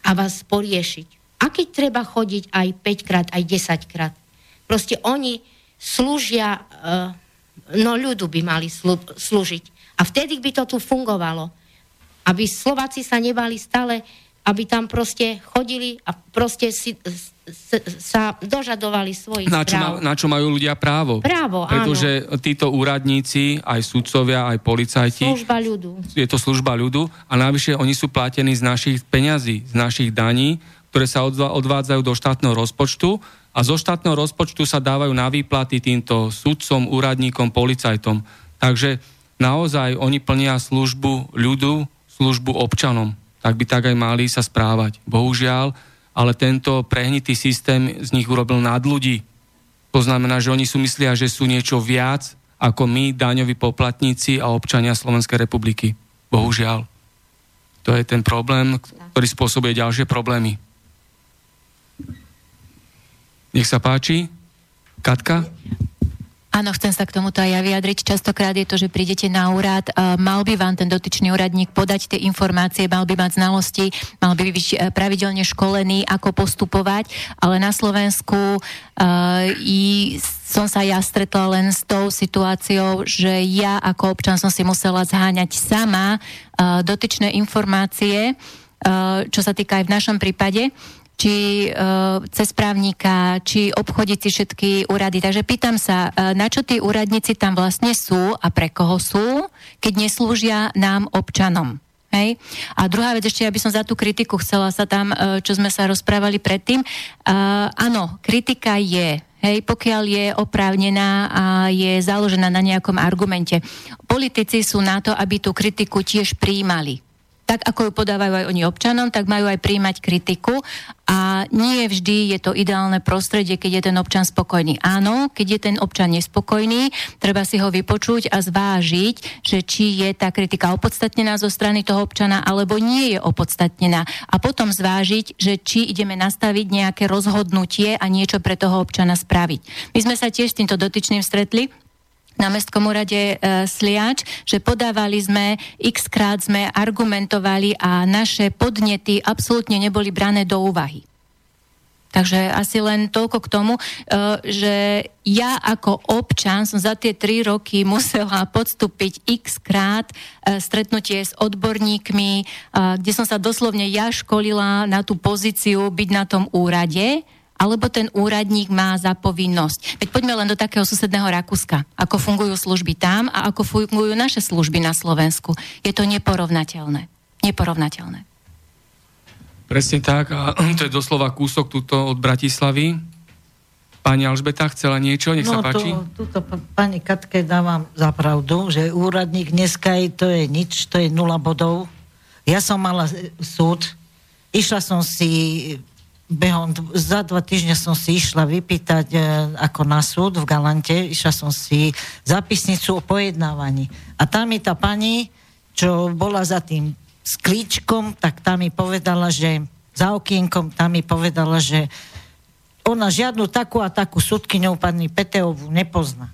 B: a vás poriešiť. A keď treba chodiť aj 5 krát, aj 10 krát. Proste oni slúžia no ľudu by mali slu, slúžiť. A vtedy by to tu fungovalo. Aby Slováci sa nebali stále, aby tam proste chodili a proste si, sa dožadovali svojich
A: na čo,
B: práv.
A: Ma, na čo majú ľudia právo.
B: Právo,
A: Pretože
B: áno.
A: títo úradníci, aj sudcovia, aj policajti...
B: Služba ľudu.
A: Je to služba ľudu a navyše oni sú platení z našich peňazí, z našich daní, ktoré sa odvádzajú do štátneho rozpočtu a zo štátneho rozpočtu sa dávajú na výplaty týmto sudcom, úradníkom, policajtom. Takže naozaj oni plnia službu ľudu, službu občanom. Tak by tak aj mali sa správať. Bohužiaľ, ale tento prehnitý systém z nich urobil nad ľudí. To znamená, že oni sú myslia, že sú niečo viac ako my, daňoví poplatníci a občania Slovenskej republiky. Bohužiaľ. To je ten problém, ktorý spôsobuje ďalšie problémy. Nech sa páči. Katka?
C: Áno, chcem sa k tomuto aj ja vyjadriť. Častokrát je to, že prídete na úrad, uh, mal by vám ten dotyčný úradník podať tie informácie, mal by mať znalosti, mal by byť uh, pravidelne školený, ako postupovať, ale na Slovensku uh, i som sa ja stretla len s tou situáciou, že ja ako občan som si musela zháňať sama uh, dotyčné informácie, uh, čo sa týka aj v našom prípade či uh, cez právnika, či obchodiť si všetky úrady. Takže pýtam sa, uh, na čo tí úradníci tam vlastne sú a pre koho sú, keď neslúžia nám občanom. Hej? A druhá vec, ešte ja by som za tú kritiku chcela sa tam, uh, čo sme sa rozprávali predtým. Uh, áno, kritika je, hej, pokiaľ je oprávnená a je založená na nejakom argumente. Politici sú na to, aby tú kritiku tiež príjmali tak ako ju podávajú aj oni občanom, tak majú aj príjmať kritiku a nie vždy je to ideálne prostredie, keď je ten občan spokojný. Áno, keď je ten občan nespokojný, treba si ho vypočuť a zvážiť, že či je tá kritika opodstatnená zo strany toho občana alebo nie je opodstatnená. A potom zvážiť, že či ideme nastaviť nejaké rozhodnutie a niečo pre toho občana spraviť. My sme sa tiež s týmto dotyčným stretli na mestskom úrade e, Sliač, že podávali sme, x krát sme argumentovali a naše podnety absolútne neboli brané do úvahy. Takže asi len toľko k tomu, e, že ja ako občan som za tie tri roky musela podstúpiť x krát e, stretnutie s odborníkmi, kde som sa doslovne ja školila na tú pozíciu byť na tom úrade alebo ten úradník má za povinnosť. Veď poďme len do takého susedného Rakúska. Ako fungujú služby tam a ako fungujú naše služby na Slovensku. Je to neporovnateľné. Neporovnateľné.
A: Presne tak a [CLEARS THROAT] to je doslova kúsok tuto od Bratislavy. Pani Alžbeta chcela niečo, nech
D: no,
A: sa páči.
D: To, tuto pani Katke dávam za pravdu, že úradník dneska je, to je nič, to je nula bodov. Ja som mala súd, išla som si behom, za dva týždne som si išla vypýtať e, ako na súd v Galante, išla som si zapisnicu o pojednávaní. A tam mi tá pani, čo bola za tým sklíčkom, tak tam mi povedala, že za okienkom, tam mi povedala, že ona žiadnu takú a takú súdkyňou pani Peteovu nepozná.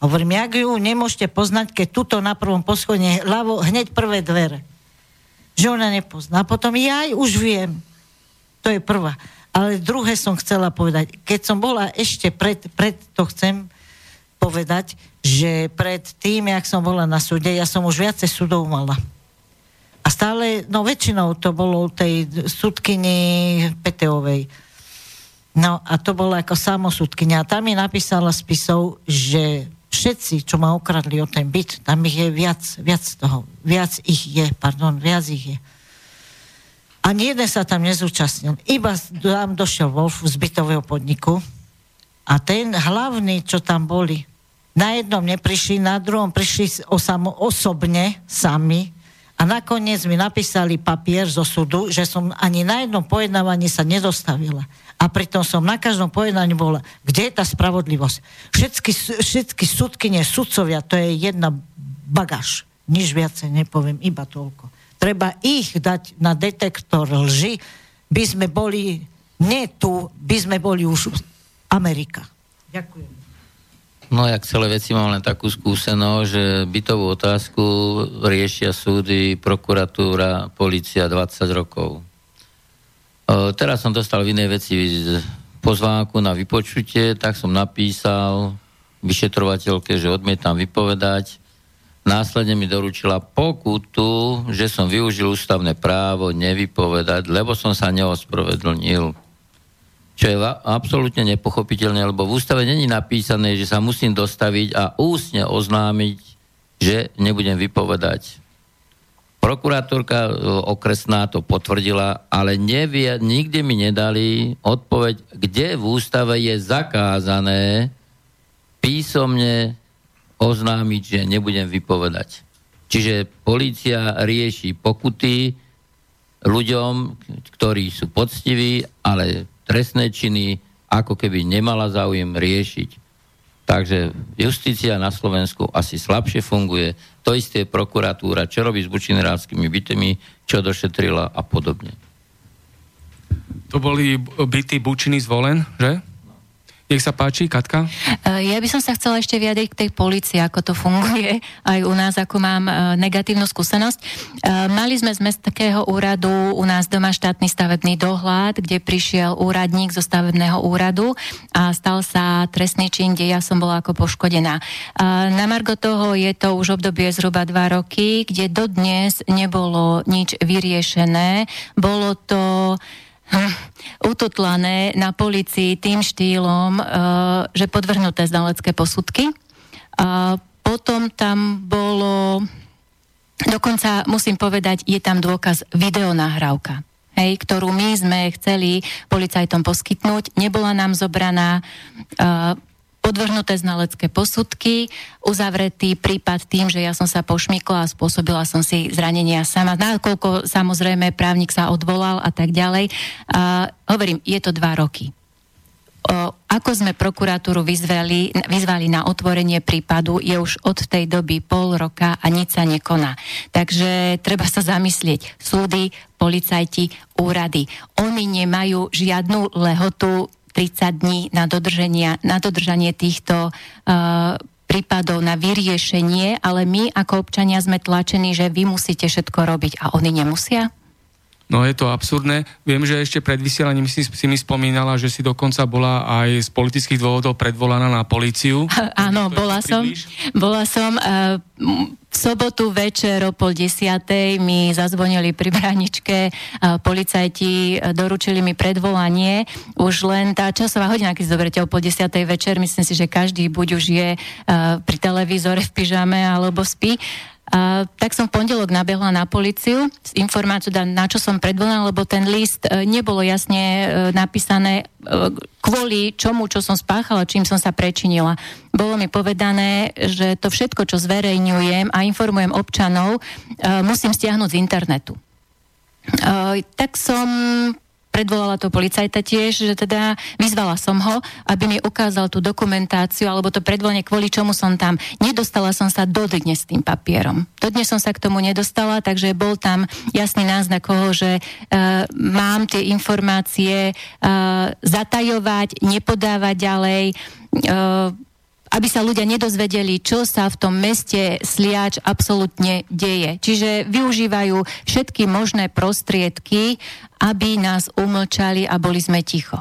D: Hovorím, jak ju nemôžete poznať, keď tuto na prvom poschodí ľavo hneď prvé dvere. Že ona nepozná. A potom ja už viem. To je prvá. Ale druhé som chcela povedať. Keď som bola ešte pred, pred to chcem povedať, že pred tým, jak som bola na súde, ja som už viacej súdov mala. A stále, no väčšinou to bolo u tej súdkyni Peteovej. No a to bolo ako samosudkynia. A tam mi napísala spisov, že všetci, čo ma okradli o ten byt, tam ich je viac, viac toho. Viac ich je, pardon, viac ich je. Ani jeden sa tam nezúčastnil. Iba tam došiel Wolf z bytového podniku a ten hlavný, čo tam boli, na jednom neprišli, na druhom prišli osamo, osobne sami a nakoniec mi napísali papier zo súdu, že som ani na jednom pojednávaní sa nedostavila. A pritom som na každom pojednaní bola, kde je tá spravodlivosť. Všetky, všetky súdkyne, sudcovia, to je jedna bagáž. Nič viacej nepoviem, iba toľko. Treba ich dať na detektor lži, by sme boli, nie tu, by sme boli už Amerika. Ďakujem.
F: No jak celé veci mám len takú skúsenosť, že bytovú otázku riešia súdy, prokuratúra, policia 20 rokov. E, teraz som dostal v inej veci pozvánku na vypočutie, tak som napísal vyšetrovateľke, že odmietam vypovedať. Následne mi doručila pokutu, že som využil ústavné právo nevypovedať, lebo som sa neospravedlnil. Čo je absolútne nepochopiteľné, lebo v ústave není napísané, že sa musím dostaviť a ústne oznámiť, že nebudem vypovedať. Prokurátorka e, okresná to potvrdila, ale nevie, nikdy mi nedali odpoveď, kde v ústave je zakázané písomne oznámiť, že nebudem vypovedať. Čiže policia rieši pokuty ľuďom, ktorí sú poctiví, ale trestné činy ako keby nemala záujem riešiť. Takže justícia na Slovensku asi slabšie funguje. To isté je prokuratúra, čo robí s bučineráckými bytami, čo došetrila a podobne.
A: To boli byty Bučiny zvolen, že? Nech sa páči, Katka.
C: E, ja by som sa chcela ešte vyjadriť k tej policii, ako to funguje aj u nás, ako mám e, negatívnu skúsenosť. E, mali sme z mestského úradu u nás doma štátny stavebný dohľad, kde prišiel úradník zo stavebného úradu a stal sa trestný čin, kde ja som bola ako poškodená. Na margo toho je to už obdobie zhruba dva roky, kde dodnes nebolo nič vyriešené. Bolo to ututlané na policii tým štýlom, uh, že podvrhnuté znalecké posudky. A potom tam bolo, dokonca musím povedať, je tam dôkaz videonahrávka. Hej, ktorú my sme chceli policajtom poskytnúť, nebola nám zobraná. Uh, podvrhnuté znalecké posudky, uzavretý prípad tým, že ja som sa pošmykla a spôsobila som si zranenia sama. Nakoľko samozrejme právnik sa odvolal a tak ďalej. A hovorím, je to dva roky. O, ako sme prokuratúru vyzvali, vyzvali na otvorenie prípadu, je už od tej doby pol roka a nič sa nekoná. Takže treba sa zamyslieť. Súdy, policajti, úrady. Oni nemajú žiadnu lehotu 30 dní na, na dodržanie týchto uh, prípadov na vyriešenie, ale my ako občania sme tlačení, že vy musíte všetko robiť a oni nemusia?
A: No je to absurdné. Viem, že ešte pred vysielaním si, si mi spomínala, že si dokonca bola aj z politických dôvodov predvolaná na políciu. [LAUGHS]
C: Áno, bola som. Bola som. Uh, v sobotu večer o pol desiatej mi zazvonili pri braničke, uh, policajti uh, doručili mi predvolanie. Už len tá časová hodina, keď si zoberiete o pol desiatej večer, myslím si, že každý buď už je pri televízore v pyžame alebo spí. A, tak som v pondelok nabehla na policiu s informáciou, na čo som predvolala, lebo ten list e, nebolo jasne e, napísané e, kvôli čomu, čo som spáchala, čím som sa prečinila. Bolo mi povedané, že to všetko, čo zverejňujem a informujem občanov, musím stiahnuť z internetu. Tak som predvolala to policajta tiež, že teda vyzvala som ho, aby mi ukázal tú dokumentáciu alebo to predvolenie, kvôli čomu som tam. Nedostala som sa dodnes s tým papierom. Dodnes som sa k tomu nedostala, takže bol tam jasný náznak toho, že uh, mám tie informácie uh, zatajovať, nepodávať ďalej. Uh, aby sa ľudia nedozvedeli, čo sa v tom meste Sliač absolútne deje. Čiže využívajú všetky možné prostriedky, aby nás umlčali a boli sme ticho.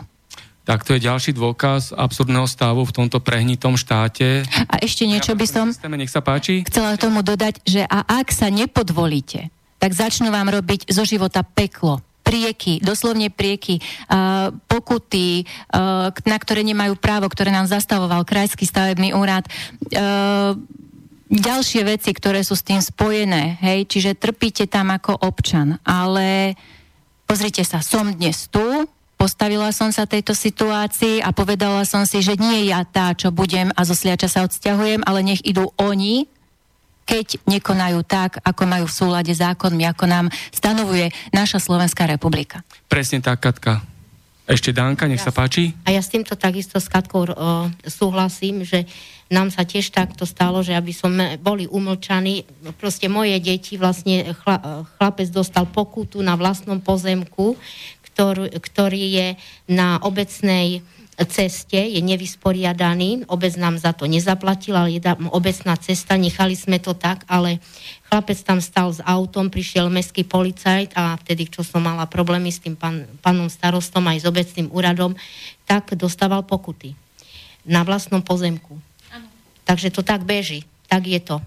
A: Tak to je ďalší dôkaz absurdného stavu v tomto prehnitom štáte.
C: A ešte niečo by som
A: systéme, nech sa páči.
C: chcela tomu dodať, že a ak sa nepodvolíte, tak začnú vám robiť zo života peklo prieky, doslovne prieky, uh, pokuty, uh, na ktoré nemajú právo, ktoré nám zastavoval Krajský stavebný úrad. Uh, ďalšie veci, ktoré sú s tým spojené, hej, čiže trpíte tam ako občan, ale pozrite sa, som dnes tu, postavila som sa tejto situácii a povedala som si, že nie ja tá, čo budem a zo sliača sa odsťahujem, ale nech idú oni, keď nekonajú tak, ako majú v súlade zákonmi, ako nám stanovuje naša Slovenská republika.
A: Presne tak, Katka. Ešte Dánka, nech sa páči.
B: A ja s týmto takisto s Katkou uh, súhlasím, že nám sa tiež takto stalo, že aby sme boli umlčaní, proste moje deti, vlastne chla, chlapec dostal pokutu na vlastnom pozemku, ktorý, ktorý je na obecnej ceste, je nevysporiadaný, obec nám za to nezaplatila, ale je tam obecná cesta, nechali sme to tak, ale chlapec tam stal s autom, prišiel mestský policajt a vtedy, čo som mala problémy s tým pan, panom starostom aj s obecným úradom, tak dostával pokuty na vlastnom pozemku. Ano. Takže to tak beží, tak je to.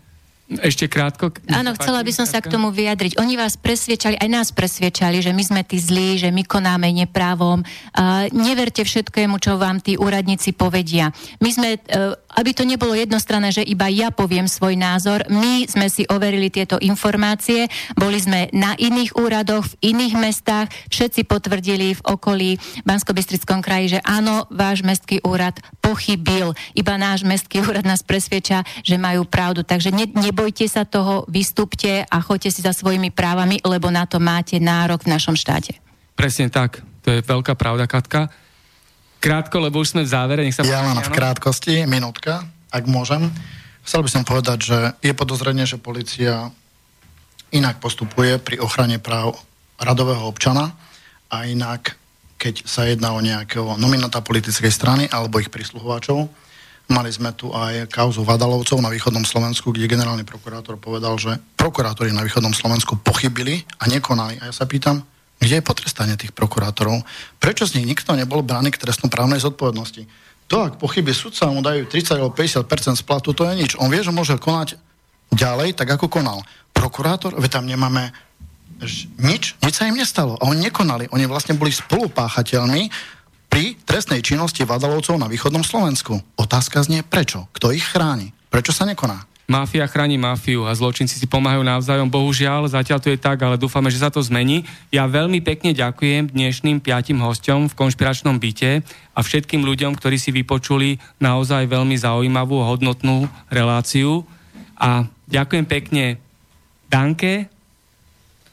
A: Ešte krátko.
C: Áno, chcela by som sa k tomu vyjadriť. Oni vás presviečali, aj nás presviečali, že my sme tí zlí, že my konáme neprávom. Uh, neverte všetkému, čo vám tí úradníci povedia. My sme, uh, aby to nebolo jednostranné, že iba ja poviem svoj názor, my sme si overili tieto informácie, boli sme na iných úradoch, v iných mestách, všetci potvrdili v okolí bansko kraji, že áno, váš mestský úrad pochybil. Iba náš mestský úrad nás presvieča, že majú pravdu. Takže ne, nebo nebojte sa toho, vystúpte a choďte si za svojimi právami, lebo na to máte nárok v našom štáte.
A: Presne tak. To je veľká pravda, Katka. Krátko, lebo už sme v závere, nech sa
E: Ja len v krátkosti, minútka, ak môžem. Chcel by som povedať, že je podozrenie, že policia inak postupuje pri ochrane práv radového občana a inak, keď sa jedná o nejakého nominanta politickej strany alebo ich prísluhovačov, Mali sme tu aj kauzu Vadalovcov na východnom Slovensku, kde generálny prokurátor povedal, že prokurátori na východnom Slovensku pochybili a nekonali. A ja sa pýtam, kde je potrestanie tých prokurátorov? Prečo z nich nikto nebol brány k trestnoprávnej zodpovednosti? To, ak pochybí sudca, mu dajú 30 alebo 50 splatu, to je nič. On vie, že môže konať ďalej, tak ako konal. Prokurátor, veď tam nemáme nič, nič sa im nestalo. A oni nekonali. Oni vlastne boli spolupáchateľmi pri trestnej činnosti vadalovcov na východnom Slovensku. Otázka znie prečo? Kto ich chráni? Prečo sa nekoná?
A: Mafia chráni mafiu a zločinci si pomáhajú navzájom. Bohužiaľ, zatiaľ to je tak, ale dúfame, že sa to zmení. Ja veľmi pekne ďakujem dnešným piatim hostom v konšpiračnom byte a všetkým ľuďom, ktorí si vypočuli naozaj veľmi zaujímavú a hodnotnú reláciu. A ďakujem pekne Danke.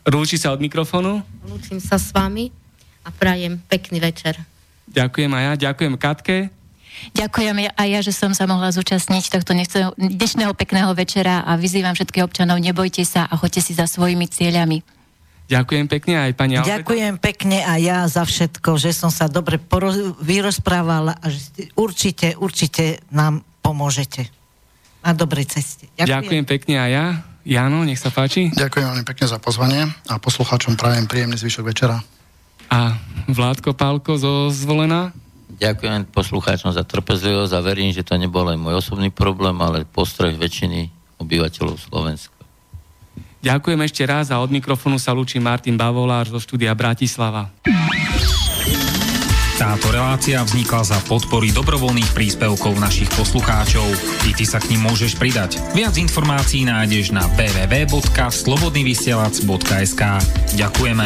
A: Rúči sa od mikrofónu.
B: Lúčim sa s vami a prajem pekný večer.
A: Ďakujem aj ja, ďakujem Katke.
C: Ďakujem aj ja, že som sa mohla zúčastniť tohto dnešného pekného večera a vyzývam všetkých občanov, nebojte sa a choďte si za svojimi cieľami.
A: Ďakujem pekne aj pani
D: Alfred. Ďakujem pekne aj ja za všetko, že som sa dobre poro- vyrozprávala a že určite, určite nám pomôžete na dobrej ceste.
A: Ďakujem. Ďakujem pekne aj ja. Jano, nech sa páči.
E: Ďakujem veľmi pekne za pozvanie a poslucháčom prajem príjemný zvyšok večera.
A: A Vládko Pálko zo Zvolená?
F: Ďakujem poslucháčom za trpezlivosť a verím, že to nebol len môj osobný problém, ale postroj väčšiny obyvateľov Slovenska.
A: Ďakujem ešte raz a od mikrofónu sa lúči Martin Bavolár zo štúdia Bratislava.
K: Táto relácia vznikla za podpory dobrovoľných príspevkov našich poslucháčov. I ty sa k ním môžeš pridať. Viac informácií nájdeš na www.slobodnyvysielac.sk Ďakujeme.